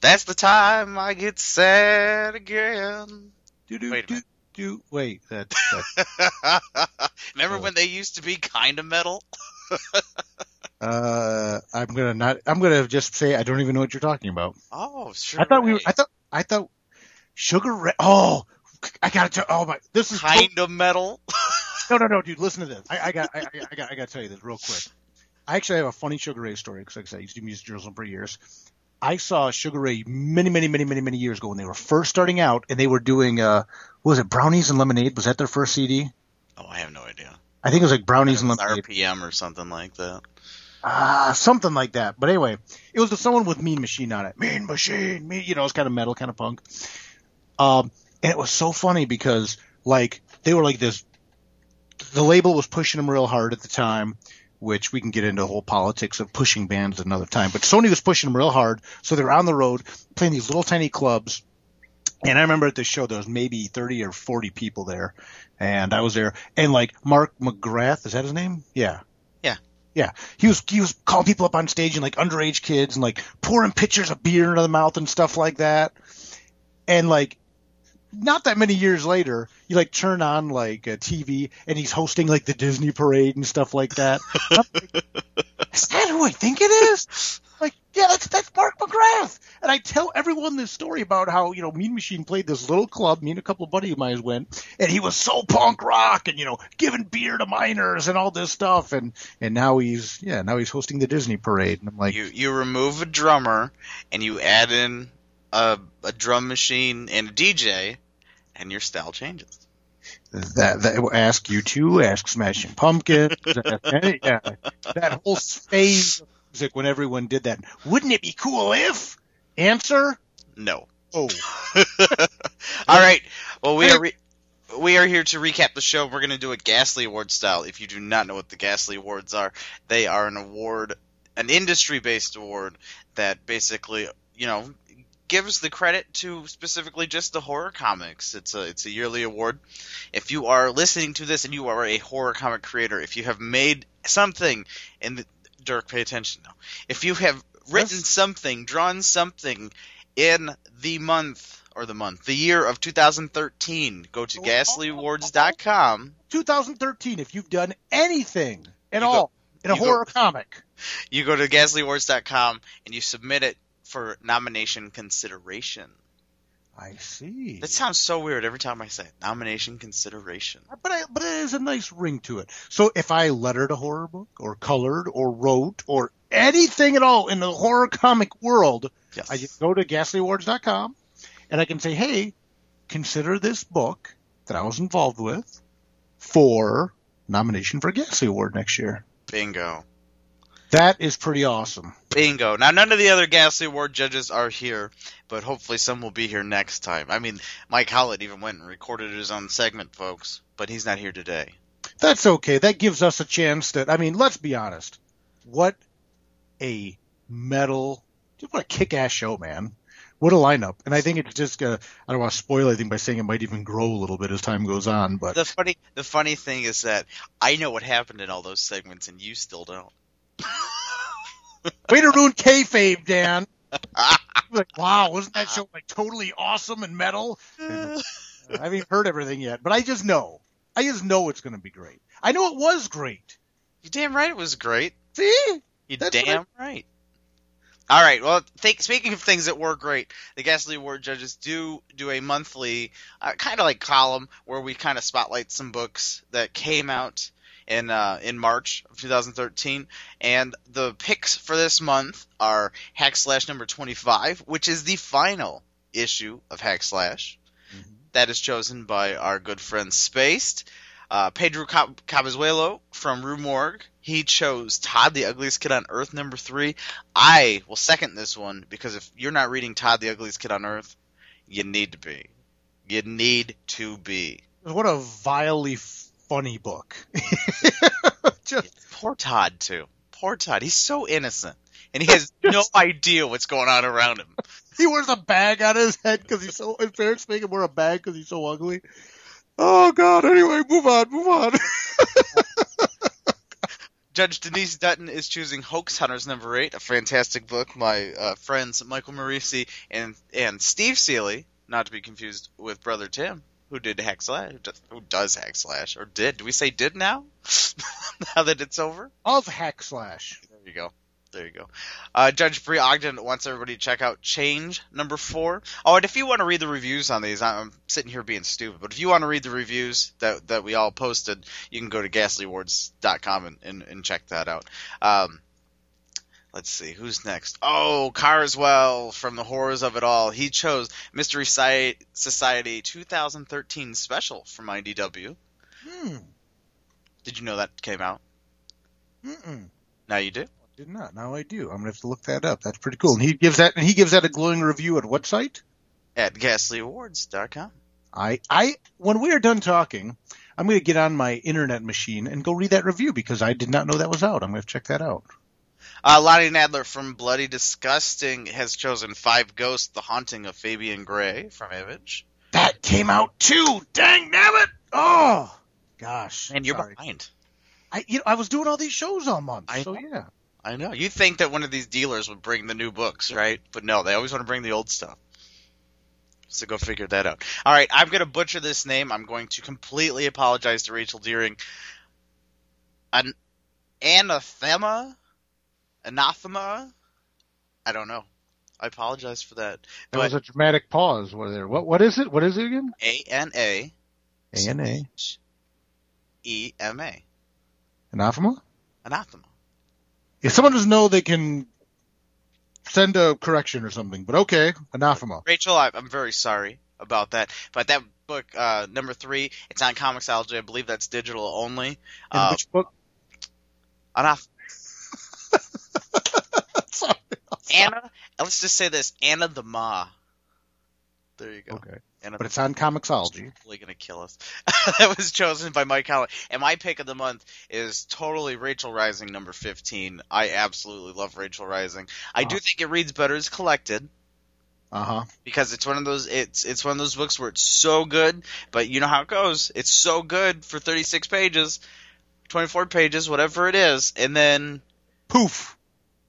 that's the time I get sad again. Wait a minute. do wait that, that <laughs> Remember when they used to be kind of metal? <laughs> uh I'm gonna not I'm gonna just say I don't even know what you're talking about. Oh, sure. I thought we were I thought I thought Sugar Ray oh I gotta tell oh my this is kind of metal. <laughs> no no no dude listen to this I, I got I, I, I got I gotta tell you this real quick. I actually have a funny Sugar Ray story because like I said I used to do music journalism for years. I saw Sugar Ray many, many, many, many, many years ago when they were first starting out, and they were doing, uh, what was it Brownies and Lemonade? Was that their first CD? Oh, I have no idea. I think it was like Brownies and Lemonade, RPM or something like that. ah, something like that. But anyway, it was someone with Mean Machine on it. Mean Machine, mean, you know, it's kind of metal, kind of punk. Um, and it was so funny because like they were like this. The label was pushing them real hard at the time, which we can get into the whole politics of pushing bands another time. But Sony was pushing them real hard, so they're on the road playing these little tiny clubs. And I remember at this show there was maybe thirty or forty people there, and I was there. And like Mark McGrath, is that his name? Yeah. Yeah. Yeah, he was he was calling people up on stage and like underage kids and like pouring pitchers of beer into the mouth and stuff like that. And like not that many years later, you like turn on like a TV and he's hosting like the Disney parade and stuff like that. Like, <laughs> is that who I think it is? Like, yeah, that's that's Mark McGrath. And I tell everyone this story about how you know Mean Machine played this little club. Me and a couple of buddies of mine went, and he was so punk rock and you know giving beer to minors and all this stuff. And and now he's yeah now he's hosting the Disney parade. And I'm like, You you remove a drummer and you add in a a drum machine and a DJ, and your style changes. that that ask you to ask Smashing Pumpkins. <laughs> yeah, that whole phase of music when everyone did that. Wouldn't it be cool if? Answer. No. Oh. <laughs> All right. Well, we are re- we are here to recap the show. We're going to do it Ghastly Award style. If you do not know what the Ghastly Awards are, they are an award, an industry-based award that basically, you know, gives the credit to specifically just the horror comics. It's a it's a yearly award. If you are listening to this and you are a horror comic creator, if you have made something in the Dirk, pay attention now. If you have written something, drawn something in the month or the month, the year of 2013, go to ghastlyawards.com. 2013. If you've done anything at You go- all in a you go- horror comic, You go to ghastlyawards.com and you submit it for nomination consideration. I see. That sounds so weird every time I say it. Nomination consideration. but I, but it is a nice ring to it. So if I lettered a horror book or colored or wrote or anything at all in the horror comic world, I just go to ghastlyawards.com and I can say, hey, consider this book that I was involved with for nomination for a Ghastly Award next year. Bingo. That is pretty awesome. Bingo. Now, none of the other Ghastly Award judges are here, but hopefully some will be here next time. I mean, Mike Howlett even went and recorded his own segment, folks, but he's not here today. That's okay. That gives us a chance that, I mean, let's be honest. What a metal, what a kick ass show, man. What a lineup. And I think it's just, uh, I don't want to spoil anything by saying it might even grow a little bit as time goes on, but The funny, the funny thing is that I know what happened in all those segments, and you still don't. <laughs> way to ruin kayfabe, Dan. <laughs> like, wow, wasn't that show like totally awesome and metal? <laughs> I haven't heard everything yet, but I just know. I just know it's going to be great. I know it was great. You damn right it was great. See? You damn right. All right. Well, think, speaking of things that were great, the Ghastly Award judges do do a monthly uh, kind of like column where we kind of spotlight some books that came out in uh, in March of 2013, and the picks for this month are Hack Slash number 25, which is the final issue of Hack Slash. That is chosen by our good friend Spaced. Uh, Pedro Cab- Cabezuelo from Rue Morgue. He chose Todd the Ugliest Kid on Earth number three. I will second this one because if you're not reading Todd the Ugliest Kid on Earth, you need to be. You need to be. What a vilely funny book. <laughs> Just Poor Todd too. Poor Todd. He's so innocent, and he has <laughs> no idea what's going on around him. he wears a bag on his head because he's so. His parents make him wear a bag because he's so ugly. Oh God! Anyway, move on, move on. <laughs> Judge Denise Dutton is choosing Hoax Hunters number eight, a fantastic book. My uh, friends Michael Moreci and and Steve Seeley, not to be confused with brother Tim, who did Hack Slash, who does, Hack Slash, or did. Do we say did now? <laughs> now that it's over? Of Hack Slash. There you go. There you go. Uh, Judge Bree Ogden wants everybody to check out Change number four. Oh, and if you want to read the reviews on these, I'm sitting here being stupid, but if you want to read the reviews that that we all posted, you can go to ghastlyawards.com and, and, and check that out. Um, let's see, who's next? Oh, Karswell from the horrors of it all. He chose Mystery Society 2013 special from IDW. Hmm. Did you know that came out? Mm-mm. Now you do. Did not. Now I do. I'm gonna have to look that up. That's pretty cool. And he gives that and he gives that a glowing review at what site? At ghastlyawards.com. I I when we are done talking, I'm gonna get on my internet machine and go read that review because I did not know that was out. I'm gonna check that out. Uh, Lonnie Nadler from Bloody Disgusting has chosen Five Ghosts: The Haunting of Fabian Gray from Image. That came out too. Dang damn it! Oh gosh. And you're Sorry. behind. I you know I was doing all these shows all month. I so know. yeah. I know. You'd think that one of these dealers would bring the new books, right? But no, they always want to bring the old stuff. So go figure that out. All right, I'm going to butcher this name. I'm going to completely apologize to Rachel Deering. An anathema? Anathema? I don't know. I apologize for that. That was a dramatic pause. Was there? What what is it? What is it again? A N A A N A. E M A. Anathema. Anathema. If someone doesn't know, they can send a correction or something. But okay, anathema. Rachel, I, I'm very sorry about that. But that book, uh, number three, it's on Comixology. I believe that's digital only. And Uh, which book? <laughs> <laughs> Anna, let's just say this: Anna the Ma. There you go. Okay. Anna But it's on Comixology. Totally gonna kill us. <laughs> that was chosen by Mike Holland. And my pick of the month is totally Rachel Rising number fifteen. I absolutely love Rachel Rising. I do think it reads better as collected Uh huh. because it's one of those it's it's one of those books where it's so good, but you know how it goes. It's so good for thirty six pages, twenty four pages, whatever it is, and then poof,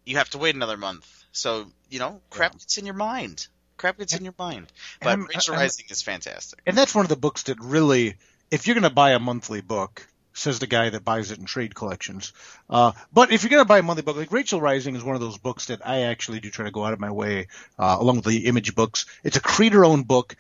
you have to wait another month. So you know, crap gets in your mind. Crap gets in your mind. But I'm- Rachel I'm- Rising is fantastic. And that's one of the books that really, if you're going to buy a monthly book, says the guy that buys it in trade collections. Uh, but if you're going to buy a monthly book, like Rachel Rising is one of those books that I actually do try to go out of my way, uh, along with the image books. It's a creator owned book.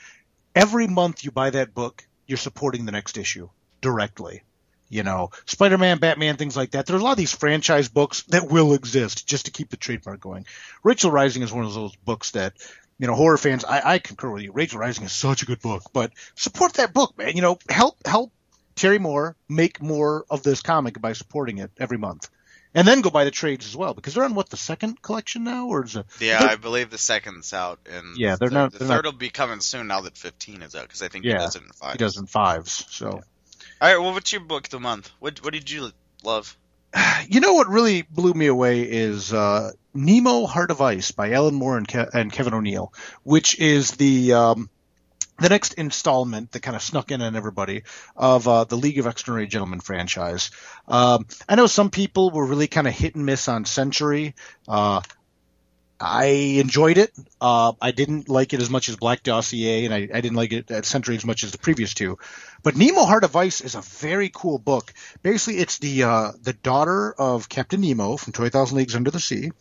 Every month you buy that book, you're supporting the next issue directly. You know, Spider-Man, Batman, things like that. There's a lot of these franchise books that will exist just to keep the trademark going. Rachel Rising is one of those books that, you know, horror fans, I, I concur with you. Rachel Rising is such a good book, but support that book, man. You know, help, help Terry Moore make more of this comic by supporting it every month. And then go buy the trades as well, because they're on what, the second collection now? Or is it? Yeah, I believe the second's out, and Yeah, they're the, not- The they're third not- will be coming soon now that 15 is out because I think yeah, he does it in five. He does in fives. So, All right, well, what's your book of the month? What what did you love? <sighs> you know what really blew me away is uh, Nemo: Heart of Ice by Alan Moore and, Ke- and Kevin O'Neill, which is the um, the next installment that kind of snuck in on everybody of uh, the League of Extraordinary Gentlemen franchise. Um, I know some people were really kind of hit and miss on Century. Uh, I enjoyed it. Uh, I didn't like it as much as Black Dossier, and I, I didn't like it at Century as much as the previous two. But Nemo: Heart of Ice is a very cool book. Basically, it's the uh, the daughter of Captain Nemo from Twenty Thousand Leagues Under the Sea,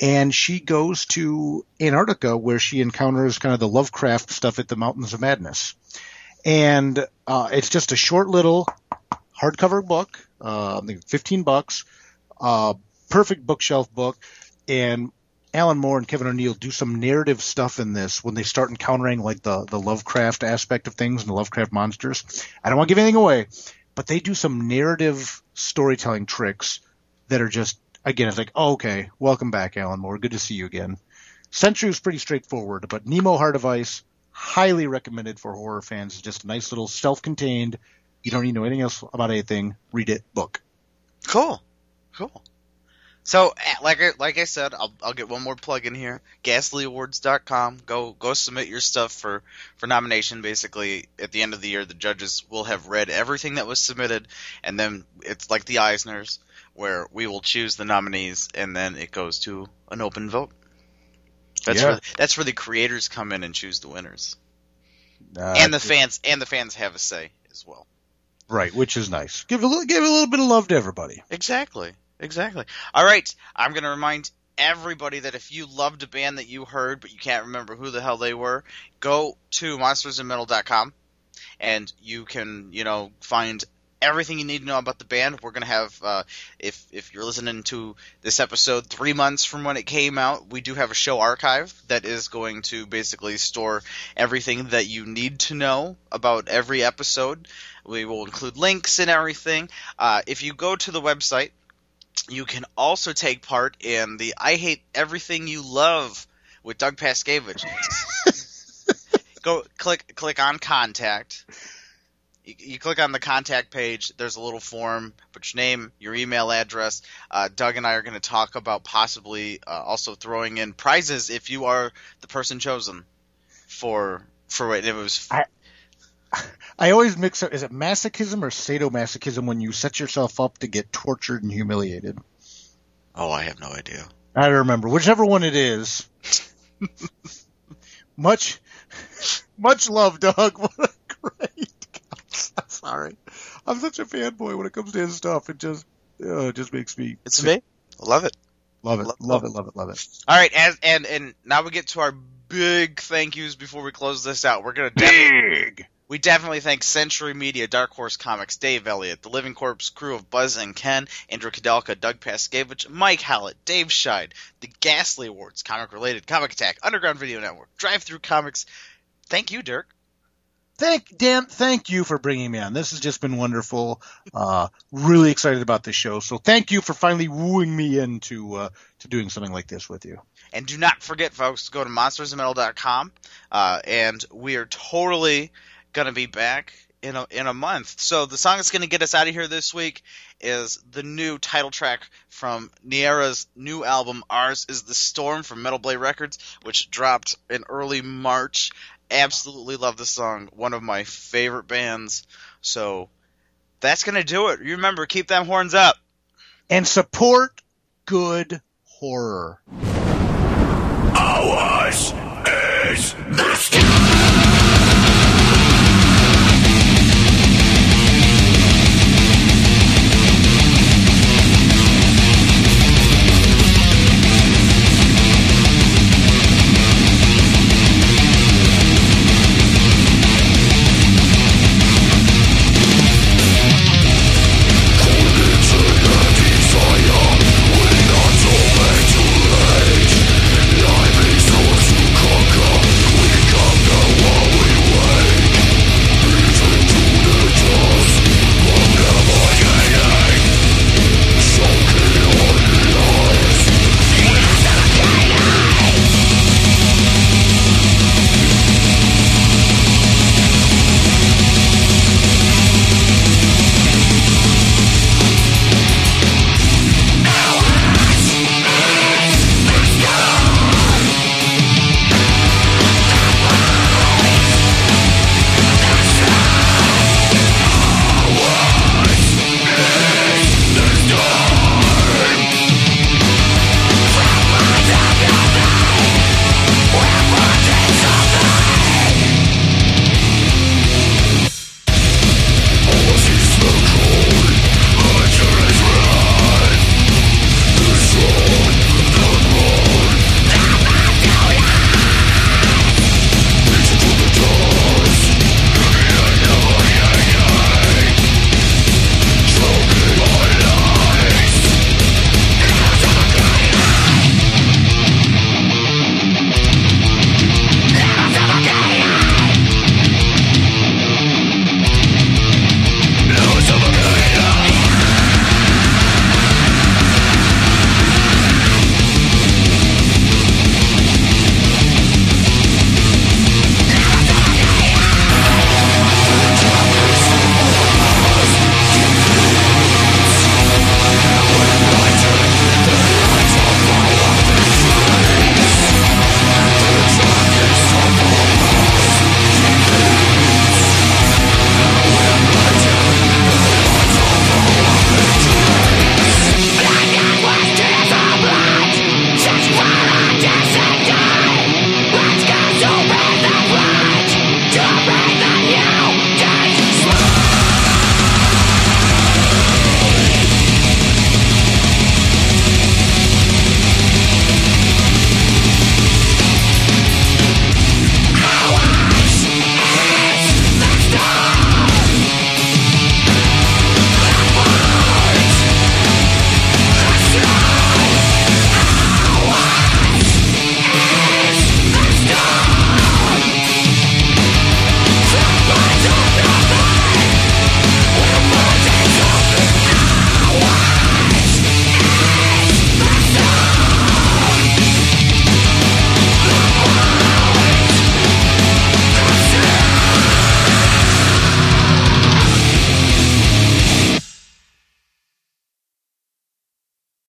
and she goes to Antarctica where she encounters kind of the Lovecraft stuff at the Mountains of Madness. And uh, it's just a short little hardcover book, uh, I think 15 bucks, uh, perfect bookshelf book. And Alan Moore and Kevin O'Neill do some narrative stuff in this when they start encountering like the, the Lovecraft aspect of things and the Lovecraft monsters. I don't want to give anything away, but they do some narrative storytelling tricks that are just, again, it's like, oh, okay, welcome back, Alan Moore. Good to see you again. Century was pretty straightforward, but Nemo Heart of Ice, highly recommended for horror fans. Just a nice little self-contained, you don't need to know anything else about anything, read it book. Cool, cool. So, eh, like I, like I said, I'll, I'll get one more plug in here. GhastlyAwards.com. Go go submit your stuff for for nomination. Basically, at the end of the year, the judges will have read everything that was submitted, and then it's like the Eisners, where we will choose the nominees, and then it goes to an open vote. That's Yeah. where that's where the creators come in and choose the winners. Uh, and the fans and the fans have a say as well. right, which is nice. Give a little, give a little bit of love to everybody. Exactly. Exactly. All right. I'm going to remind everybody that if you loved a band that you heard but you can't remember who the hell they were, go to monstersandmetal.com and you can, you know, find everything you need to know about the band. We're going to have uh, if if you're listening to this episode 3 months from when it came out, we do have a show archive that is going to basically store everything that you need to know about every episode. We will include links and everything. Uh, if you go to the website you can also take part in the I Hate Everything You Love with Doug Paskevich. <laughs> Go click click on contact. You, you click on the contact page. There's a little form. Put your name, your email address. Uh, Doug and I are going to talk about possibly uh, also throwing in prizes if you are the person chosen for for it. It was I, I always mix up. Is it masochism or sadomasochism when you set yourself up to get tortured and humiliated? oh, I have no idea. I don't remember. Whichever one it is. <laughs> much, much love, Doug. <laughs> What a great. I'm <laughs> sorry. I'm such a fanboy when it comes to his stuff. It just, uh, it just makes me. It's me. Love it. Love it. Love- Love it. Love it. Love it. All right, and and and now we get to our big thank yous before we close this out. We're gonna big. We definitely thank Century Media, Dark Horse Comics, Dave Elliott, the Living Corpse crew of Buzz and Ken, Andrew Kudelka, Doug Paskevich, Mike Hallett, Dave Scheid, the Ghastly Awards, Comic Related, Comic Attack, Underground Video Network, Drive Through Comics. Thank you, Dirk. Thank Dan, thank you for bringing me on. This has just been wonderful. Uh, really excited about this show. So thank you for finally wooing me into uh, to doing something like this with you. And do not forget, folks, to go to monstersandmetal.com, uh, and we are totally going to be back in a, in a month. So the song that's going to get us out of here this week is the new title track from Neaera's new album, Ours is the Storm from Metal Blade Records, which dropped in early March. Absolutely love the song. One of my favorite bands. So that's going to do it. You remember, keep them horns up. And support good horror. Ours is the